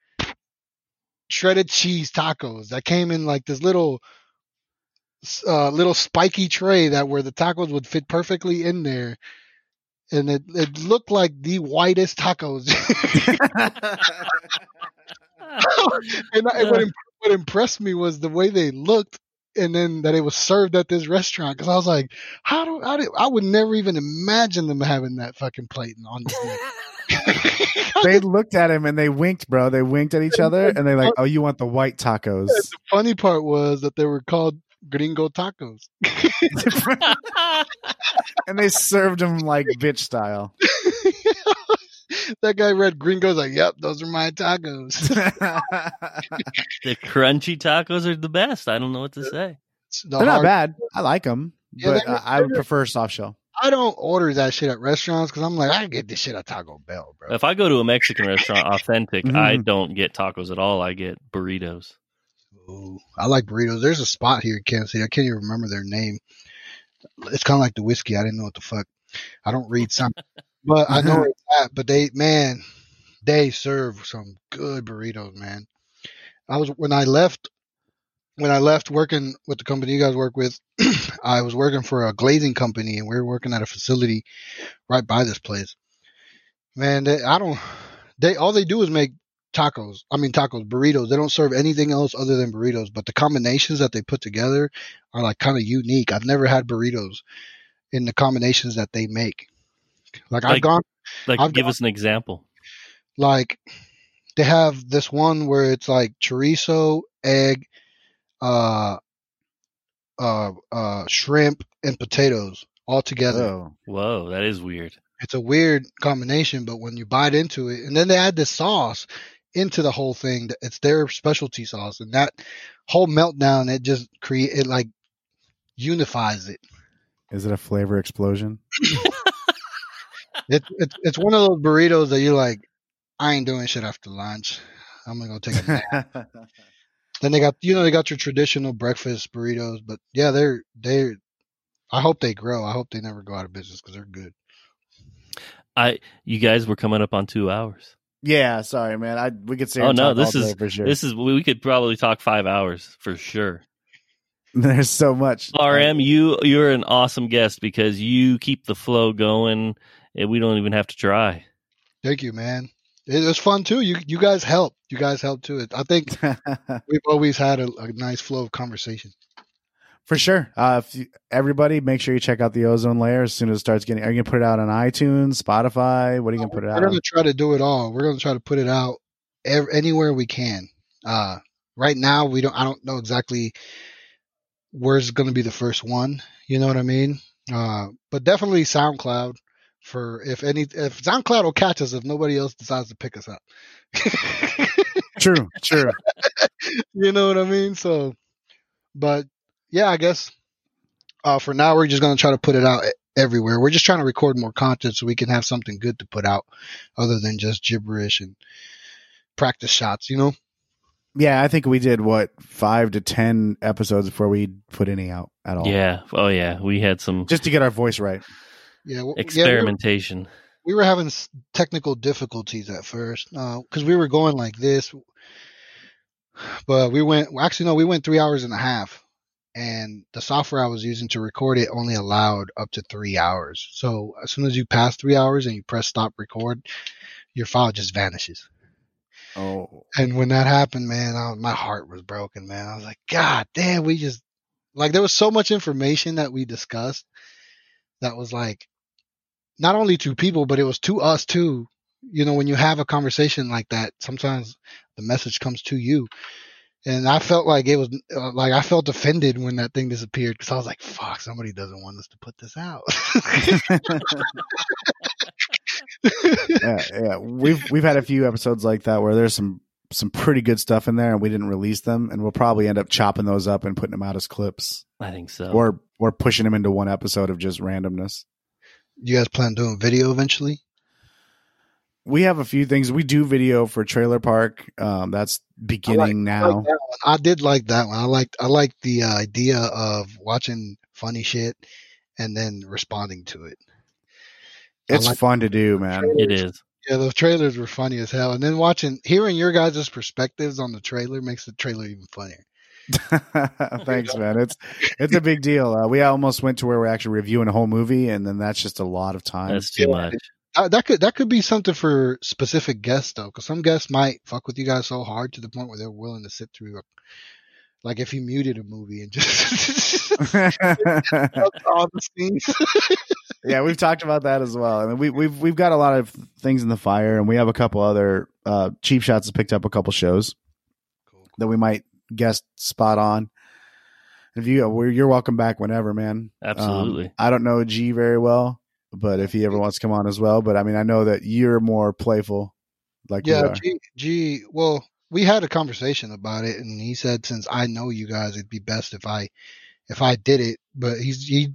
shredded cheese tacos that came in like this little, uh, little spiky tray that where the tacos would fit perfectly in there. And it, it looked like the whitest tacos. and I, what, what impressed me was the way they looked and then that it was served at this restaurant because I was like, how do I, I would never even imagine them having that fucking plate on this menu. they looked at him and they winked, bro. They winked at each other and they like, "Oh, you want the white tacos?" the funny part was that they were called gringo tacos. and they served him like bitch style. That guy read gringos like, yep, those are my tacos. The crunchy tacos are the best. I don't know what to say. The They're not bad. I like them, Yeah, but uh, I would prefer soft shell. I don't order that shit at restaurants because I'm like, I can get this shit at Taco Bell, bro. If I go to a Mexican restaurant, authentic, Mhm. I don't get tacos at all. I get burritos. Ooh, I like burritos. There's a spot here in Kansas City. I can't even remember their name. It's kind of like the whiskey. I didn't know what the fuck. I don't read some, but I know where it's at. But they, man, they serve some good burritos, man. I was when I left, when I left working with the company you guys work with, I was working for a glazing company, and we were working at a facility right by this place. Man, they, I don't. They all they do is make tacos. I mean tacos, burritos. They don't serve anything else other than burritos. But the combinations that they put together are like kind of unique. I've never had burritos in the combinations that they make. Like, I've gone Like, I've give got- us an example. like they have this one where it's like chorizo, egg, uh, uh, uh, shrimp, and potatoes all together. Oh, Whoa, that is weird. It's a weird combination, but when you bite into it, and then they add this sauce into the whole thing, it's their specialty sauce, and that whole meltdown, it just create it like unifies it. is it a flavor explosion? It, it it's one of those burritos that you're like, I ain't doing shit after lunch. I'm gonna go take a nap. then they got you know they got your traditional breakfast burritos, but yeah, they're they're. I hope they grow. I hope they never go out of business because they're good. I, you guys were coming up on two hours. yeah, sorry, man. I we could say Oh, no, this is- for sure. This is we could probably talk five hours for sure. There's so much. RM, you you're an awesome guest because you keep the flow going, and we don't even have to try. Thank you, man. It was fun too. You you guys helped. You guys helped too. I think we've always had a, a nice flow of conversation. For sure. Uh, if you, everybody, make sure you check out the ozone layer as soon as it starts getting. Are you gonna put it out on iTunes, Spotify? What are you gonna put it We're out? going on? to try to do it all. We're going to try to put it out ev- anywhere we can. Uh, right now, we don't. I don't know exactly where's going to be the first one. You know what I mean? Uh, but definitely SoundCloud. For if any if SoundCloud will catch us if nobody else decides to pick us up. True, true. you know what I mean? So, but yeah, I guess uh, for now we're just gonna try to put it out everywhere. We're just trying to record more content so we can have something good to put out, other than just gibberish and practice shots. You know? Yeah, I think we did what five to ten episodes before we put any out at all. Yeah. Oh yeah. We had some just to get our voice right. Yeah. w- yeah, we were- experimentation. we were having technical difficulties at first uh, because we were going like this, but we went. well, Actually, no, we went three hours and a half, and the software I was using to record it only allowed up to three hours. So as soon as you pass three hours and you press stop record, your file just vanishes. Oh, And when that happened, man, I, my heart was broken, man. I was like, God damn, we just like there was so much information that we discussed that was like not only to people, but it was to us too. You know, when you have a conversation like that, sometimes the message comes to you. And I felt like it was uh, like I felt offended when that thing disappeared because I was like, "Fuck, somebody doesn't want us to put this out." yeah, yeah. We've we've had a few episodes like that where there's some some pretty good stuff in there, and we didn't release them, and we'll probably end up chopping those up and putting them out as clips, I think so. or or pushing them into one episode of just randomness. You guys plan on doing video eventually? We have a few things. We do video for Trailer Park. Um, that's beginning I now. like that. I did like that one. I liked I liked the uh, idea of watching funny shit and then responding to it. It's like- fun to do, man. it is. Yeah, those trailers were funny as hell. And then watching, hearing your guys' perspectives on the trailer makes the trailer even funnier. Thanks, man. It's it's a big deal. Uh, we almost went to where we're actually reviewing a whole movie, and then that's just a lot of time. That's too much. Uh, that could that could be something for specific guests though, because some guests might fuck with you guys so hard to the point where they're willing to sit through, a, like if you muted a movie and just all the scenes. yeah, we've talked about that as well. I mean, we, we've we've got a lot of things in the fire, and we have a couple other uh, cheap shots has picked up a couple shows Cool. that we might guest spot on. If you, we're, you're welcome back whenever, man. Um, Absolutely. I don't know G very well, but if he ever wants to come on as well, but I mean, I know that you're more playful, like Yeah. G, G. Well, we had a conversation about it, and he said since I know you guys, it'd be best if I if I did it. But he's he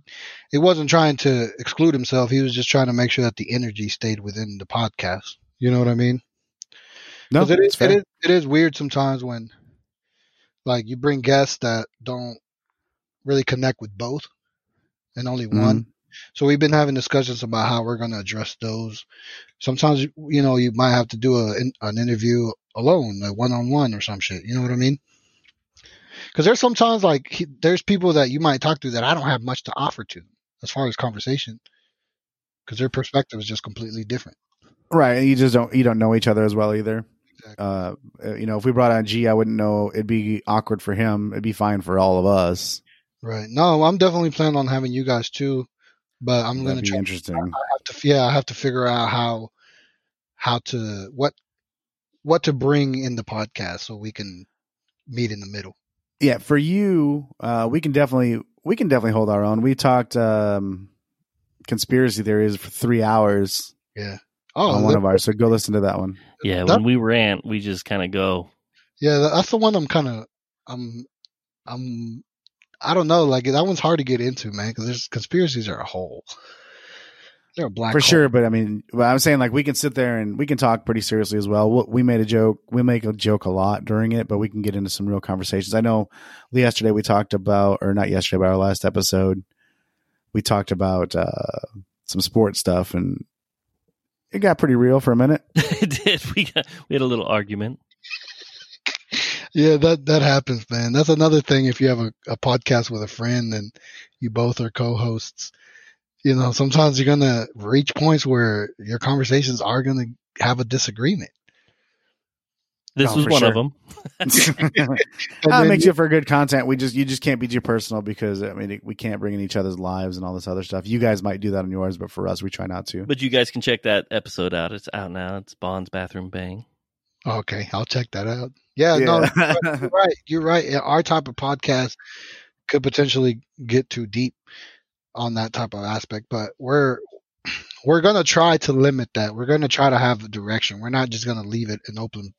he wasn't trying to exclude himself. He was just trying to make sure that the energy stayed within the podcast. You know what I mean? No, it it's is, it fair. is it is weird sometimes when like you bring guests that don't really connect with both, and only Mhm. one. So we've been having discussions about how we're going to address those. Sometimes you know you might have to do a an interview alone, a one on one or some shit. You know what I mean? Because there's sometimes like he, there's people that you might talk to that I don't have much to offer to as far as conversation, because their perspective is just completely different. Right, and you just don't you don't know each other as well either. Exactly. Uh, you know, if we brought on G, I wouldn't know. It'd be awkward for him. It'd be fine for all of us. Right. No, I'm definitely planning on having you guys too, but I'm going to be try. interesting. I have to, yeah, I have to figure out how, how to what, what to bring in the podcast so we can meet in the middle. Yeah, for you, uh, we can definitely we can definitely hold our own. We talked um, conspiracy theories for three hours Yeah. Oh, on one of ours. So go listen to that one. Yeah, that- when we rant, we just kind of go. yeah, that's the one I'm kind of, I'm, I'm, I don't know, like that one's hard to get into, man, because there's conspiracies are a whole, they're a black for hole. sure. But I mean, but I'm saying like we can sit there and we can talk pretty seriously as well. We- We made a joke. We make a joke a lot during it, but we can get into some real conversations. I know yesterday we talked about, or not yesterday, but our last episode, we talked about uh, some sports stuff, and it got pretty real for a minute. it did. We got, we had a little argument. Yeah, that that happens, man. That's another thing. If you have a, a podcast with a friend and you both are co-hosts, you know, sometimes you're gonna reach points where your conversations are gonna have a disagreement. This Oh, was one sure. of them. That then makes you- for good content. We just you just can't be too personal because I mean we can't bring in each other's lives and all this other stuff. You guys might do that on yours, but for us, we try not to. But you guys can check that episode out. It's out now. It's Bond's Bathroom Bang. okay, I'll check that out. Yeah, no, you're right. You're right. Our type of podcast could potentially get too deep on that type of aspect, but we're we're gonna try to limit that. We're gonna try to have a direction. We're not just gonna leave it an open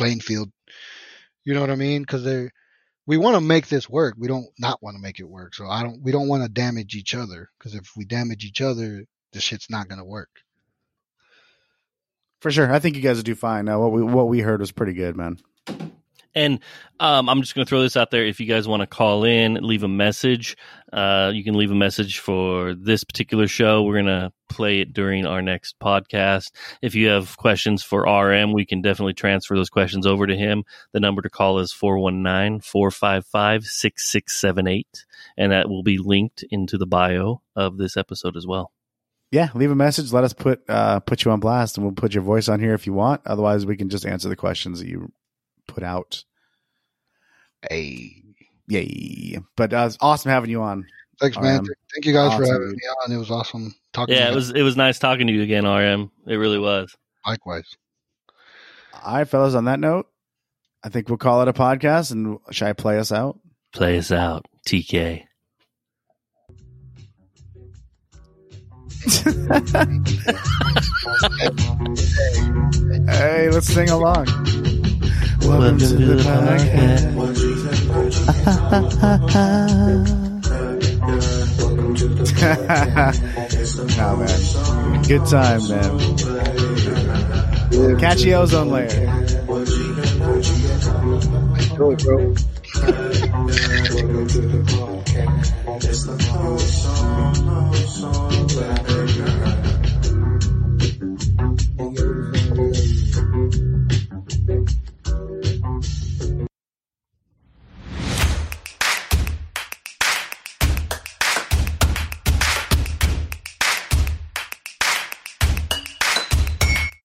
playing field. You know what I mean? Because they we want to make this work. We don't not want to make it work. So I don't. We don't want to damage each other. Because if we damage each other, the shit's not gonna work. For sure. I think you guys do fine. Now, what we what we heard was pretty good, man. And um, I'm just going to throw this out there. If you guys want to call in, leave a message. Uh, you can leave a message for this particular show. We're going to play it during our next podcast. If you have questions for RM, we can definitely transfer those questions over to him. The number to call is 419 455 6678. And that will be linked into the bio of this episode as well. Yeah, leave a message. Let us put uh, put you on blast, and we'll put your voice on here if you want. Otherwise, we can just answer the questions that you put out. Hey, Yay! But uh, it's awesome having you on. thanks, man. Um, Thank you guys for having dude. me on. It was awesome talking. Yeah, to it was it was nice talking to you again, RM. It really was. likewise. All right, fellas. On that note, I think we'll call it a podcast. And should I play us out? Play us out, TK. Hey, let's sing along. Welcome to the no, man. Good time, man. Catchy ozone layer. Go, bro.